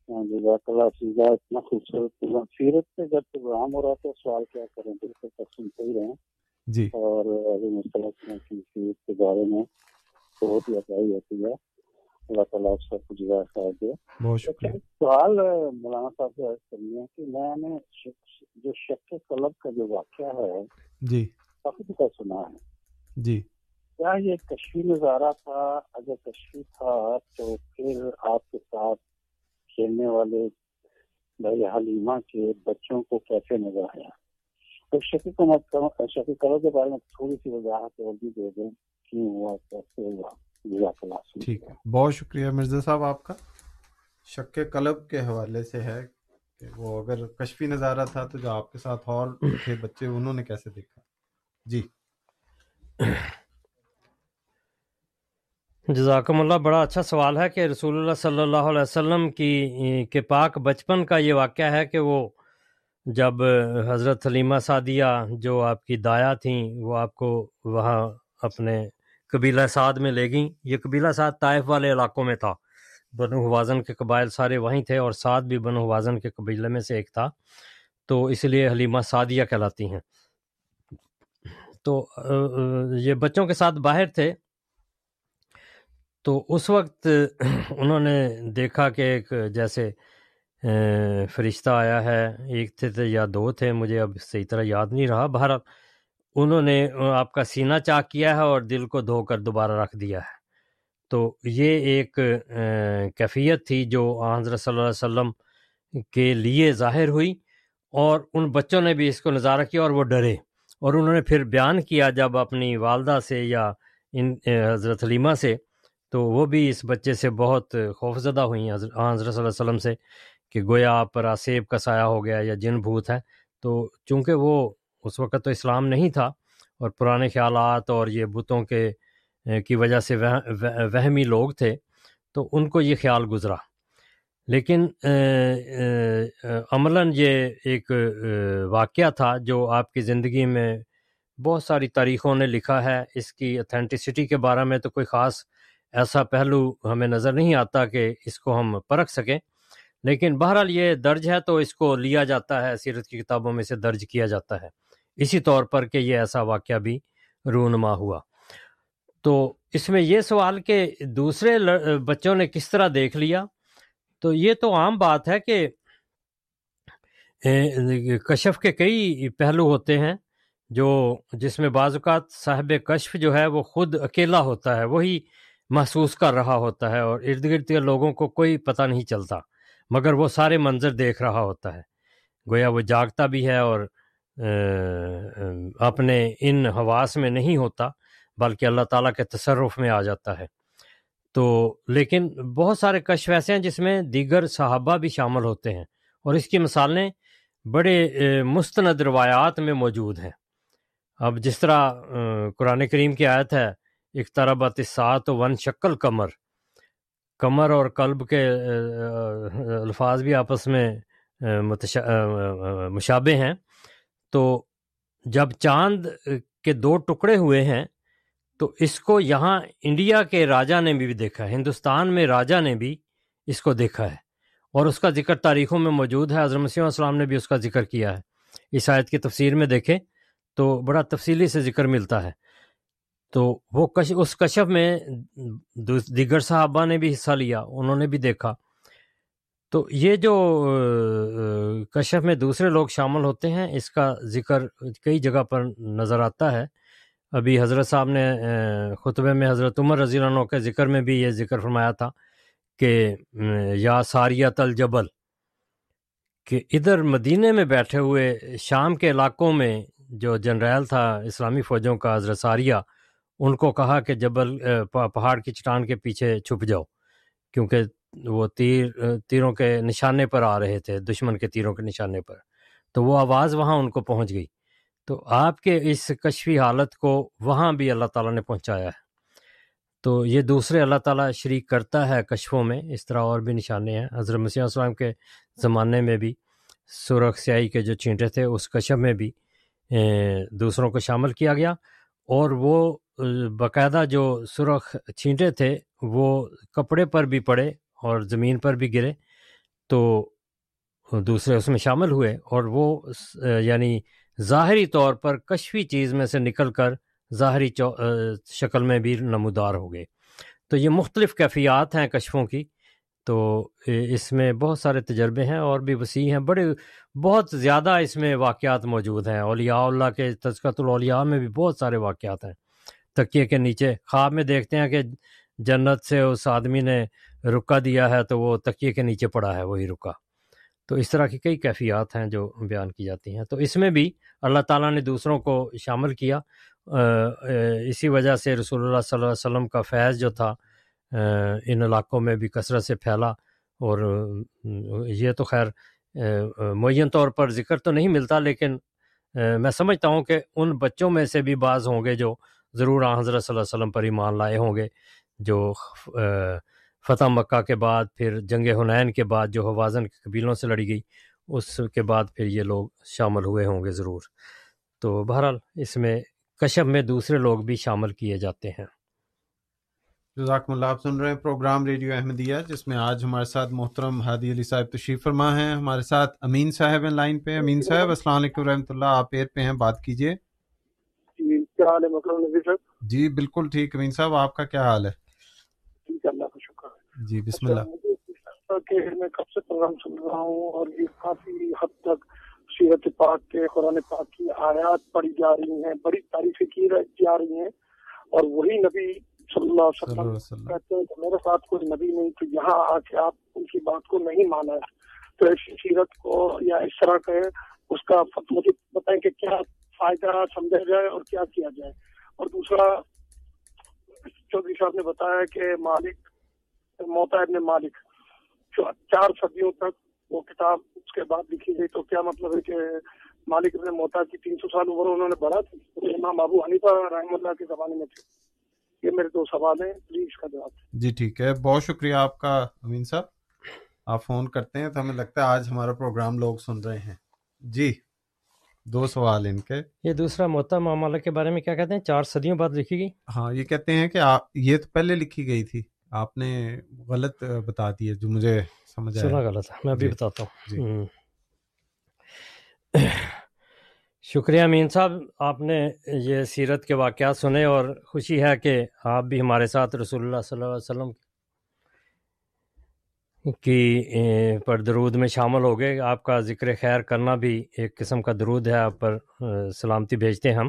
ہاں، جزاک اللہ سیدھا اتنا خوبصورت سیرت پہ جب پروگرام ہو رہا تو سوال کیا کریں؟ بالکل رہیں۔ جی۔ اور ابھی مختلف کی سیرت کے بارے میں بہت ہی ہوتی ہے۔ اللہ تعالیٰ آپ سب کو جزا خیر دے۔ بہت شکریہ۔ سوال مولانا صاحب سے عرض کرنی ہے کہ میں نے جو شک کلب کا جو واقعہ ہے جی۔ کافی کا سنا ہے۔ جی۔ کیا یہ کشفی نظارہ تھا؟ اگر کشفی تھا تو پھر آپ کے ساتھ کھیلنے والے بھائی حلیمہ کے بچوں کو کیسے نظر آیا؟ تو شکی کو شکی کرو کے بارے میں تھوڑی سی وضاحت اور بھی دے دیں کیوں ہوا کیسے ہوا؟ ٹھیک ہے۔ بہت شکریہ مرزا صاحب آپ کا۔ شک قلب کے حوالے سے ہے کہ وہ اگر کشفی نظارہ تھا تو جو آپ کے ساتھ اور تھے بچے، انہوں نے کیسے دیکھا؟ جی۔ جزاکم اللہ، بڑا اچھا سوال ہے کہ رسول اللہ صلی اللہ علیہ وسلم کی، کے پاک بچپن کا یہ واقعہ ہے کہ وہ جب حضرت حلیمہ سعدیہ جو آپ کی دایا تھیں، وہ آپ کو وہاں اپنے قبیلہ سعد میں لے گئیں۔ یہ قبیلہ سعد طائف والے علاقوں میں تھا۔ بنو حوازن کے قبائل سارے وہیں تھے اور سعد بھی بنو حوازن کے قبیلے میں سے ایک تھا۔ تو اس لیے حلیمہ سعدیہ کہلاتی ہیں۔ تو یہ بچوں کے ساتھ باہر تھے۔ تو اس وقت انہوں نے دیکھا کہ ایک جیسے فرشتہ آیا ہے۔ ایک تھے یا دو تھے، مجھے اب صحیح طرح یاد نہیں رہا۔ بہرحال انہوں نے آپ کا سینہ چاک کیا ہے اور دل کو دھو کر دوبارہ رکھ دیا ہے۔ تو یہ ایک کیفیت تھی جو حضرت صلی اللہ علیہ وسلم کے لیے ظاہر ہوئی اور ان بچوں نے بھی اس کو نظارہ کیا اور وہ ڈرے اور انہوں نے پھر بیان کیا جب اپنی والدہ سے یا ان حضرت حلیمہ سے تو وہ بھی اس بچے سے بہت خوف زدہ ہوئی حضرت صلی اللہ علیہ وسلم سے کہ گویا آپ پر آسیب کا سایہ ہو گیا یا جن بھوت ہے تو چونکہ وہ اس وقت تو اسلام نہیں تھا اور پرانے خیالات اور یہ بتوں کے کی وجہ سے وہمی لوگ تھے، تو ان کو یہ خیال گزرا۔ لیکن عملاً یہ ایک واقعہ تھا جو آپ کی زندگی میں بہت ساری تاریخوں نے لکھا ہے۔ اس کی اتھینٹسٹی کے بارے میں تو کوئی خاص ایسا پہلو ہمیں نظر نہیں آتا کہ اس کو ہم پرکھ سکیں۔ لیکن بہرحال یہ درج ہے تو اس کو لیا جاتا ہے، سیرت کی کتابوں میں سے درج کیا جاتا ہے۔ اسی طور پر کہ یہ ایسا واقعہ بھی رونما ہوا۔ تو اس میں یہ سوال کہ دوسرے بچوں نے کس طرح دیکھ لیا؟ تو یہ تو عام بات ہے کہ کشف کے کئی پہلو ہوتے ہیں جو جس میں بعض اوقات صاحب کشف جو ہے وہ خود اکیلا ہوتا ہے، وہی محسوس کر رہا ہوتا ہے اور ارد گرد کے لوگوں کو کوئی پتہ نہیں چلتا، مگر وہ سارے منظر دیکھ رہا ہوتا ہے۔ گویا وہ جاگتا بھی ہے اور اپنے ان حواس میں نہیں ہوتا۔ بلکہ اللہ تعالیٰ کے تصرف میں آ جاتا ہے۔ تو لیکن بہت سارے کشف ایسے ہیں جس میں دیگر صحابہ بھی شامل ہوتے ہیں۔ اور اس کی مثالیں بڑے مستند روایات میں موجود ہیں۔ اب جس طرح قرآن کریم کی آیت ہے اخترابت سات ون شکل کمر۔ کمر اور قلب کے الفاظ بھی آپس میں مشابہ ہیں۔ تو جب چاند کے دو ٹکڑے ہوئے ہیں تو اس کو یہاں انڈیا کے راجا نے بھی دیکھا ہے، ہندوستان میں راجا نے بھی اس کو دیکھا ہے۔ اور اس کا ذکر تاریخوں میں موجود ہے، حضرت مسیح السلام نے بھی اس کا ذکر کیا ہے۔ اس آیت کی تفسیر میں دیکھیں تو بڑا تفصیلی سے ذکر ملتا ہے۔ تو وہ کش، اس کشف میں دیگر صحابہ نے بھی حصہ لیا، انہوں نے بھی دیکھا۔ تو یہ جو کشف میں دوسرے لوگ شامل ہوتے ہیں، اس کا ذکر کئی جگہ پر نظر آتا ہے۔ ابھی حضرت صاحب نے خطبے میں حضرت عمر رضی اللہ عنہ کے ذکر میں بھی یہ ذکر فرمایا تھا کہ یا ساریت الجبل کہ ادھر مدینہ میں بیٹھے ہوئے شام کے علاقوں میں جو جنرل تھا اسلامی فوجوں کا حضرت ساریہ، ان کو کہا کہ جبل پہاڑ کی چٹان کے پیچھے چھپ جاؤ، کیونکہ وہ تیر تیروں کے نشانے پر آ رہے تھے، دشمن کے تیروں کے نشانے پر۔ تو وہ آواز وہاں ان کو پہنچ گئی۔ تو آپ کے اس کشفی حالت کو وہاں بھی اللہ تعالیٰ نے پہنچایا ہے۔ تو یہ دوسرے اللہ تعالیٰ شریک کرتا ہے کشفوں میں، اس طرح اور بھی نشانے ہیں۔ حضرت مسیح السلام کے زمانے میں بھی سرخ سیاہی کے جو چینٹے تھے، اس کشف میں بھی دوسروں کو شامل کیا گیا۔ اور وہ باقاعدہ جو سرخ چھینٹے تھے، وہ کپڑے پر بھی پڑے اور زمین پر بھی گرے۔ تو دوسرے اس میں شامل ہوئے اور وہ یعنی ظاہری طور پر کشفی چیز میں سے نکل کر ظاہری شکل میں بھی نمودار ہو گئے۔ تو یہ مختلف کیفیات ہیں کشفوں کی۔ تو اس میں بہت سارے تجربے ہیں اور بھی وسیع ہیں۔ بڑے، بہت زیادہ اس میں واقعات موجود ہیں۔ اولیاء اللہ کے تذکت الاولیاء میں بھی بہت سارے واقعات ہیں۔ تکیے کے نیچے خواب میں دیکھتے ہیں کہ جنت سے اس آدمی نے رکا دیا ہے تو وہ تکیے کے نیچے پڑا ہے، وہی رکا۔ تو اس طرح کی کئی کیفیات ہیں جو بیان کی جاتی ہیں۔ تو اس میں بھی اللہ تعالیٰ نے دوسروں کو شامل کیا۔ اسی وجہ سے رسول اللہ صلی اللہ علیہ وسلم کا فیض جو تھا ان علاقوں میں بھی کثرت سے پھیلا۔ اور یہ تو خیر معین طور پر ذکر تو نہیں ملتا، لیکن میں سمجھتا ہوں کہ ان بچوں میں سے بھی بعض ہوں گے جو ضرور حضرت صلی اللہ علیہ وسلم پر ایمان لائے ہوں گے، جو فتح مکہ کے بعد پھر جنگ حنین کے بعد جو حوازن کے قبیلوں سے لڑی گئی اس کے بعد پھر یہ لوگ شامل ہوئے ہوں گے ضرور۔ تو بہرحال اس میں کشب میں دوسرے لوگ بھی شامل کیے جاتے ہیں۔ جزاکم اللہ آپ سن رہے ہیں پروگرام ریڈیو احمدیہ جس میں آج ہمارے ساتھ محترم ہادی علی صاحب تشریف فرما ہیں۔ ہمارے ساتھ امین صاحب ہیں لائن پہ۔ امین صاحب السلام علیکم رحمۃ اللہ۔ آپ ایر پہ ہیں بات کیجیے جی بالکل ٹھیک۔ امین صاحب آپ کا کیا حال ہے؟ جی بسم اللہ۔ میں کب سے پروگرام سن رہا ہوں اور یہ کافی حد تک سیرت پاک کے قرآن پاک کی آیات پڑھی جا رہی ہیں بڑی تعریفیں کی جا رہی ہیں اور وہی نبی صلی اللہ علیہ وسلم کہتے ہیں کہ میرے ساتھ کوئی نبی نہیں تو یہاں آ کے آپ ان کی بات کو نہیں مانا ہے۔ تو ایسی سیرت کو یا اس طرح کے اس کا مجھے بتائیں کہ کیا فائدہ سمجھا جائے اور کیا کیا جائے۔ اور دوسرا چودھری صاحب نے بتایا کہ مالک موتا ابن مالک چار صدیوں تک وہ کتاب اس کے بعد لکھی گئی تو کیا مطلب ہے کہ مالک ابن موتا کی تین سو سال عمر انہوں نے بڑھا تھی؟ امام ابو حنیفہ رحم اللہ کے زمانے میں تھے۔ یہ میرے دو سوال ہیں پلیز کا جواب جی ٹھیک ہے۔ بہت شکریہ آپ کا امین صاحب۔ آپ فون کرتے ہیں تو ہمیں لگتا ہے آج ہمارا پروگرام لوگ سن رہے ہیں۔ جی دو سوال ان کے۔ یہ دوسرا موتا معاملہ کے بارے میں کیا کہتے ہیں؟ چار صدیوں بعد لکھی گئی۔ ہاں یہ کہتے ہیں کہ یہ تو پہلے لکھی گئی تھی۔ آپ نے غلط بتا دی ہے جو مجھے سمجھ آیا۔ غلط ہے میں ابھی جی، بتاتا ہوں۔ جی۔ شکریہ امین صاحب آپ نے یہ سیرت کے واقعات سنے اور خوشی ہے کہ آپ بھی ہمارے ساتھ رسول اللہ صلی اللہ علیہ وسلم کی پر درود میں شامل ہو گئے۔ آپ کا ذکر خیر کرنا بھی ایک قسم کا درود ہے آپ پر سلامتی بھیجتے ہیں ہم۔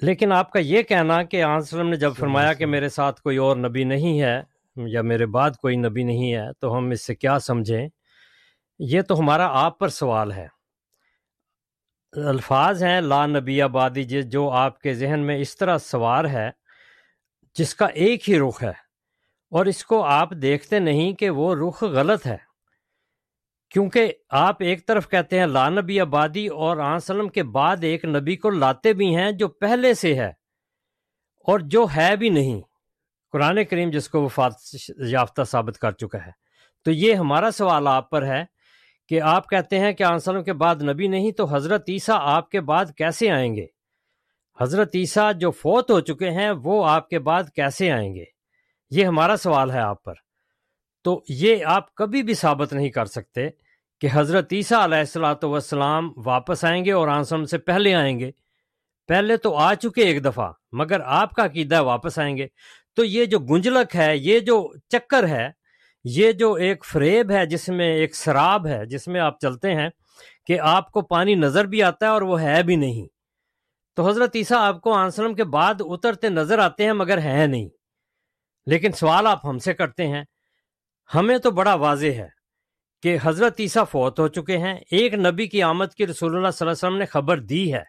لیکن آپ کا یہ کہنا کہ آن وسلم نے جب فرمایا کہ میرے ساتھ کوئی اور نبی نہیں ہے یا میرے بعد کوئی نبی نہیں ہے تو ہم اس سے کیا سمجھیں؟ یہ تو ہمارا آپ پر سوال ہے۔ الفاظ ہیں لا نبی آبادی جو آپ کے ذہن میں اس طرح سوار ہے جس کا ایک ہی رخ ہے۔ اور اس کو آپ دیکھتے نہیں کہ وہ رخ غلط ہے۔ کیونکہ آپ ایک طرف کہتے ہیں لا نبی آبادی اور آسلم کے بعد ایک نبی کو لاتے بھی ہیں جو پہلے سے ہے اور جو ہے بھی نہیں۔ قرآن کریم جس کو وفات یافتہ ثابت کر چکا ہے۔ تو یہ ہمارا سوال آپ پر ہے کہ آپ کہتے ہیں کہ آنسلوں کے بعد نبی نہیں تو حضرت عیسیٰ آپ کے بعد کیسے آئیں گے؟ حضرت عیسیٰ جو فوت ہو چکے ہیں وہ آپ کے بعد کیسے آئیں گے؟ یہ ہمارا سوال ہے آپ پر۔ تو یہ آپ کبھی بھی ثابت نہیں کر سکتے کہ حضرت عیسیٰ علیہ السلاۃ وسلام واپس آئیں گے اور آنسم سے پہلے آئیں گے۔ پہلے تو آ چکے ایک دفعہ، مگر آپ کا عقیدہ واپس آئیں گے۔ تو یہ جو گنجلک ہے، یہ جو چکر ہے، یہ جو ایک فریب ہے، جس میں ایک شراب ہے، جس میں آپ چلتے ہیں کہ آپ کو پانی نظر بھی آتا ہے اور وہ ہے بھی نہیں۔ تو حضرت عیسیٰ آپ کو آنسلم کے بعد اترتے نظر آتے ہیں، مگر ہے نہیں۔ لیکن سوال آپ ہم سے کرتے ہیں ہمیں تو بڑا واضح ہے کہ حضرت عیسیٰ فوت ہو چکے ہیں۔ ایک نبی کی آمد کی رسول اللہ صلی اللہ علیہ وسلم نے خبر دی ہے۔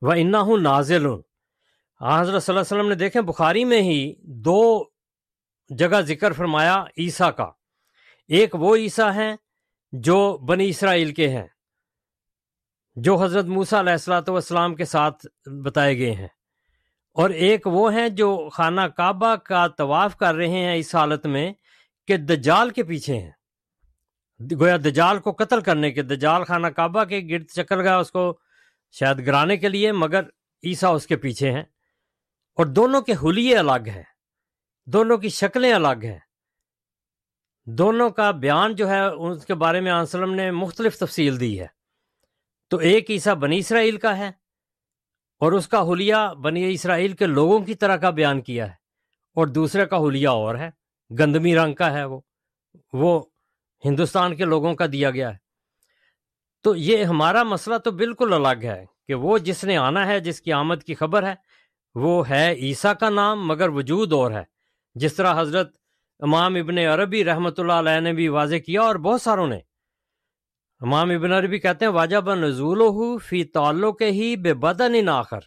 وہ انا ہوں نازل حضرت صلی اللہ علیہ وسلم نے دیکھیں بخاری میں ہی دو جگہ ذکر فرمایا عیسیٰ کا۔ ایک وہ عیسیٰ ہیں جو بنی اسرائیل کے ہیں، جو حضرت موسیٰ علیہ السلاۃ والسلام کے ساتھ بتائے گئے ہیں۔ اور ایک وہ ہیں جو خانہ کعبہ کا طواف کر رہے ہیں اس حالت میں۔ کہ دجال کے پیچھے ہیں۔ گویا دجال کو قتل کرنے کے، دجال خانہ کعبہ کے گرد چکر گیا اس کو شاید گرانے کے لیے، مگر عیسیٰ اس کے پیچھے ہیں۔ اور دونوں کے حلیے الگ ہیں۔ دونوں کی شکلیں الگ ہیں۔ دونوں کا بیان جو ہے، اس کے بارے میں آنسلم نے مختلف تفصیل دی ہے۔ تو ایک عیسیٰ بنی اسرائیل کا ہے اور اس کا حلیہ بنی اسرائیل کے لوگوں کی طرح کا بیان کیا ہے۔ اور دوسرے کا حلیہ اور ہے۔ گندمی رنگ کا ہے وہ۔ وہ ہندوستان کے لوگوں کا دیا گیا ہے۔ تو یہ ہمارا مسئلہ تو بالکل الگ ہے کہ وہ جس نے آنا ہے، جس کی آمد کی خبر ہے، وہ ہے عیسیٰ کا نام مگر وجود اور ہے۔ جس طرح حضرت امام ابن عربی رحمۃ اللہ علیہ نے بھی واضح کیا اور بہت ساروں نے۔ امام ابن عربی کہتے ہیں، واجب نزول ہو فی تعلق ہی بے بدن آخر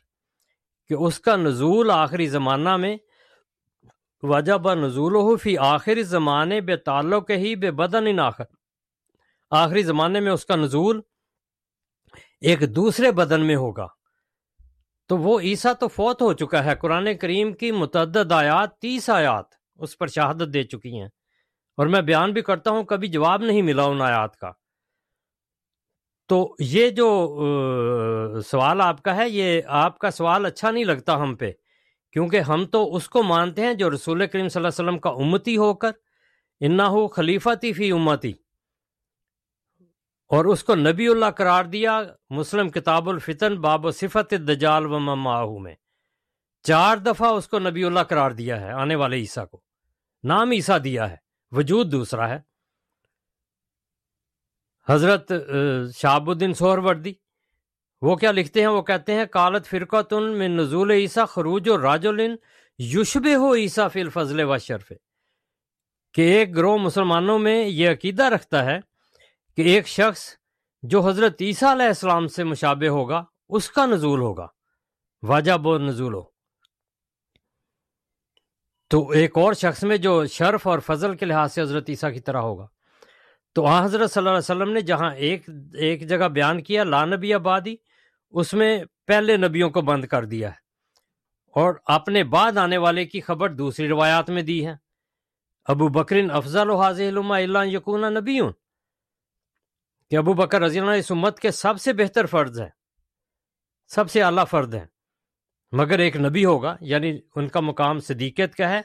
کہ اس کا نزول آخری زمانہ میں وجب نزول ہو فی آخری زمانے بے تعلق ہی بے بدن آخر۔ آخری زمانے میں اس کا نزول ایک دوسرے بدن میں ہوگا۔ تو وہ عیسیٰ تو فوت ہو چکا ہے۔ قرآن کریم کی متعدد آیات تیس آیات اس پر شہادت دے چکی ہیں۔ اور میں بیان بھی کرتا ہوں، کبھی جواب نہیں ملا ان آیات کا۔ تو یہ جو سوال آپ کا ہے، یہ آپ کا سوال اچھا نہیں لگتا ہم پہ۔ کیونکہ ہم تو اس کو مانتے ہیں جو رسول کریم صلی اللہ علیہ وسلم کا امتی ہو کر، انا ہو خلیفہ فی امتی۔ اور اس کو نبی اللہ قرار دیا، مسلم کتاب الفتن، باب و صفت دجال و مماہو میں۔ چار دفعہ اس کو نبی اللہ قرار دیا ہے، آنے والے عیسیٰ کو۔ نام عیسیٰ دیا ہے، وجود دوسرا ہے۔ حضرت شاب الدین سہر وردی وہ کیا لکھتے ہیں؟ وہ کہتے ہیں کالت فرقہ تن میں نزول عیسیٰ خروج و راج الن ہو عیسیٰ فی الفضل و شرف۔ کہ ایک گروہ مسلمانوں میں یہ عقیدہ رکھتا ہے کہ ایک شخص جو حضرت عیسیٰ علیہ السلام سے مشابہ ہوگا، اس کا نزول ہوگا۔ واجب و نزول ہو۔ تو ایک اور شخص میں جو شرف اور فضل کے لحاظ سے حضرت عیسیٰ کی طرح ہوگا۔ تو آ حضرت صلی اللہ علیہ وسلم نے جہاں ایک ایک جگہ بیان کیا، لا نبی آبادی، اس میں پہلے نبیوں کو بند کر دیا ہے۔ اور اپنے بعد آنے والے کی خبر دوسری روایات میں دی ہے۔ ابو بکرین افضل و حاضر اللہ یقون نبیون۔ کہ ابو بکر رضی اللہ اس امت کے سب سے بہتر فرض ہے سب سے اعلیٰ فرد ہے مگر ایک نبی ہوگا یعنی ان کا مقام صدیقیت کا ہے،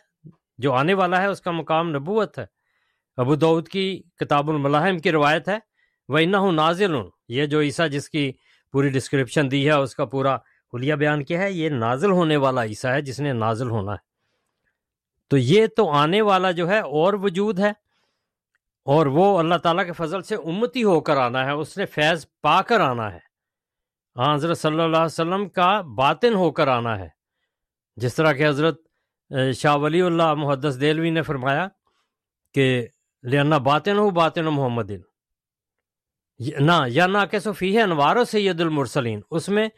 جو آنے والا ہے، اس کا مقام نبوت ہے۔ ابو دعود کی کتاب الملاحم کی روایت ہے وہ انہ ہوں نازل۔ ہوں یہ جو عیسیٰ جس کی پوری ڈسکرپشن دی ہے، اس کا پورا حلیہ بیان کیا ہے، یہ نازل ہونے والا عیسیٰ ہے جس نے نازل ہونا ہے۔ تو یہ تو آنے والا جو ہے، اور وجود ہے، اور وہ اللہ تعالیٰ کے فضل سے امتی ہو کر آنا ہے، اس نے فیض پا کر آنا ہے۔ ہاں حضرت صلی اللہ علیہ وسلم کا باطن ہو کر آنا ہے۔ جس طرح کہ حضرت شاہ ولی اللہ محدث دلوی نے فرمایا کہ لنا باطن ہو باطن محمد نہ، یا نہ کہ صفی ہے انوار و سید المرسلین۔ اس میں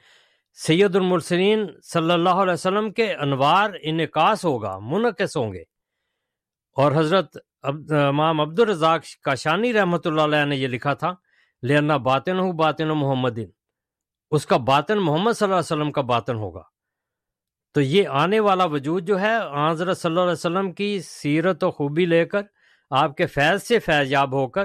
سید المرسلین صلی اللہ علیہ وسلم کے انوار انعکاس ہوگا منعقص ہوں گے۔ اور حضرت امام عبد الرزاق کاشانی رحمۃ اللہ علیہ نے یہ لکھا تھا لینا باطن ہو باطن و محمد اس کا باطن محمد صلی اللہ علیہ وسلم کا باطن ہوگا۔ تو یہ آنے والا وجود جو ہے، حضرت صلی اللہ علیہ وسلم کی سیرت و خوبی لے کر آپ کے فیض سے فیض یاب ہو کر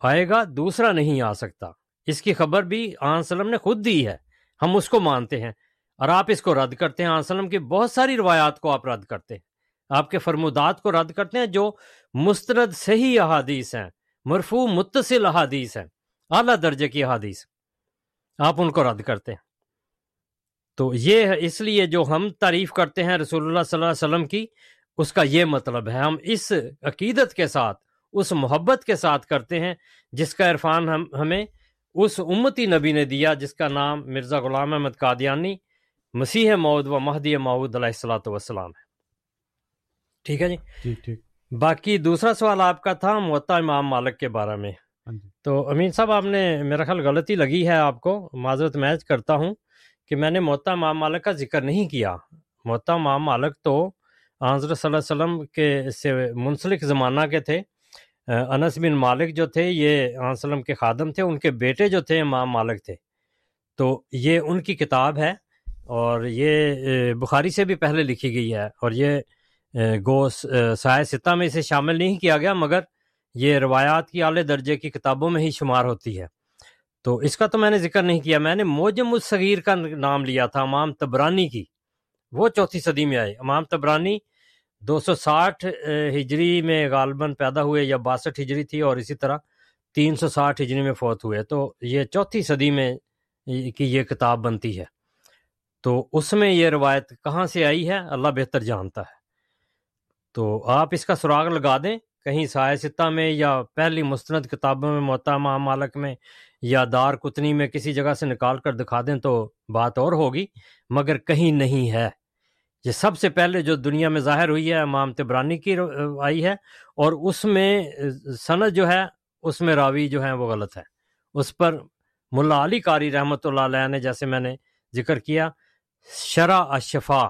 آئے گا، دوسرا نہیں آ سکتا۔ اس کی خبر بھی آن وسلم نے خود دی ہے۔ ہم اس کو مانتے ہیں اور آپ اس کو رد کرتے ہیں۔ آن وسلم کی بہت ساری روایات کو آپ رد کرتے ہیں۔ آپ کے فرمودات کو رد کرتے ہیں جو مسترد صحیح احادیث ہیں، مرفوع متصل احادیث ہیں، اعلیٰ درجے کی احادیث۔ آپ ان کو رد کرتے ہیں۔ تو یہ اس لیے جو ہم تعریف کرتے ہیں رسول اللہ صلی اللہ علیہ وسلم کی اس کا یہ مطلب ہے ہم اس عقیدت کے ساتھ اس محبت کے ساتھ کرتے ہیں جس کا عرفان ہم ہمیں اس امتی نبی نے دیا جس کا نام مرزا غلام احمد قادیانی مسیح مود و مہدی معود علیہ السلاۃ وسلام ہے۔ ٹھیک ہے جی؟ ٹھیک باقی دوسرا سوال آپ کا تھا معطا امام مالک کے بارے میں۔ ہاں جی۔ تو امین صاحب آپ نے میرا خیال غلطی لگی ہے آپ کو معذرت میچ کرتا ہوں کہ میں نے معطا امام مالک کا ذکر نہیں کیا۔ معطا امام مالک تو حضرت صلی اللہ علیہ وسلم کے سے منسلک زمانہ کے تھے۔ انس بن مالک جو تھے، یہ وسلم کے خادم تھے، ان کے بیٹے جو تھے امام مالک تھے۔ تو یہ ان کی کتاب ہے اور یہ بخاری سے بھی پہلے لکھی گئی ہے اور یہ گو سائے ستہ میں اسے شامل نہیں کیا گیا، مگر یہ روایات کی اعلی درجے کی کتابوں میں ہی شمار ہوتی ہے۔ تو اس کا تو میں نے ذکر نہیں کیا، میں نے موجم الصغیر کا نام لیا تھا، امام تبرانی کی۔ وہ چوتھی صدی میں آئے امام تبرانی دو سو ساٹھ ہجری میں غالباً پیدا ہوئے یا باسٹھ ہجری تھی اور اسی طرح تین سو ساٹھ ہجری میں فوت ہوئے۔ تو یہ چوتھی صدی میں کی یہ کتاب بنتی ہے۔ تو اس میں یہ روایت کہاں سے آئی ہے؟ اللہ بہتر جانتا ہے۔ تو آپ اس کا سراغ لگا دیں۔ کہیں سائے ستہ میں یا پہلی مستند کتابوں میں محتمہ مالک میں یا دار کتنی میں کسی جگہ سے نکال کر دکھا دیں تو بات اور ہوگی۔ مگر کہیں نہیں ہے۔ یہ سب سے پہلے جو دنیا میں ظاہر ہوئی ہے امام تبرانی کی آئی ہے اور اس میں صنعت جو ہے اس میں راوی جو ہے وہ غلط ہے اس پر ملا علی قاری رحمۃ اللہ علیہ نے جیسے میں نے ذکر کیا شرح اشفا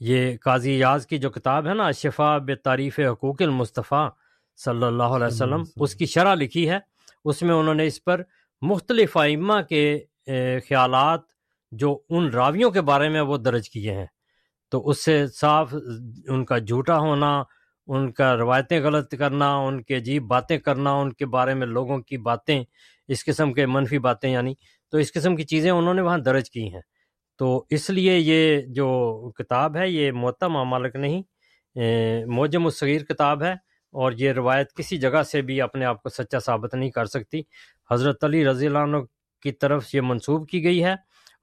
یہ قاضی یاز کی جو کتاب ہے نا اشفا بے تعریف حقوق المصطفیٰ صلی اللہ علیہ وسلم اس کی شرح لکھی ہے۔ اس میں انہوں نے اس پر مختلف ائمہ کے خیالات جو ان راویوں کے بارے میں وہ درج کیے ہیں۔ تو اس سے صاف ان کا جھوٹا ہونا، ان کا روایتیں غلط کرنا، ان کے عجیب باتیں کرنا، ان کے بارے میں لوگوں کی باتیں، اس قسم کے منفی باتیں یعنی تو اس قسم کی چیزیں انہوں نے وہاں درج کی ہیں۔ تو اس لیے یہ جو کتاب ہے، یہ معتم مالک نہیں موجم الصغیر کتاب ہے، اور یہ روایت کسی جگہ سے بھی اپنے آپ کو سچا ثابت نہیں کر سکتی۔ حضرت علی رضی اللہ عنہ کی طرف یہ منسوب کی گئی ہے۔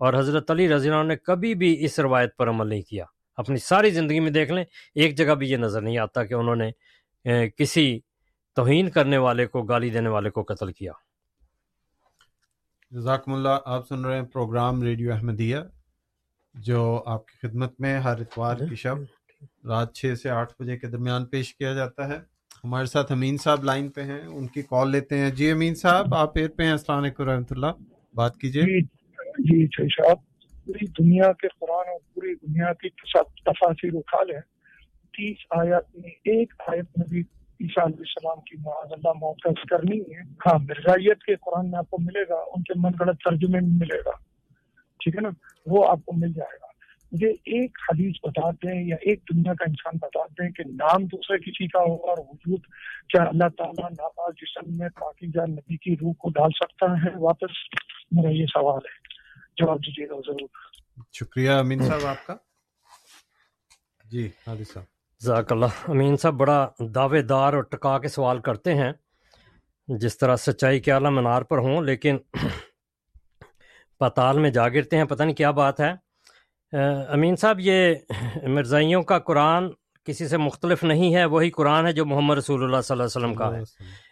اور حضرت علی رضی اللہ عنہ نے کبھی بھی اس روایت پر عمل نہیں کیا۔ اپنی ساری زندگی میں دیکھ لیں ایک جگہ بھی یہ نظر نہیں آتا کہ انہوں نے کسی توہین کرنے والے کو گالی دینے والے کو قتل کیا۔ جزاکم اللہ آپ سن رہے ہیں پروگرام ریڈیو احمدیہ جو آپ کی خدمت میں ہر اتوار کی شب رات چھ سے آٹھ بجے کے درمیان پیش کیا جاتا ہے۔ ہمارے ساتھ امین صاحب لائن پہ ہیں ان کی کال لیتے ہیں۔ جی امین صاحب آپ ایر پہ ہیں السلام علیکم رحمۃ اللہ۔ بات کیجیے۔ جی صاحب پوری دنیا کے قرآن اور پوری دنیا کی تفاصر اٹھا لیں۔ تیس آیات میں ایک آیت میں بھی عیسیٰ علیہ السلام کی معاذ اللہ محفوظ کرنی ہے۔ ہاں مرزائیت کے قرآن میں آپ کو ملے گا، ان کے من گڑت ترجمے میں ملے گا۔ ٹھیک ہے نا؟ وہ آپ کو مل جائے گا۔ مجھے ایک حدیث بتاتے ہیں یا ایک دنیا کا انسان بتاتے ہیں کہ نام دوسرے کسی کا ہوگا اور وجود کیا اللہ تعالیٰ ناپاک جسم میں پاکی جان نبی کی روح کو ڈال سکتا ہے؟ واپس میرا یہ سوال ہے۔ جواب دیجیے گا ضرور۔ شکریہ امین صاحب آپ کا۔ جی حادث صاحب۔ ذاک اللہ۔ امین صاحب بڑا دعوے دار اور ٹکا کے سوال کرتے ہیں۔ جس طرح سچائی کے اعلیٰ منار پر ہوں لیکن پتال میں جا گرتے ہیں پتہ نہیں کیا بات ہے۔ امین صاحب یہ مرزائیوں کا قرآن کسی سے مختلف نہیں ہے وہی قرآن ہے جو محمد رسول اللہ صلی اللہ علیہ وسلم کا ہے۔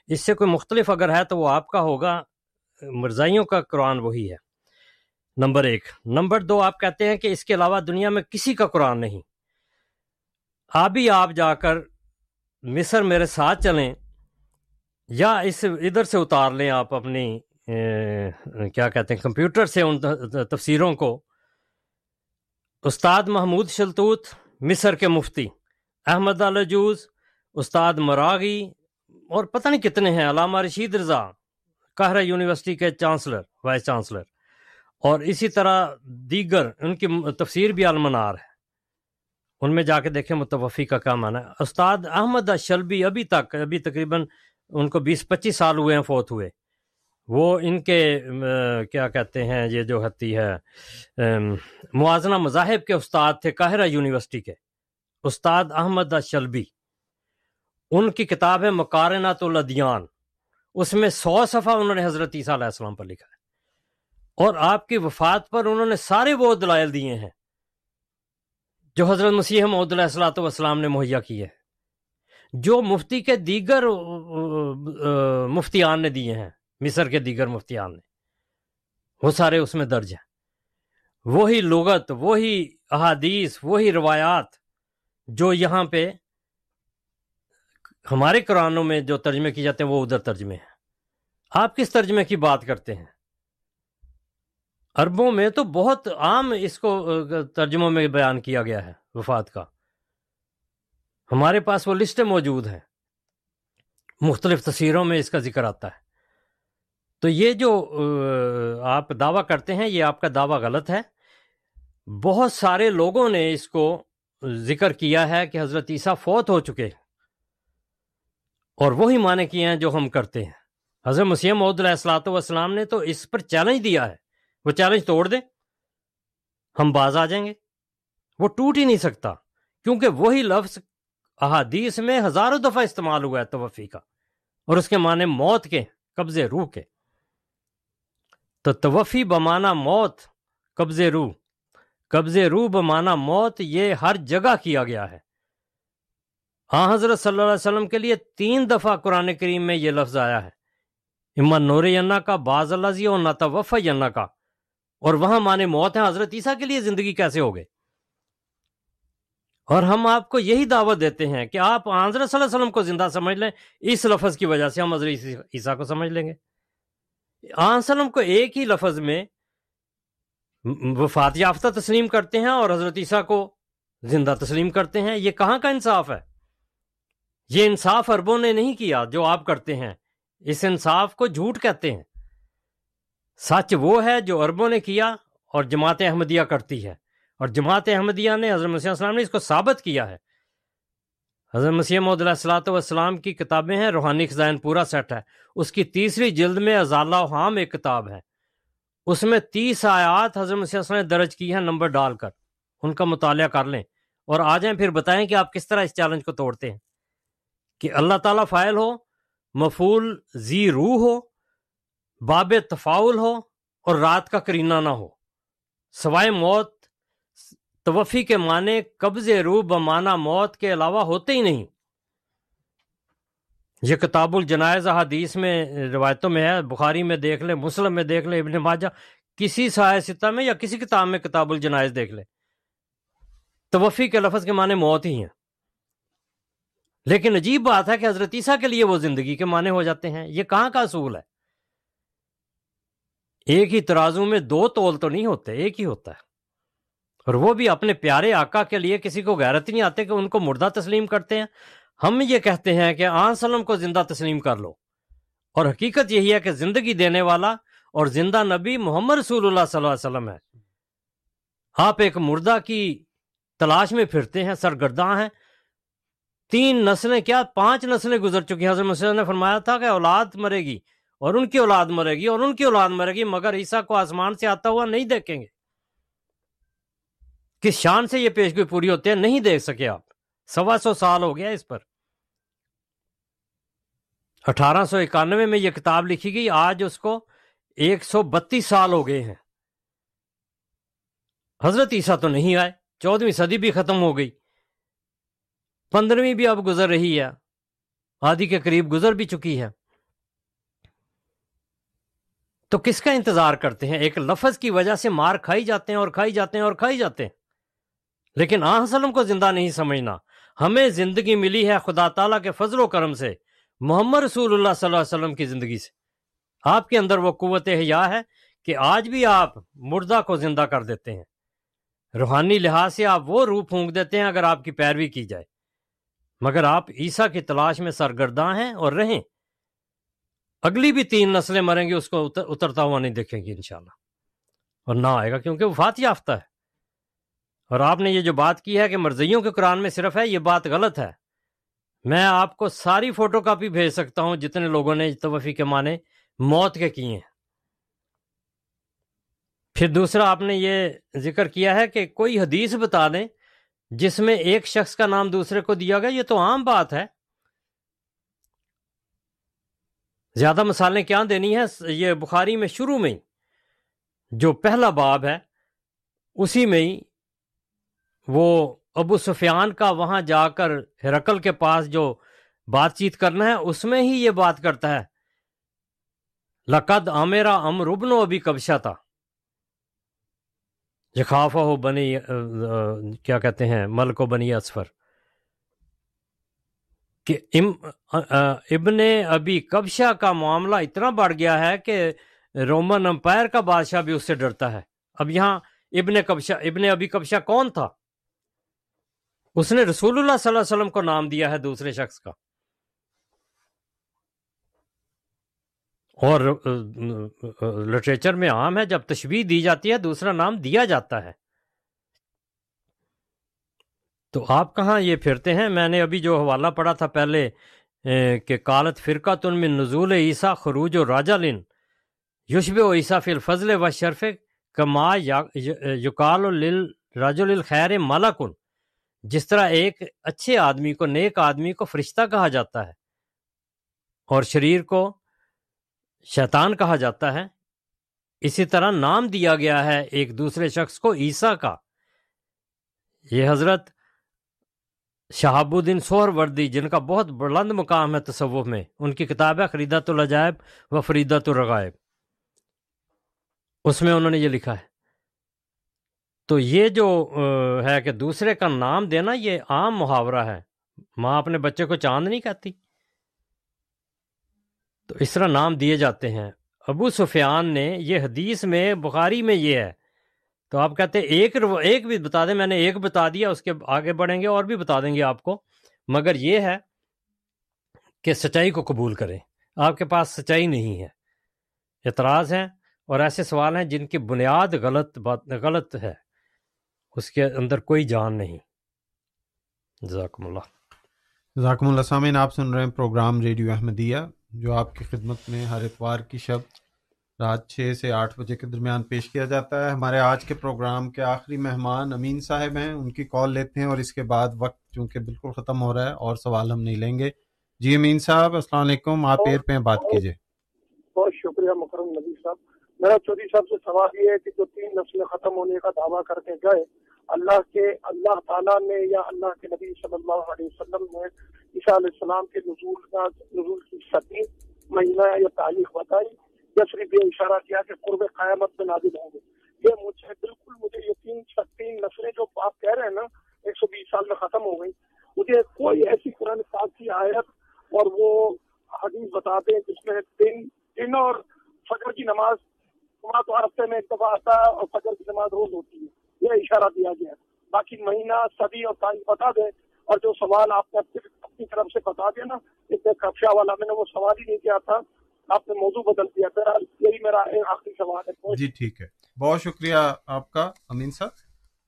اس سے کوئی مختلف اگر ہے تو وہ آپ کا ہوگا۔ مرزائیوں کا قرآن وہی ہے۔ نمبر ایک۔ نمبر دو، آپ کہتے ہیں کہ اس کے علاوہ دنیا میں کسی کا قرآن نہیں۔ آپ ہی آپ جا کر مصر میرے ساتھ چلیں یا اس ادھر سے اتار لیں آپ اپنی کیا کہتے ہیں، کمپیوٹر سے ان تفسیروں کو۔ استاد محمود شلطوت مصر کے مفتی۔ احمد الجوز استاد مراغی اور پتہ نہیں کتنے ہیں، علامہ رشید رضا، قہرہ یونیورسٹی کے چانسلر، وائس چانسلر۔ اور اسی طرح دیگر، ان کی تفسیر بھی المنار ہے۔ ان میں جا کے دیکھیں متوفی کا کیا مانا ہے۔ استاد احمد شلبی ابھی تک، ابھی تقریباً ان کو بیس، پچیس سال ہوئے ہیں، فوت ہوئے۔ وہ ان کے کیا کہتے ہیں، یہ جو ہوتی ہے موازنہ مذاہب کے استاد تھے قاہرہ یونیورسٹی کے۔ استاد احمد شلبی ان کی کتاب ہے مکارنات الادیان۔ اس میں سو صفحہ انہوں نے حضرت عیسیٰ علیہ السلام پر لکھا۔ اور آپ کی وفات پر انہوں نے سارے وہ دلائل دیے ہیں جو حضرت مسیح محدود السلاۃ والسلام نے مہیا کی ہے، جو مفتی کے دیگر مفتیان نے دیے ہیں، مصر کے دیگر مفتیان نے۔ وہ سارے اس میں درج ہیں۔ وہی لغت، وہی احادیث، وہی روایات جو یہاں پہ ہمارے قرآنوں میں جو ترجمے کی جاتے ہیں، وہ ادھر ترجمے ہیں۔ آپ کس ترجمے کی بات کرتے ہیں؟ عربوں میں تو بہت عام اس کو ترجموں میں بیان کیا گیا ہے، وفات کا۔ ہمارے پاس وہ لسٹیں موجود ہیں۔ مختلف تصویروں میں اس کا ذکر آتا ہے۔ تو یہ جو آپ دعویٰ کرتے ہیں، یہ آپ کا دعویٰ غلط ہے۔ بہت سارے لوگوں نے اس کو ذکر کیا ہے کہ حضرت عیسیٰ فوت ہو چکے اور وہی معنی کیے ہیں جو ہم کرتے ہیں۔ حضرت مسیح محدود علیہ السلاۃ والسلام نے تو اس پر چیلنج دیا ہے۔ وہ چیلنج توڑ دیں ہم باز آ جائیں گے۔ وہ ٹوٹ ہی نہیں سکتا، کیونکہ وہی لفظ، احادیث میں ہزاروں دفعہ استعمال ہوا ہے توفی کا، اور اس کے معنی موت کے قبضے روح کے۔ تو توفی بمانا موت، قبض روح۔ قبض روح بمانا موت، یہ ہر جگہ کیا گیا ہے۔ ہاں حضرت صلی اللہ علیہ وسلم کے لیے تین دفعہ قرآن کریم میں یہ لفظ آیا ہے۔ اما نور کا باز اللہ زی، اور نہ توف کا۔ اور وہاں مانے موت ہے، حضرت عیسیٰ کے لیے زندگی کیسے ہو گئے اور ہم آپ کو یہی دعوت دیتے ہیں کہ آپ حضرت صلی اللہ علیہ وسلم کو زندہ سمجھ لیں، اس لفظ کی وجہ سے ہم حضرت عیسیٰ کو سمجھ لیں گے۔ وسلم کو ایک ہی لفظ میں وفات یافتہ تسلیم کرتے ہیں اور حضرت عیسیٰ کو زندہ تسلیم کرتے ہیں۔ یہ کہاں کا انصاف ہے؟ یہ انصاف اربوں نے نہیں کیا جو آپ کرتے ہیں۔ اس انصاف کو جھوٹ کہتے ہیں۔ سچ وہ ہے جو اربوں نے کیا اور جماعت احمدیہ کرتی ہے۔ اور جماعت احمدیہ نے حضرت مسیح السلام نے اس کو ثابت کیا ہے۔ حضرت مسیح محدود السلاۃ والسلام کی کتابیں ہیں، روحانی خزائن پورا سیٹ ہے۔ اس کی تیسری جلد میں ازالہ حام ایک کتاب ہے۔ اس میں تیس آیات حضرت مسیح السلام نے درج کی ہیں، نمبر ڈال کر۔ ان کا مطالعہ کر لیں۔ اور آ جائیں پھر بتائیں کہ آپ کس طرح اس چیلنج کو توڑتے ہیں۔ کہ اللہ تعالیٰ فائل ہو مفول زی روح ہو باب تفاول ہو اور رات کا کرینہ نہ ہو۔ سوائے موت، توفی کے معنی قبض روح بمانا موت کے علاوہ ہوتے ہی نہیں۔ یہ کتاب الجنائز حدیث میں روایتوں میں ہے۔ بخاری میں دیکھ لیں، مسلم میں دیکھ لیں، ابن ماجہ کسی ستہ میں یا کسی کتاب میں کتاب الجنائز دیکھ لیں۔ توفی کے لفظ کے معنی موت ہی ہیں۔ لیکن عجیب بات ہے کہ حضرت عیسیٰ کے لیے وہ زندگی کے معنی ہو جاتے ہیں۔ یہ کہاں کا اصول ہے؟ ایک ہی ترازو میں دو تول تو نہیں ہوتے، ایک ہی ہوتا ہے۔ اور وہ بھی اپنے پیارے آقا کے لیے کسی کو غیرت نہیں آتے کہ ان کو مردہ تسلیم کرتے ہیں۔ ہم یہ کہتے ہیں کہ آن سلم کو زندہ تسلیم کر لو۔ اور حقیقت یہی ہے کہ زندگی دینے والا اور زندہ نبی محمد رسول اللہ صلی اللہ علیہ وسلم ہے۔ آپ ایک مردہ کی تلاش میں پھرتے ہیں، سرگرداں ہیں۔ تین نسلیں، کیا پانچ نسلیں گزر چکی حضرت مسلم نے فرمایا تھا کہ اولاد مرے گی۔ اور ان کی اولاد مرے گی اور ان کی اولاد مرے گی، مگر عیسیٰ کو آسمان سے آتا ہوا نہیں دیکھیں گے۔ کس شان سے یہ پیشگوئی پوری ہوتے ہیں نہیں دیکھ سکے آپ۔ سوا سو سال ہو گیا اس پر۔ اٹھارہ سو اکانوے میں یہ کتاب لکھی گئی، آج اس کو ایک سو بتیس سال ہو گئے ہیں۔ حضرت عیسیٰ تو نہیں آئے، چودہویں صدی بھی ختم ہو گئی۔ پندرہویں بھی اب گزر رہی ہے، آدھی کے قریب گزر بھی چکی ہے۔ تو کس کا انتظار کرتے ہیں؟ ایک لفظ کی وجہ سے مار کھائی جاتے ہیں اور کھائی جاتے ہیں اور کھائی جاتے ہیں۔ لیکن آ وسلم کو زندہ نہیں سمجھنا۔ ہمیں زندگی ملی ہے خدا تعالیٰ کے فضل و کرم سے، محمد رسول اللہ صلی اللہ علیہ وسلم کی زندگی سے۔ آپ کے اندر وہ قوت حیا ہے کہ آج بھی آپ مردہ کو زندہ کر دیتے ہیں۔ روحانی لحاظ سے آپ وہ روح پھونک دیتے ہیں اگر آپ کی پیروی کی جائے۔ مگر آپ عیسیٰ کی تلاش میں سرگرداں ہیں اور رہیں۔ اگلی بھی تین نسلیں مریں گی، اس کو اترتا ہوا نہیں دیکھیں گی انشاءاللہ۔ اور نہ آئے گا کیونکہ وفات یافتہ ہے۔ اور آپ نے یہ جو بات کی ہے کہ مرضیوں کے قرآن میں صرف ہے، یہ بات غلط ہے۔ میں آپ کو ساری فوٹو کاپی بھیج سکتا ہوں جتنے لوگوں نے توفی کے معنی موت کے کیے ہیں۔ پھر دوسرا، آپ نے یہ ذکر کیا ہے کہ کوئی حدیث بتا دیں جس میں ایک شخص کا نام دوسرے کو دیا گیا، یہ تو عام بات ہے۔ زیادہ مثالیں کیا دینی ہے یہ بخاری میں شروع میں ہی جو پہلا باب ہے، اسی میں ہی وہ ابو سفیان کا وہاں جا کر ہرکل کے پاس جو بات چیت کرنا ہے، اس میں ہی یہ بات کرتا ہے، لقد عمیرا ام ربن ابھی کبشا تھا جخافہ ہو بنی کیا کہتے ہیں، ملک و بنی اسفر کہ ابن ابی کبشا کا معاملہ اتنا بڑھ گیا ہے کہ رومن امپائر کا بادشاہ بھی اس سے ڈرتا ہے۔ اب یہاں ابن کبشا ابن ابی کبشا کون تھا؟ اس نے رسول اللہ صلی اللہ علیہ وسلم کو نام دیا ہے دوسرے شخص کا۔ اور لٹریچر میں عام ہے، جب تشبیح دی جاتی ہے، دوسرا نام دیا جاتا ہے۔ تو آپ کہاں یہ پھرتے ہیں؟ میں نے ابھی جو حوالہ پڑھا تھا پہلے کہ کالت فرقہ تن میں نزول عیسیٰ خروج و راجا لن یوشب و عیسیٰ فی الفضل و شرف کما یقال راج الخیر مالا کن جس طرح ایک اچھے آدمی کو، نیک آدمی کو فرشتہ کہا جاتا ہے اور شریر کو شیطان کہا جاتا ہے، اسی طرح نام دیا گیا ہے ایک دوسرے شخص کو عیسیٰ کا۔ یہ حضرت شہاب الدین سوہر وردی، جن کا بہت بلند مقام ہے تصوف میں، ان کی کتاب ہے خریدت العجائب و فریدت الرغائب۔ اس میں انہوں نے یہ لکھا ہے۔ تو یہ جو ہے کہ دوسرے کا نام دینا، یہ عام محاورہ ہے۔ ماں اپنے بچے کو چاند نہیں کہتی۔ تو اس طرح نام دیے جاتے ہیں۔ ابو سفیان نے یہ حدیث میں، بخاری میں یہ ہے۔ تو آپ کہتے ہیں ایک ایک بھی بتا دیں، میں نے ایک بتا دیا، اس کے آگے بڑھیں گے اور بھی بتا دیں گے آپ کو۔ مگر یہ ہے کہ سچائی کو قبول کریں۔ آپ کے پاس سچائی نہیں ہے۔ اعتراض ہیں اور ایسے سوال ہیں جن کی بنیاد غلط بات، غلط ہے۔ اس کے اندر کوئی جان نہیں۔ جزاکم اللہ۔ جزاکم اللہ سامعین، آپ سن رہے ہیں پروگرام ریڈیو احمدیہ، جو آپ کی خدمت میں ہر اتوار کی شب رات چھ سے آٹھ بجے کے درمیان پیش کیا جاتا ہے۔ ہمارے آج کے پروگرام کے آخری مہمان امین صاحب ہیں۔ ان کی کال لیتے ہیں اور اس کے بعد وقت چونکہ بالکل ختم ہو رہا ہے اور سوال ہم نہیں لیں گے۔ جی امین صاحب، السلام علیکم۔ آپ ایر پہ بات کیجیے بہت شکریہ مکرم نبی صاحب۔ میرا چودھری صاحب سے سوال یہ ہے کہ جو تین نسلیں ختم ہونے کا دعویٰ کر کے گئے، اللہ کے، اللہ تعالیٰ نے یا اللہ کے نبی صلی اللہ علیہ وسلم نے عیسیٰ علیہ السلام کے نزول کا، نزول کی سطح مہینہ یا تاریخ بتائی۔ یا صرف یہ اشارہ کیا کہ قرب قیامت میں نازل ہوں گے۔ یہ مجھے بالکل مجھے یہ تین تین نسلیں جو آپ کہہ رہے ہیں نا، ایک سو بیس سال میں ختم ہو گئی مجھے کوئی ایسی قرآن پاک کی آیت اور وہ حدیث بتا دیں جس میں دن دن اور فجر کی نماز تو ہفتے میں ایک دفعہ آتا ہے اور فجر کی نماز روز ہوتی ہے۔ یہ اشارہ دیا گیا ہے۔ باقی مہینہ، صدی اور تاریخ بتا دیں۔ اور جو سوال آپ نے اپنی طرف سے بتا دیا نا، اس میں کپشا والا میں نے وہ سوال ہی نہیں کیا تھا۔ آپ نے موضوع بدل دیا۔ بہرحال یہی میرا آخری سوال ہے۔ جی ٹھیک ہے۔ بہت شکریہ آپ کا امین صاحب۔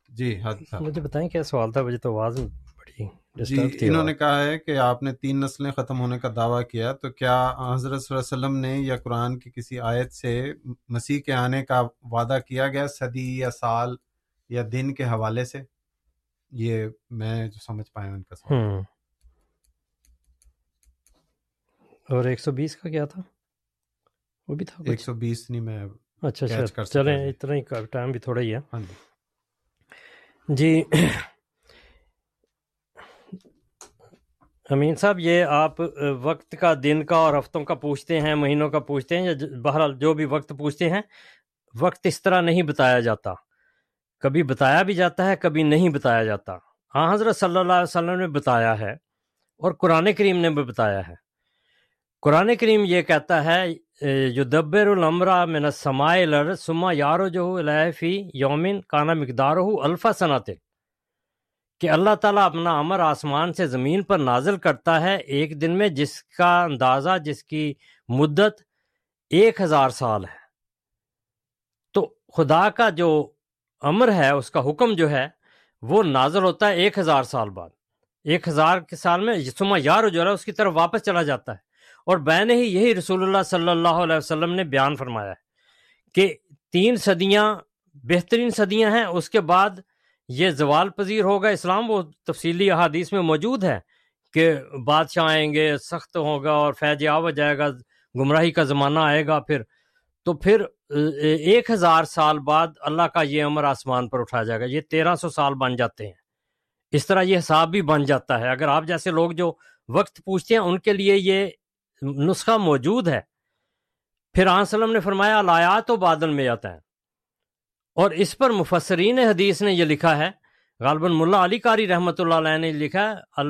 جی مجھے بتائیں کیا سوال تھا؟ مجھے تو آواز بڑی جی انہوں نے کہا ہے کہ آپ نے تین نسلیں ختم ہونے کا دعویٰ کیا تو کیا حضرت صلی اللہ علیہ وسلم نے یا قرآن کی کسی آیت سے مسیح کے آنے کا وعدہ کیا گیا صدی یا سال یا دن کے حوالے سے؟ یہ میں جو سمجھ پایا ان کا سوال۔ اور ایک سو بیس کا کیا تھا؟ وہ بھی تھا ایک سو بیس نہیں میں اچھا اچھا چلیں اتنا ہی ٹائم بھی تھوڑا ہی ہے جی امین صاحب یہ آپ وقت کا دن کا اور ہفتوں کا پوچھتے ہیں مہینوں کا پوچھتے ہیں یا بہرحال جو بھی وقت پوچھتے ہیں وقت اس طرح نہیں بتایا جاتا کبھی بتایا بھی جاتا ہے کبھی نہیں بتایا جاتا ہاں حضرت صلی اللہ علیہ وسلم نے بتایا ہے اور قرآن کریم نے بھی بتایا ہے قرآن کریم یہ کہتا ہے جو دبر من سمائے لر سما یارو جو فی یومن کانا مقدار ہو الفا صنعت کہ اللہ تعالیٰ اپنا امر آسمان سے زمین پر نازل کرتا ہے ایک دن میں، جس کا اندازہ، جس کی مدت ایک ہزار سال ہے۔ تو خدا کا جو امر ہے، اس کا حکم جو ہے، وہ نازل ہوتا ہے ایک ہزار سال بعد۔ ایک ہزار کے سال میں سما یار جو ہے اس کی طرف واپس چلا جاتا ہے۔ اور بین ہی یہی رسول اللہ صلی اللہ علیہ وسلم نے بیان فرمایا ہے کہ تین صدیاں بہترین صدیاں ہیں، اس کے بعد یہ زوال پذیر ہوگا اسلام، وہ تفصیلی احادیث میں موجود ہے کہ بادشاہ آئیں گے، سخت ہوگا اور فیض آ جائے گا، گمراہی کا زمانہ آئے گا پھر۔ تو پھر، ایک ہزار سال بعد اللہ کا یہ عمر آسمان پر اٹھا جائے گا۔ یہ تیرہ سو سال بن جاتے ہیں۔ اس طرح یہ حساب بھی بن جاتا ہے۔ اگر آپ جیسے لوگ جو وقت پوچھتے ہیں، ان کے لیے یہ نسخہ موجود ہے۔ پھر آن سلم نے فرمایا لایات و بادل میں آتا ہے اور اس پر مفسرین حدیث نے یہ لکھا ہے، غالباً ملا علی کاری رحمۃ اللہ علیہ نے لکھا ہے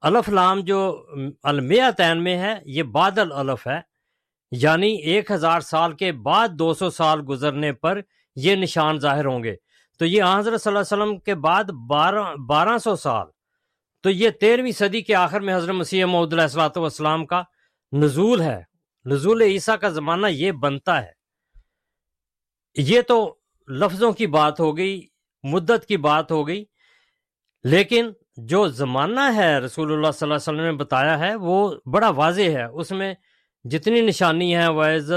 الف لام جو المیاتین میں ہے، یہ بادل الف ہے۔ یعنی ایک ہزار سال کے بعد دو سو سال گزرنے پر یہ نشان ظاہر ہوں گے۔ تو یہ حضرت صلی اللہ علیہ وسلم کے بعد بارہ بارہ سو سال۔ تو یہ تیرہویں صدی کے آخر میں حضرت مسیح محدود علیہ السلاۃ والسلام کا نزول ہے۔ نزول عیسیٰ کا زمانہ یہ بنتا ہے۔ یہ تو لفظوں کی بات ہو گئی، مدت کی بات ہو گئی، لیکن جو زمانہ ہے رسول اللہ صلی اللہ علیہ وسلم نے بتایا ہے، وہ بڑا واضح ہے۔ اس میں جتنی نشانی ہیں ویز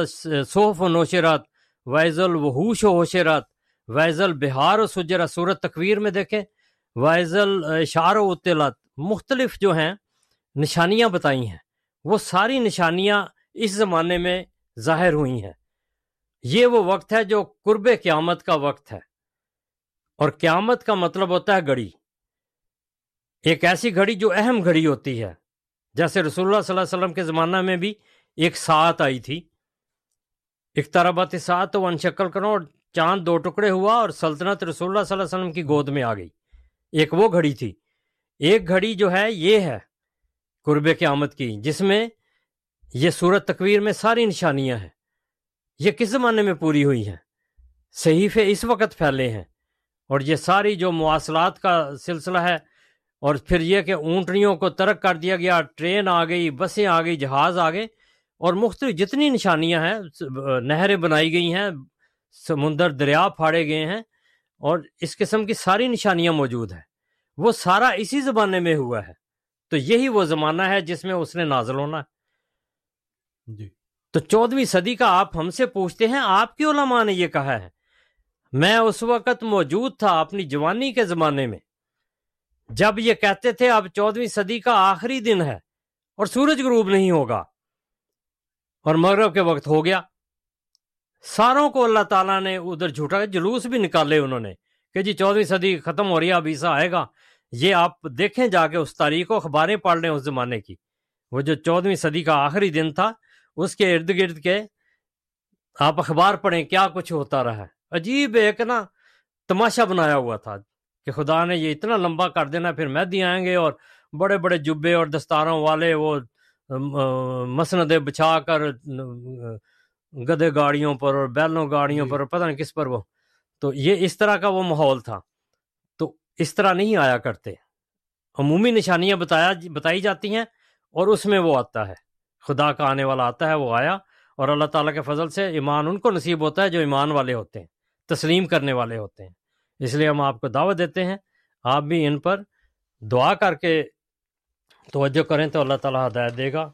صوف و نوشرات ویز الوحوش و ہوشرات ویز البہار و سجرا صورت تکویر میں دیکھیں ویز الشار و اطلاعات، مختلف جو ہیں، نشانیاں بتائی ہیں۔ وہ ساری نشانیاں اس زمانے میں ظاہر ہوئی ہیں۔ یہ وہ وقت ہے جو قرب قیامت کا وقت ہے۔ اور قیامت کا مطلب ہوتا ہے گھڑی۔ ایک ایسی گھڑی جو اہم گھڑی ہوتی ہے۔ جیسے رسول اللہ صلی اللہ علیہ وسلم کے زمانہ میں بھی ایک ساتھ آئی تھی۔ اخترابات سات تو ون شکل کرو اور چاند دو ٹکڑے ہوا اور سلطنت رسول اللہ صلی اللہ علیہ وسلم کی گود میں آ گئی۔ ایک وہ گھڑی تھی۔ ایک گھڑی جو ہے، یہ ہے۔ قرب قیامت کی، جس میں یہ صورت تکویر میں ساری نشانیاں ہیں۔ یہ کس زمانے میں پوری ہوئی ہیں؟ صحیفے اس وقت پھیلے ہیں اور یہ ساری جو مواصلات کا سلسلہ ہے اور پھر یہ کہ اونٹنیوں کو ترک کر دیا گیا، ٹرین آ گئی، بسیں آ گئی، جہاز آ گئے اور مختلف جتنی نشانیاں ہیں، نہریں بنائی گئی ہیں، سمندر دریا پھاڑے گئے ہیں اور اس قسم کی ساری نشانیاں موجود ہیں۔ وہ سارا اسی زمانے میں ہوا ہے۔ تو یہی وہ زمانہ ہے جس میں اس نے نازل ہونا۔ جی۔ تو چودہویں صدی کا آپ ہم سے پوچھتے ہیں آپ کی علماء نے یہ کہا ہے میں اس وقت موجود تھا اپنی جوانی کے زمانے میں۔ جب یہ کہتے تھے اب چودہویں صدی کا آخری دن ہے اور سورج غروب نہیں ہوگا۔ اور مغرب کے وقت ہو گیا۔ ساروں کو اللہ تعالیٰ نے ادھر جھوٹا جلوس بھی نکالے انہوں نے کہ جی چودہویں صدی ختم ہو رہی ہے اب عیسا آئے گا۔ یہ آپ دیکھیں جا کے اس تاریخ کو اخباریں پڑھ لیں اس زمانے کی۔ وہ جو چودہویں صدی کا آخری دن تھا اس کے ارد گرد کے آپ اخبار پڑھیں کیا کچھ ہوتا رہا۔ ہے عجیب ایک نا تماشا بنایا ہوا تھا کہ خدا نے یہ اتنا لمبا کر دینا پھر مہدی آئیں گے اور بڑے بڑے جبے اور دستاروں والے وہ مسندیں بچھا کر گدے گاڑیوں پر اور بیلوں گاڑیوں جی۔ پر پتہ نہیں کس پر وہ۔ تو یہ اس طرح کا وہ ماحول تھا۔ اس طرح نہیں آیا کرتے۔ عمومی نشانیاں بتایا بتائی جاتی ہیں اور اس میں وہ آتا ہے۔ خدا کا آنے والا آتا ہے وہ آیا اور اللہ تعالیٰ کے فضل سے ایمان ان کو نصیب ہوتا ہے جو ایمان والے ہوتے ہیں تسلیم کرنے والے ہوتے ہیں۔ اس لیے ہم آپ کو دعوت دیتے ہیں آپ بھی ان پر دعا کر کے توجہ کریں تو اللہ تعالیٰ ہدایت دے گا۔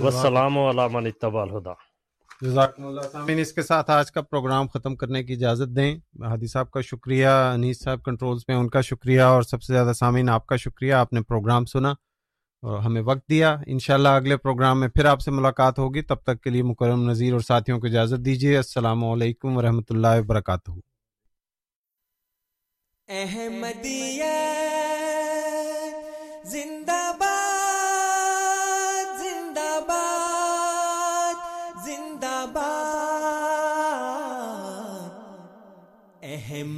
والسلام علام اتبا الہدا سامین اس کے ساتھ آج کا پروگرام ختم کرنے کی اجازت دیں۔ ہادی صاحب کا شکریہ، انیس صاحب کنٹرولز میں ان کا شکریہ، اور سب سے زیادہ سامعین، آپ کا شکریہ۔ آپ نے پروگرام سنا اور ہمیں وقت دیا۔ انشاءاللہ اگلے پروگرام میں پھر آپ سے ملاقات ہوگی۔ تب تک کے لیے مکرم نذیر اور ساتھیوں کو اجازت دیجیے السلام علیکم ورحمۃ اللہ وبرکاتہ۔ احمدیہ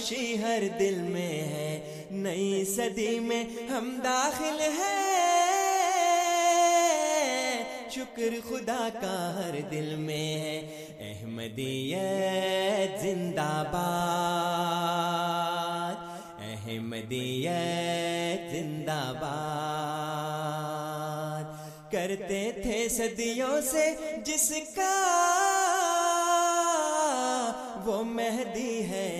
خوشی ہر دل میں ہے۔ نئی صدی میں ہم داخل ہیں۔ شکر خدا کا ہر دل میں ہے۔ احمدیت زندہ باد۔ احمدیت زندہ باد۔ کرتے تھے صدیوں سے جس کا وہ مہدی ہے۔